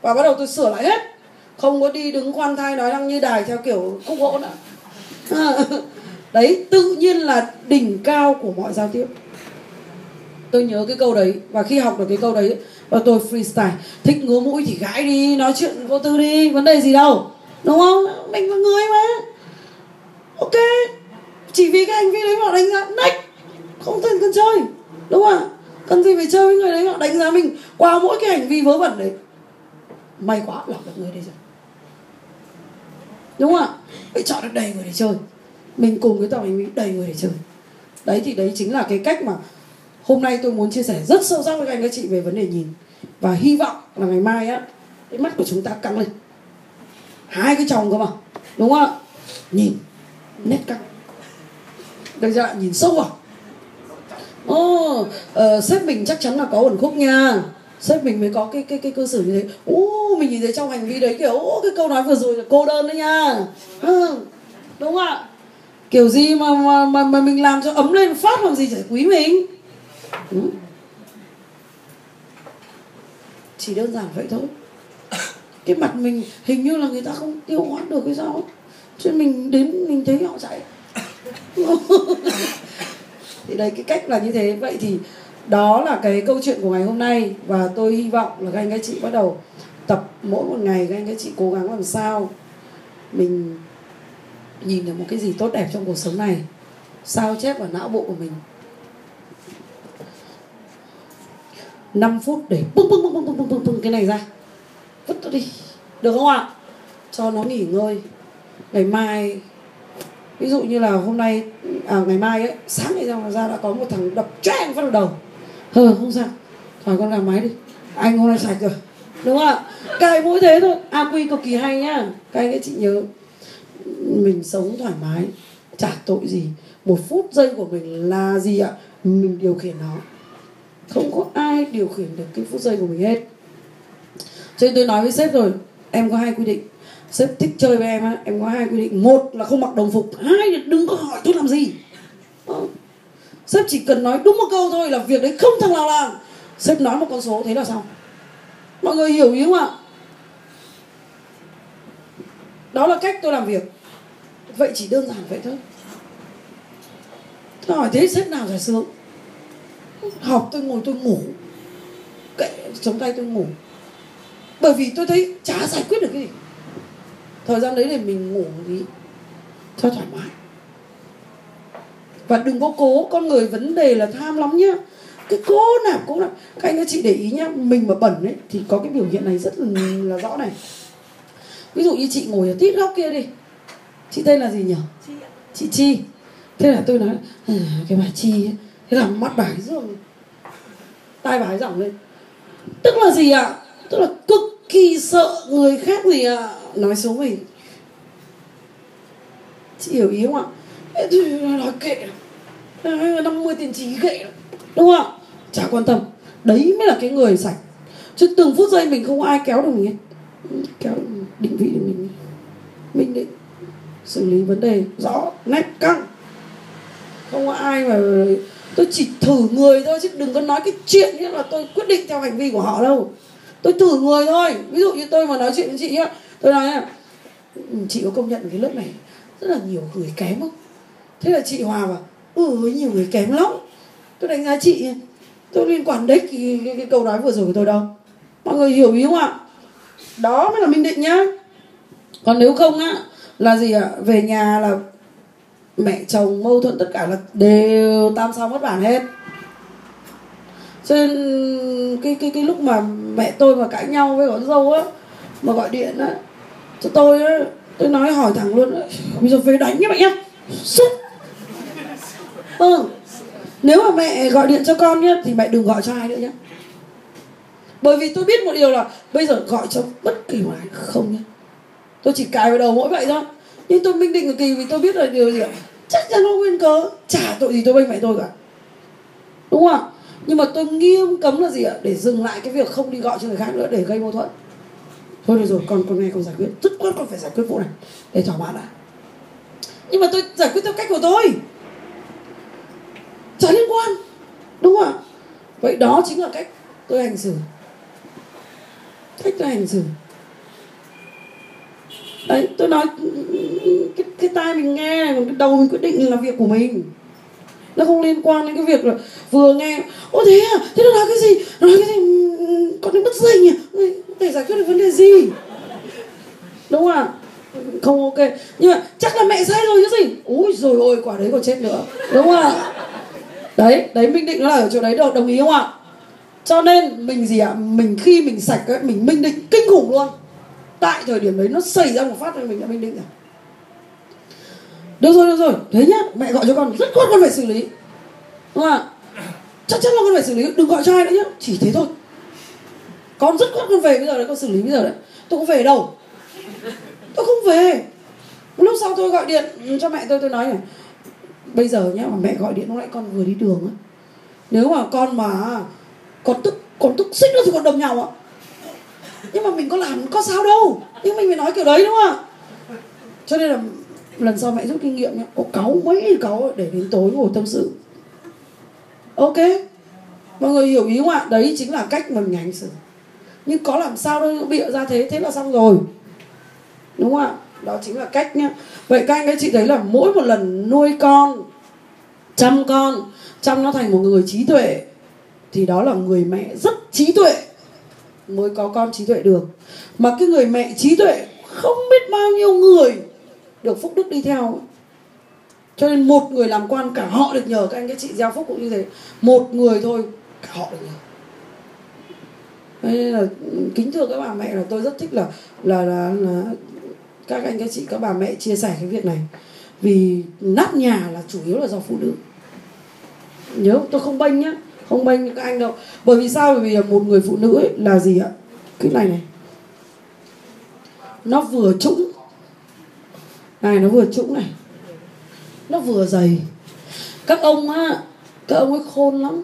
Và bắt đầu tôi sửa lại hết. Không có đi đứng khoan thai nói năng như đài theo kiểu khúc gỗ nữa. Đấy tự nhiên là đỉnh cao của mọi giao tiếp. Tôi nhớ cái câu đấy. Và khi học được cái câu đấy và tôi freestyle. Thích ngứa mũi thì gãi đi, nói chuyện vô tư đi, vấn đề gì đâu. Đúng không? Mình là người mà. Ok. Chỉ vì cái hành vi đấy họ đánh giá. Next. Không cần cần chơi. Đúng không ạ? Cần gì phải chơi với người đấy họ đánh giá mình qua mỗi cái hành vi vớ vẩn đấy. May quá lọc được người đấy rồi. Đúng không ạ? Phải chọn được đầy người để chơi. Mình cùng với tao hành vi đầy người để chơi. Đấy thì đấy chính là cái cách mà hôm nay tôi muốn chia sẻ rất sâu sắc với các anh các chị về vấn đề nhìn. Và hy vọng là ngày mai á cái mắt của chúng ta căng lên. Hai cái chồng cơ mà đúng không ạ? Nhìn nét căng. Được chưa nhìn sâu vào Ồ, oh, uh, sếp mình chắc chắn là có ẩn khúc nha. Sếp mình mới có cái cái cái cơ sở như thế. Ô uh, mình nhìn thấy trong hành vi đấy kiểu ô uh, cái câu nói vừa rồi là cô đơn đấy nha. Đúng không ạ? Kiểu gì mà mà mà, mà mình làm cho ấm lên phát làm gì chả quý mình ừ. chỉ đơn giản vậy thôi. Cái mặt mình hình như là người ta không tiêu hóa được cái sao? Cho mình đến mình thấy họ chạy thì đây cái cách là như thế. Vậy thì đó là cái câu chuyện của ngày hôm nay. Và tôi hy vọng là các anh các chị bắt đầu tập mỗi một ngày. Các anh các chị cố gắng làm sao mình nhìn được một cái gì tốt đẹp trong cuộc sống này. Sao chép vào não bộ của mình. 5 phút để bưng bưng bưng bưng bưng bưng bưng cái này ra. Vứt nó đi. Được không ạ? Cho nó nghỉ ngơi. Ngày mai ví dụ như là hôm nay à, ngày mai ấy sáng ngày ra ra đã có một thằng đập choang vào đầu. Hờ không sao. Thoải con gà mái đi. Anh hôm nay sạch rồi. Đúng không ạ? Cài mỗi thế thôi. A quy cực kỳ hay nhá. Các anh ấy chị nhớ mình sống thoải mái chả tội gì. Một phút giây của mình là gì ạ? Mình điều khiển nó không có ai điều khiển được cái phút giây của mình hết. Cho nên tôi nói với sếp rồi, em có hai quy định. Sếp thích chơi với em á, em có hai quy định. Một là không mặc đồng phục, hai là đừng có hỏi tôi làm gì. Vâng. Sếp chỉ cần nói đúng một câu thôi là việc đấy không thằng nào làm. Sếp nói một con số thế là xong. Mọi người hiểu ý không ạ? Đó là cách tôi làm việc. Vậy chỉ đơn giản vậy thôi. Tôi hỏi thế sếp nào giải sướng học tôi ngồi tôi ngủ. Kệ chống tay tôi ngủ. Bởi vì tôi thấy chả giải quyết được cái gì. Thời gian đấy thì mình ngủ đi cho thoải mái. Và đừng có cố con người vấn đề là tham lắm nhá. Cái cố nào cũng nào. Các anh các chị để ý nhá mình mà bẩn ấy thì có cái biểu hiện này rất là, là rõ này. Ví dụ như chị ngồi ở tít góc kia đi. Chị tên là gì nhỉ chị chi. Thế là tôi nói à, cái bà chi ấy thế là mắt bà ấy rộng tai bà ấy lên. Tức là gì ạ? À? tức là cực kỳ sợ người khác gì ạ? À? nói xấu mình. Chị hiểu ý không ạ? Nói kệ. Năm mươi tiền trí kệ. Đúng không ạ? Chả quan tâm. Đấy mới là cái người sạch. Chứ từng phút giây mình không ai kéo được mình kéo định vị được mình. Mình định xử lý vấn đề rõ nét căng. Không có ai mà tôi chỉ thử người thôi chứ đừng có nói cái chuyện như là tôi quyết định theo hành vi của họ đâu. Tôi thử người thôi. Ví dụ như tôi mà nói chuyện với chị nhá. Tôi nói là ừ, chị có công nhận cái lớp này rất là nhiều người kém không? Thế là chị hòa bảo ừ nhiều người kém lắm. Tôi đánh giá chị tôi liên quan đấy cái, cái, cái câu nói vừa rồi của tôi đâu. Mọi người hiểu ý không ạ? Đó mới là minh định nhá. Còn nếu không á là gì ạ? Về nhà là mẹ chồng mâu thuẫn tất cả là đều tam sao mất bản hết. Cho nên cái cái cái lúc mà mẹ tôi mà cãi nhau với con dâu á mà gọi điện á cho tôi á tôi nói hỏi thẳng luôn á, bây giờ về đánh nhá mẹ nhá. Sút. ừ. Nếu mà mẹ gọi điện cho con nhá thì mẹ đừng gọi cho ai nữa nhá. Bởi vì tôi biết một điều là bây giờ gọi cho bất kỳ một ai không nhá. Tôi chỉ cài vào đầu mỗi vậy thôi nhưng tôi minh định cực kỳ vì tôi biết là điều gì ạ? Chắc chắn nó nguyên cớ. Chả tội gì tôi bênh phải tôi cả. Đúng không ạ? Nhưng mà tôi nghiêm cấm là gì ạ? Để dừng lại cái việc không đi gọi cho người khác nữa để gây mâu thuẫn. Thôi được rồi con con nghe con giải quyết. Dứt khoát con phải giải quyết vụ này, để thỏa mãn đã. Nhưng mà tôi giải quyết theo cách của tôi. Chả liên quan. Đúng không ạ? Vậy đó chính là cách tôi hành xử. Cách tôi hành xử đấy tôi nói cái cái tai mình nghe còn cái đầu mình quyết định là việc của mình. Nó không liên quan đến cái việc là vừa nghe ô thế à? Thế nó nói cái gì? Nó nói cái gì? Con nó mất dây nhỉ? Để giải quyết được vấn đề gì? Đúng không ạ? Không ok. Nhưng mà chắc là mẹ sai rồi chứ gì? Ui rồi ôi quả đấy còn chết nữa. Đúng không ạ? Đấy đấy minh định nó là ở chỗ đấy được đồng ý không ạ? Cho nên mình gì ạ? Mình khi mình sạch ấy, mình minh định kinh khủng luôn tại thời điểm đấy nó xảy ra một phát thì mình đã bình định rồi. Được rồi được rồi. Thế nhá, mẹ gọi cho con rất khoát con phải xử lý. Đúng không ạ? Chắc chắn là con phải xử lý. Đừng gọi cho ai nữa nhá. Chỉ thế thôi. Con rất khoát con về bây giờ đấy, con xử lý bây giờ đấy. Tôi không về đâu. Tôi không về. Lúc sau tôi gọi điện cho mẹ tôi tôi nói này. Bây giờ nhá, mà mẹ gọi điện lúc nãy con vừa đi đường á. Nếu mà con mà còn tức còn tức xích nó thì còn đâm nhau ạ nhưng mà mình có làm, có sao đâu. Nhưng mình phải nói kiểu đấy, đúng không ạ? Cho nên là lần sau mẹ rút kinh nghiệm nhá. Có cáu mấy cáu để đến tối ngồi tâm sự. Ok? Mọi người hiểu ý không ạ? Đấy chính là cách mà mình hành xử. Nhưng có làm sao đâu, bịa ra thế thế là xong rồi. Đúng không ạ? Đó chính là cách nhá. Vậy các anh các chị thấy là mỗi một lần nuôi con, chăm con, chăm nó thành một người trí tuệ, thì đó là người mẹ rất trí tuệ mới có con trí tuệ được. Mà cái người mẹ trí tuệ không biết bao nhiêu người được phúc đức đi theo. Cho nên một người làm quan cả họ được nhờ các anh các chị gieo phúc cũng như thế. Một người thôi cả họ được nhờ. Nên là kính thưa các bà mẹ là tôi rất thích là là là, là các anh các chị các bà mẹ chia sẻ cái việc này. Vì nát nhà là chủ yếu là do phụ nữ. Nhớ tôi không bênh nhá không bênh các anh đâu. Bởi vì sao? Bởi vì là một người phụ nữ ấy là gì ạ? Cái này này. Nó vừa trũng. Này, nó vừa trũng này. Nó vừa dày. Các ông á, các ông ấy khôn lắm.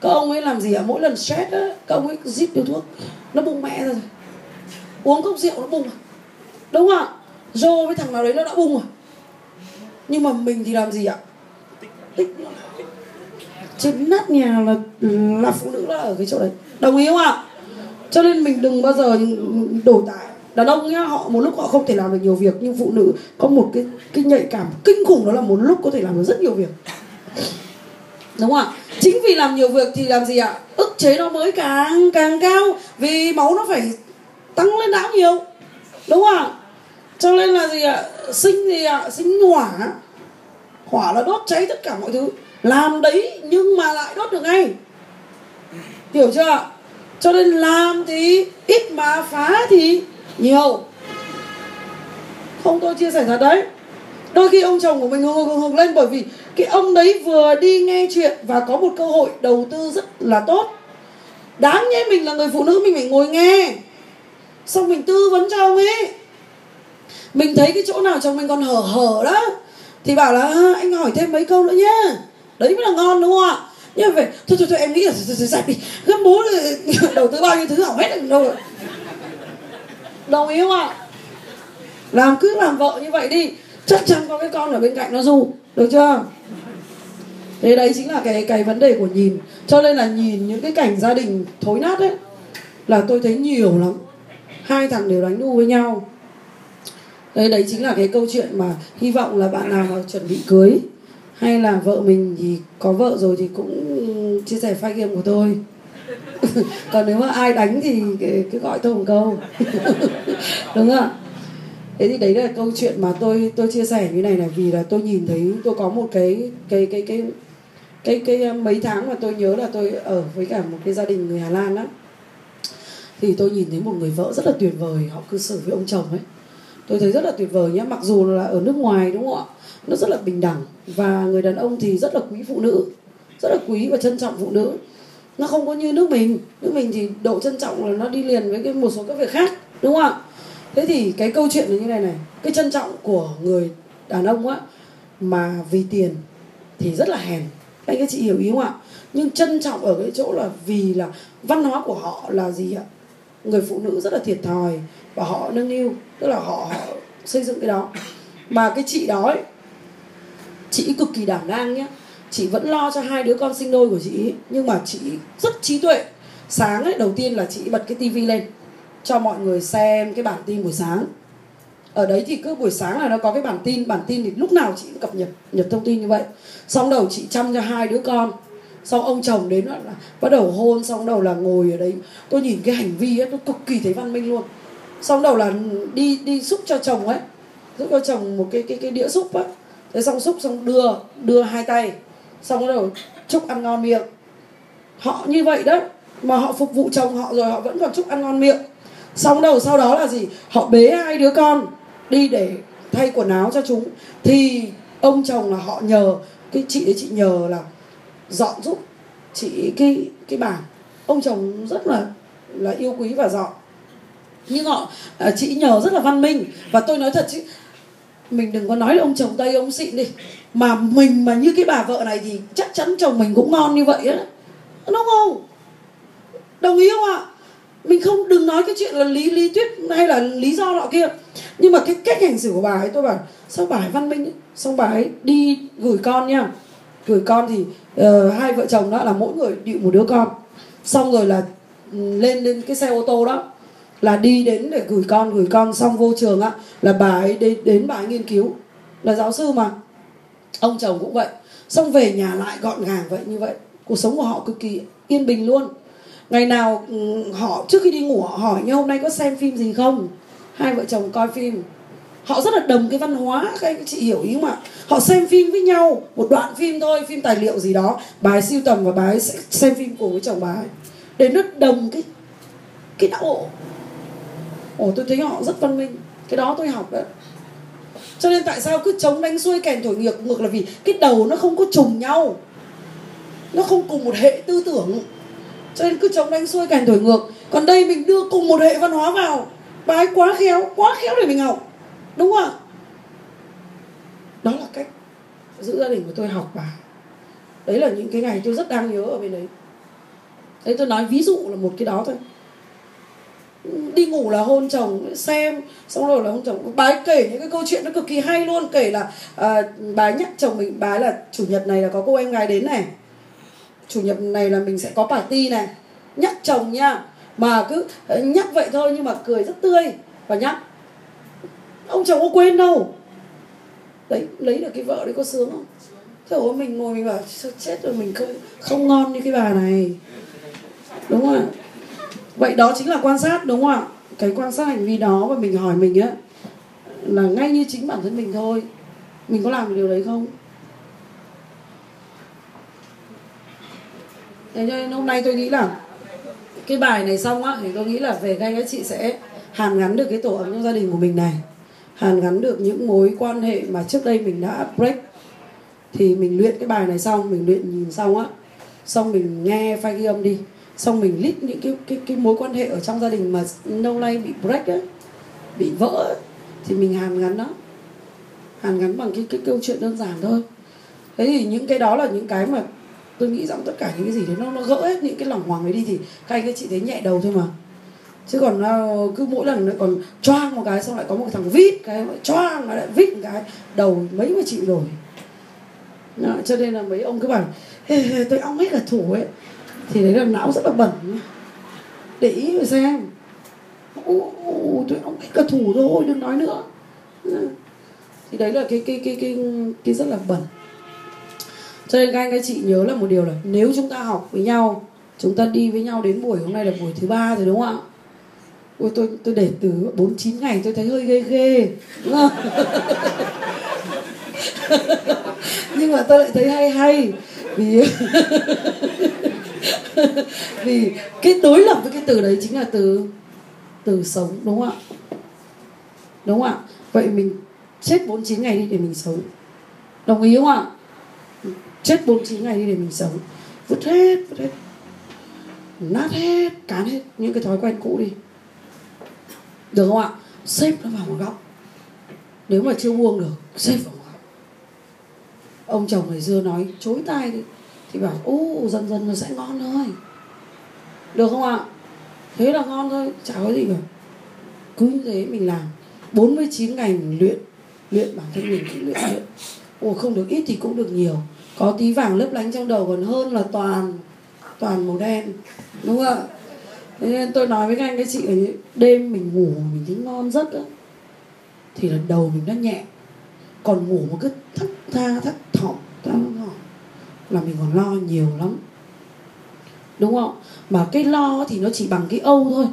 Các ông ấy làm gì ạ? Mỗi lần stress á, các ông ấy zip điếu thuốc. Nó bung mẹ rồi. Uống cốc rượu nó bung à? Đúng không ạ? Joe với thằng nào đấy nó đã bung rồi à? nhưng mà mình thì làm gì ạ? Tích nó lại trên nát nhà là ừ, là phụ nữ là ở cái chỗ đấy. Đồng ý không ạ? Cho nên mình đừng bao giờ đổi tại. Đàn ông nhá, họ một lúc họ không thể làm được nhiều việc, nhưng phụ nữ có một cái cái nhạy cảm kinh khủng, đó là một lúc có thể làm được rất nhiều việc. Đúng không ạ? Chính vì làm nhiều việc thì làm gì ạ? Ức chế nó mới càng càng cao, vì máu nó phải tăng lên não nhiều. Đúng không ạ? Cho nên là gì ạ? Sinh gì ạ? Sinh hỏa. Hỏa là đốt cháy tất cả mọi thứ làm đấy nhưng mà lại đốt được ngay. Hiểu chưa? Cho nên làm thì ít mà phá thì nhiều. Không, tôi chia sẻ thật đấy. Đôi khi ông chồng của mình hùng hùng hùng lên bởi vì cái ông đấy vừa đi nghe chuyện và có một cơ hội đầu tư rất là tốt. Đáng nhẽ mình là người phụ nữ, mình phải ngồi nghe. Xong mình tư vấn cho ông ấy. Mình thấy cái chỗ nào chồng mình còn hở hở đó, thì bảo là à, anh hỏi thêm mấy câu nữa nhá đấy mới là ngon đúng không ạ? Nhưng mà về thôi thôi thôi em nghĩ là rồi, rồi, sạch đi. Gấp bố đầu tư bao nhiêu thứ hỏng hết rồi. Đâu rồi? Đồng ý không ạ? Làm cứ làm vợ như vậy đi. Chắc chắn có cái con ở bên cạnh nó du được chưa? Thế đấy chính là cái cái vấn đề của nhìn. Cho nên là nhìn những cái cảnh gia đình thối nát ấy là tôi thấy nhiều lắm. Hai thằng đều đánh đu với nhau. Đấy đấy chính là cái câu chuyện mà hy vọng là bạn nào mà chuẩn bị cưới hay là vợ mình thì có vợ rồi thì cũng chia sẻ file game của tôi. Còn nếu mà ai đánh thì cứ gọi tôi một câu. Đúng không ạ? Thế thì đấy là câu chuyện mà tôi tôi chia sẻ như này là vì là tôi nhìn thấy tôi có một cái cái cái cái cái cái, cái mấy tháng mà tôi nhớ là tôi ở với cả một cái gia đình người Hà Lan á. Thì tôi nhìn thấy một người vợ rất là tuyệt vời họ cư xử với ông chồng ấy tôi thấy rất là tuyệt vời nhé mặc dù là ở nước ngoài, đúng không ạ? Nó rất là bình đẳng và người đàn ông thì rất là quý phụ nữ, rất là quý và trân trọng phụ nữ. Nó không có như nước mình. Nước mình thì độ trân trọng là nó đi liền với cái một số các việc khác, đúng không ạ? Thế thì cái câu chuyện là như này này, cái trân trọng của người đàn ông á, mà vì tiền thì rất là hèn. Anh các chị hiểu ý không ạ? Nhưng trân trọng ở cái chỗ là vì là văn hóa của họ là gì ạ? Người phụ nữ rất là thiệt thòi và họ nâng niu tức là họ, họ xây dựng cái đó. Mà cái chị đó ấy, chị cực kỳ đảm đang nhé chị vẫn lo cho hai đứa con sinh đôi của chị nhưng mà chị rất trí tuệ. Sáng ấy đầu tiên là chị bật cái tivi lên cho mọi người xem cái bản tin buổi sáng. Ở đấy thì cứ buổi sáng là nó có cái bản tin bản tin thì lúc nào chị cũng cập nhật nhật thông tin như vậy. Xong đầu chị chăm cho hai đứa con xong ông chồng đến là bắt đầu hôn, xong đầu là ngồi ở đấy. Tôi nhìn cái hành vi ấy, tôi cực kỳ thấy văn minh luôn. Xong đầu là đi đi xúc cho chồng ấy. Giúp cho chồng một cái cái cái đĩa xúc á. Thế xong xúc, xong đưa đưa hai tay. Xong rồi chúc ăn ngon miệng. Họ như vậy đó mà họ phục vụ chồng họ rồi, họ vẫn còn chúc ăn ngon miệng. Xong đầu sau đó là gì? Họ bế hai đứa con đi để thay quần áo cho chúng. Thì ông chồng là họ nhờ, cái chị ấy chị nhờ là dọn giúp chị cái cái bàn ông chồng rất là là yêu quý và dọn. Nhưng họ à, chị nhờ rất là văn minh. Và tôi nói thật chứ, mình đừng có nói là ông chồng tây, ông xịn đi. Mà mình mà như cái bà vợ này thì chắc chắn chồng mình cũng ngon như vậy á. Đúng không? Đồng ý không ạ? Mình không, đừng nói cái chuyện là lý lý thuyết hay là lý do nọ kia. Nhưng mà cái cách hành xử của bà ấy, tôi bảo, sao bà ấy văn minh ấy? xong bà ấy đi gửi con nha? Gửi con thì uh, hai vợ chồng đó là mỗi người điệu một đứa con. Xong rồi là ừ, lên lên cái xe ô tô đó là đi đến để gửi con gửi con xong vô trường á là bà ấy đến, đến bà ấy nghiên cứu. Là giáo sư mà. Ông chồng cũng vậy. Xong về nhà lại gọn gàng vậy như vậy. Cuộc sống của họ cực kỳ yên bình luôn. Ngày nào ừ, họ trước khi đi ngủ họ hỏi như hôm nay có xem phim gì không? Hai vợ chồng coi phim họ rất là đồng cái văn hóa, các anh chị hiểu ý không ạ? Họ xem phim với nhau, một đoạn phim thôi, phim tài liệu gì đó. Bà ấy siêu tầm và bà ấy sẽ xem phim cùng với chồng bà ấy. Để nó đồng cái cái não bộ ồ tôi thấy họ rất văn minh. Cái đó tôi học đấy. Cho nên tại sao cứ chống đánh xuôi kèn thổi ngược ngược là vì cái đầu nó không có trùng nhau. Nó không cùng một hệ tư tưởng. Cho nên cứ chống đánh xuôi kèn thổi ngược. Còn đây mình đưa cùng một hệ văn hóa vào. Bà ấy quá khéo quá khéo để mình học đúng không đó là cách giữ gia đình của tôi học bà đấy là những cái ngày tôi rất đang nhớ ở bên đấy. Đấy tôi nói ví dụ là một cái đó thôi. Đi ngủ là hôn chồng xem xong rồi là hôn chồng. Bà ấy kể những cái câu chuyện nó cực kỳ hay luôn kể là à, bà ấy nhắc chồng mình bà ấy là chủ nhật này là có cô em gái đến này. Chủ nhật này là mình sẽ có party này. Nhắc chồng nha. Mà cứ à, nhắc vậy thôi nhưng mà cười rất tươi. Và nhắc ông chồng có quên đâu. Đấy lấy được cái vợ đấy có sướng không? Thế ủa mình ngồi mình bảo chết rồi, mình không không ngon như cái bà này. Đúng không ạ? Vậy đó chính là quan sát, đúng không ạ? Cái quan sát hành vi đó và mình hỏi mình á, là ngay như chính bản thân mình thôi. Mình có làm được điều đấy không? Thế nên hôm nay tôi nghĩ là cái bài này xong á, thì tôi nghĩ là về ngay các chị sẽ hàn gắn được cái tổ ấm trong gia đình của mình này hàn gắn được những mối quan hệ mà trước đây mình đã break. Thì mình luyện cái bài này xong mình luyện nhìn xong á xong mình nghe file ghi âm đi xong mình list những cái cái cái mối quan hệ ở trong gia đình mà lâu nay bị break ấy, bị vỡ ấy, thì mình hàn gắn đó hàn gắn bằng cái cái câu chuyện đơn giản thôi. Thế thì những cái đó là những cái mà tôi nghĩ rằng tất cả những cái gì đấy nó nó gỡ hết những cái lòng hoàng ấy đi thì các anh các chị thấy nhẹ đầu thôi mà chứ còn uh, cứ mỗi lần lại còn choang một cái xong lại có một thằng vít cái choang lại vít một cái đầu mấy mà chịu rồi Đó, cho nên là mấy ông cứ bảo "Ê, ê, tôi ong hết cả thủ ấy. Thì đấy là não rất là bẩn để ý mà xem. Ô, ô, tôi ong hết cả thủ thôi đừng nói nữa. Thì đấy là cái cái cái cái cái rất là bẩn. Cho nên các anh các chị nhớ là một điều là nếu chúng ta học với nhau chúng ta đi với nhau đến buổi hôm nay là buổi thứ ba rồi đúng không ạ? Ôi tôi tôi để từ 49 ngày tôi thấy hơi ghê ghê, đúng không? nhưng mà tôi lại thấy hay hay, vì vì cái đối lập với cái từ đấy chính là từ từ sống, đúng không ạ? Đúng không ạ? Vậy mình chết 49 ngày đi để mình sống. Đồng ý không ạ? Chết 49 ngày đi để mình sống. Vứt hết vứt hết. Nát hết, cán hết những cái thói quen cũ đi được không ạ? Xếp nó vào một góc. Nếu mà chưa buông được xếp vào một góc. Ông chồng ngày xưa nói, chối tai đi. Thì bảo ô dần dần nó sẽ ngon thôi. Được không ạ? Thế là ngon thôi, chả có gì cả. Cứ như thế mình làm. 49 ngày mình luyện luyện bản thân mình, luyện luyện. Ồ không được ít thì cũng được nhiều. Có tí vàng lấp lánh trong đầu còn hơn là toàn toàn màu đen. Đúng không ạ? Thế nên tôi nói với các anh các chị là đêm mình ngủ mình thấy ngon giấc á, thì là đầu mình nó nhẹ. Còn ngủ một cái thất tha, thất thọng thất thọng là mình còn lo nhiều lắm. Đúng không? Mà cái lo thì nó chỉ bằng cái âu thôi.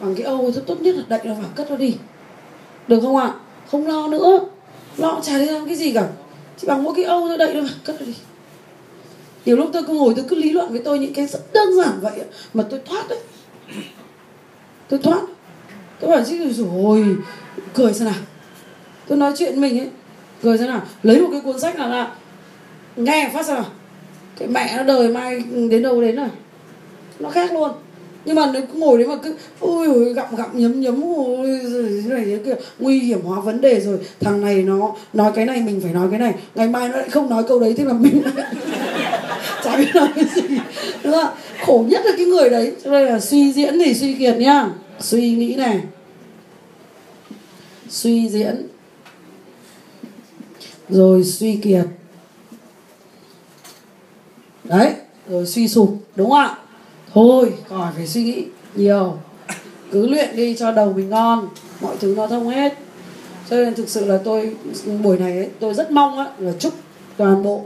Bằng cái âu thì tốt nhất là đậy nó vào cất nó đi. Được không ạ? Không lo nữa. Lo chả thấy làm cái gì cả. Chỉ bằng mỗi cái âu thôi, đậy nó vào cất nó đi nhiều lúc tôi cứ ngồi tôi cứ lý luận với tôi những cái rất đơn giản vậy mà tôi thoát đấy. Tôi thoát. Tôi bảo chứ, rồi, cười xem nào. Tôi nói chuyện mình ấy, cười xem nào. Lấy một cái cuốn sách nào là nghe phát xem nào. Cái mẹ nó đời mai đến đâu đến rồi. Nó khác luôn nhưng mà nếu cứ ngồi đấy mà cứ ui ui gặm gặm, nhấm nhấm ui rồi thế này thế kia nguy hiểm hóa vấn đề rồi. Thằng này nó nói cái này, mình phải nói cái này. Ngày mai nó lại không nói câu đấy, thế là mình lại chả biết nói cái gì. Đúng không khổ nhất là cái người đấy. Cho nên là suy diễn thì suy kiệt nhá. Suy nghĩ này. Suy diễn. Rồi suy kiệt. Đấy, rồi suy sụp, đúng không ạ? Thôi khỏi phải suy nghĩ nhiều. Cứ luyện đi cho đầu mình ngon mọi thứ nó thông hết. Cho nên thực sự là tôi buổi này ấy, tôi rất mong á là chúc toàn bộ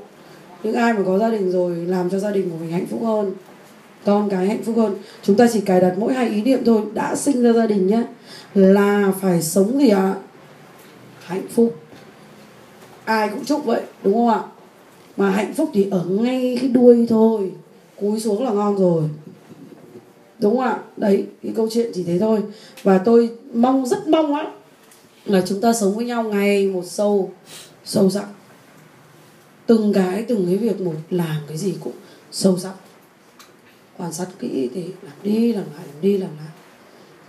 những ai mà có gia đình rồi làm cho gia đình của mình hạnh phúc hơn con cái hạnh phúc hơn. Chúng ta chỉ cài đặt mỗi hai ý niệm thôi đã sinh ra gia đình nhé là phải sống gì ạ? Hạnh phúc. Ai cũng chúc vậy đúng không ạ? Mà hạnh phúc thì ở ngay cái đuôi thôi cúi xuống là ngon rồi đúng không ạ? Đấy, cái câu chuyện chỉ thế thôi. Và tôi mong, rất mong á, là chúng ta sống với nhau ngày một sâu sâu sắc. Từng cái từng cái việc một, làm cái gì cũng sâu sắc. Quan sát kỹ thì làm đi, làm lại, làm đi, làm lại.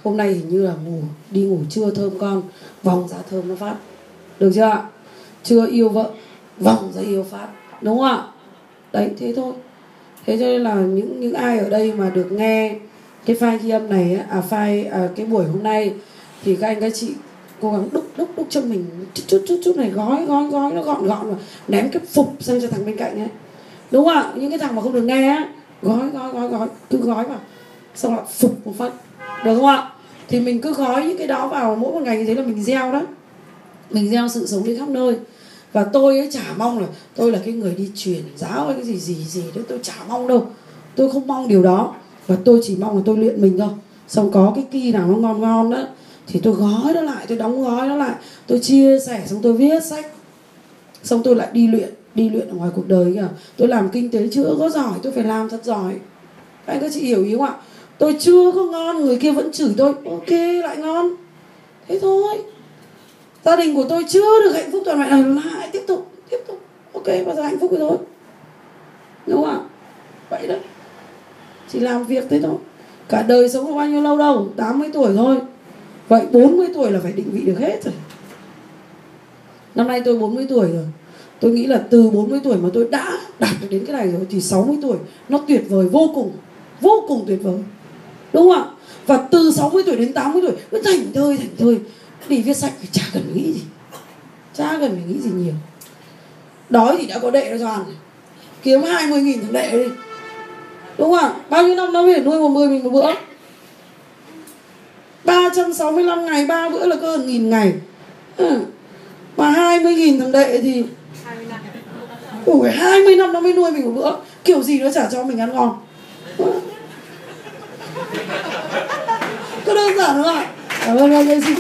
Hôm nay hình như là ngủ đi ngủ trưa thơm con vòng ra thơm nó phát. Được chưa ạ? Chưa yêu vợ, vòng ra yêu phát. Đúng không ạ? Đấy, thế thôi. Thế cho nên là những những ai ở đây mà được nghe cái file ghi âm này á, à file à, cái buổi hôm nay thì các anh các chị cố gắng đúc đúc đúc cho mình chút chút chút chút này gói gói gói nó gọn gọn mà ném cái phục sang cho thằng bên cạnh ấy đúng không ạ? Những cái thằng mà không được nghe á gói gói gói gói cứ gói vào xong lại phục một phát. Được không ạ? Thì mình cứ gói những cái đó vào mỗi một ngày như thế là mình gieo đó. Mình gieo sự sống đi khắp nơi. Và tôi ấy chả mong là tôi là cái người đi truyền giáo hay cái gì gì gì đó tôi chả mong đâu. Tôi không mong điều đó và tôi chỉ mong là tôi luyện mình thôi. Xong có cái kỳ nào nó ngon ngon đó, thì tôi gói nó lại, tôi đóng gói nó lại. Tôi chia sẻ xong tôi viết sách. Xong tôi lại đi luyện đi luyện ở ngoài cuộc đời kìa. Tôi làm kinh tế chưa có giỏi, tôi phải làm thật giỏi. Anh các chị hiểu ý không ạ? Tôi chưa có ngon, người kia vẫn chửi tôi, ok, lại ngon. Thế thôi. Gia đình của tôi chưa được hạnh phúc toàn vẹn là lại, tiếp tục tiếp tục. Ok, bao giờ hạnh phúc rồi thôi. Đúng không ạ? Vậy đó chỉ làm việc thế thôi. Cả đời sống có bao nhiêu lâu đâu 80 tuổi thôi. Vậy 40 tuổi là phải định vị được hết rồi. Năm nay tôi 40 tuổi rồi. Tôi nghĩ là từ 40 tuổi mà tôi đã đạt được đến cái này rồi thì 60 tuổi nó tuyệt vời vô cùng vô cùng tuyệt vời. Đúng không ạ? Và từ 60 tuổi đến 80 tuổi, cứ thành thơi thành thơi. Đi viết sách thì chả cần nghĩ gì. Chả cần phải nghĩ gì nhiều. Đói thì đã có đệ rồi toàn kiếm 20 nghìn thằng đệ đi đúng không ạ? Bao nhiêu năm nó phải nuôi một người mình một bữa? 365 ngày, ba bữa là cơ nghìn ngày. Ừ. mà 20 nghìn thằng đệ thì Ủa 20 năm nó mới nuôi mình một bữa, Kiểu gì nó chả cho mình ăn ngon? Ừ. Có đơn giản không ạ? Cảm ơn anh Lê Sĩ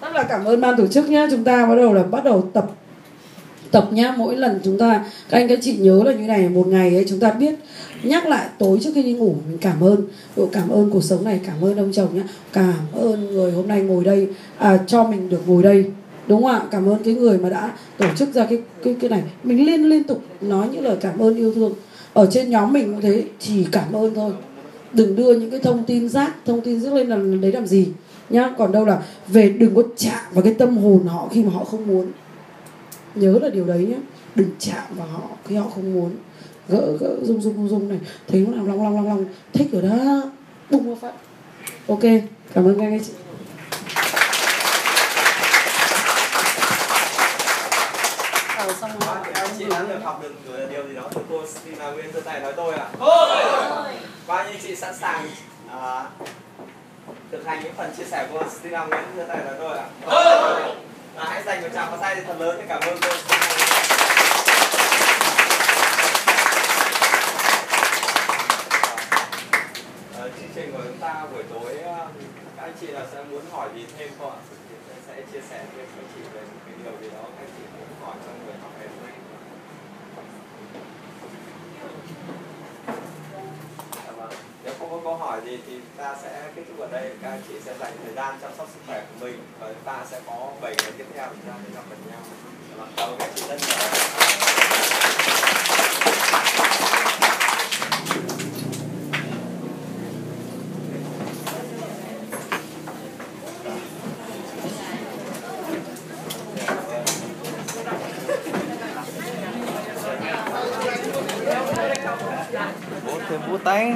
Rất là cảm ơn ban tổ chức nhé Chúng ta bắt đầu là bắt đầu tập tập nhá. Mỗi lần chúng ta các anh các chị nhớ là như này một ngày ấy chúng ta biết nhắc lại tối trước khi đi ngủ mình cảm ơn. Độ cảm ơn cuộc sống này cảm ơn ông chồng nhá. Cảm ơn người hôm nay ngồi đây à, cho mình được ngồi đây. Đúng không ạ? Cảm ơn cái người mà đã tổ chức ra cái cái cái này. Mình liên liên tục nói những lời cảm ơn yêu thương. Ở trên nhóm mình cũng thế chỉ cảm ơn thôi. Đừng đưa những cái thông tin rác thông tin rác lên là đấy làm gì? Nhá. Còn đâu là về đừng có chạm vào cái tâm hồn họ khi mà họ không muốn. Nhớ là điều đấy nhé đừng chạm vào họ khi họ không muốn. Gỡ gỡ rung rung rung rung này. Thấy nó làm long long long long. Thích rồi đó. Bung vào phát. Ok cảm ơn các anh chị. Ờ, xong rồi. Anh chị đã được học được điều gì đó từ cô Stina Nguyên giơ tay nói tôi ạ. Bao nhiêu chị sẵn sàng à, thực hành những phần chia sẻ của cô Stina Nguyên giơ tay nói tôi ạ. Và hãy dành một tràng pháo tay thật lớn để cảm ơn cô. Ờ, chương trình của chúng ta buổi tối ờ, các anh chị là sẽ muốn hỏi gì thêm không ạ? Sẽ chia sẻ với các chị về một cái điều gì đó các chị muốn hỏi trong buổi học ngày hôm nay. Dạ vâng. Nếu không có câu hỏi gì thì ta sẽ kết thúc ở đây. Các anh chị sẽ dành thời gian chăm sóc sức khỏe của mình và chúng ta sẽ có 7 ngày tiếp theo chúng ta sẽ gặp lại nhau. Dạ. Cảm ơn các chị rất nhiều. Thêm vũ tay.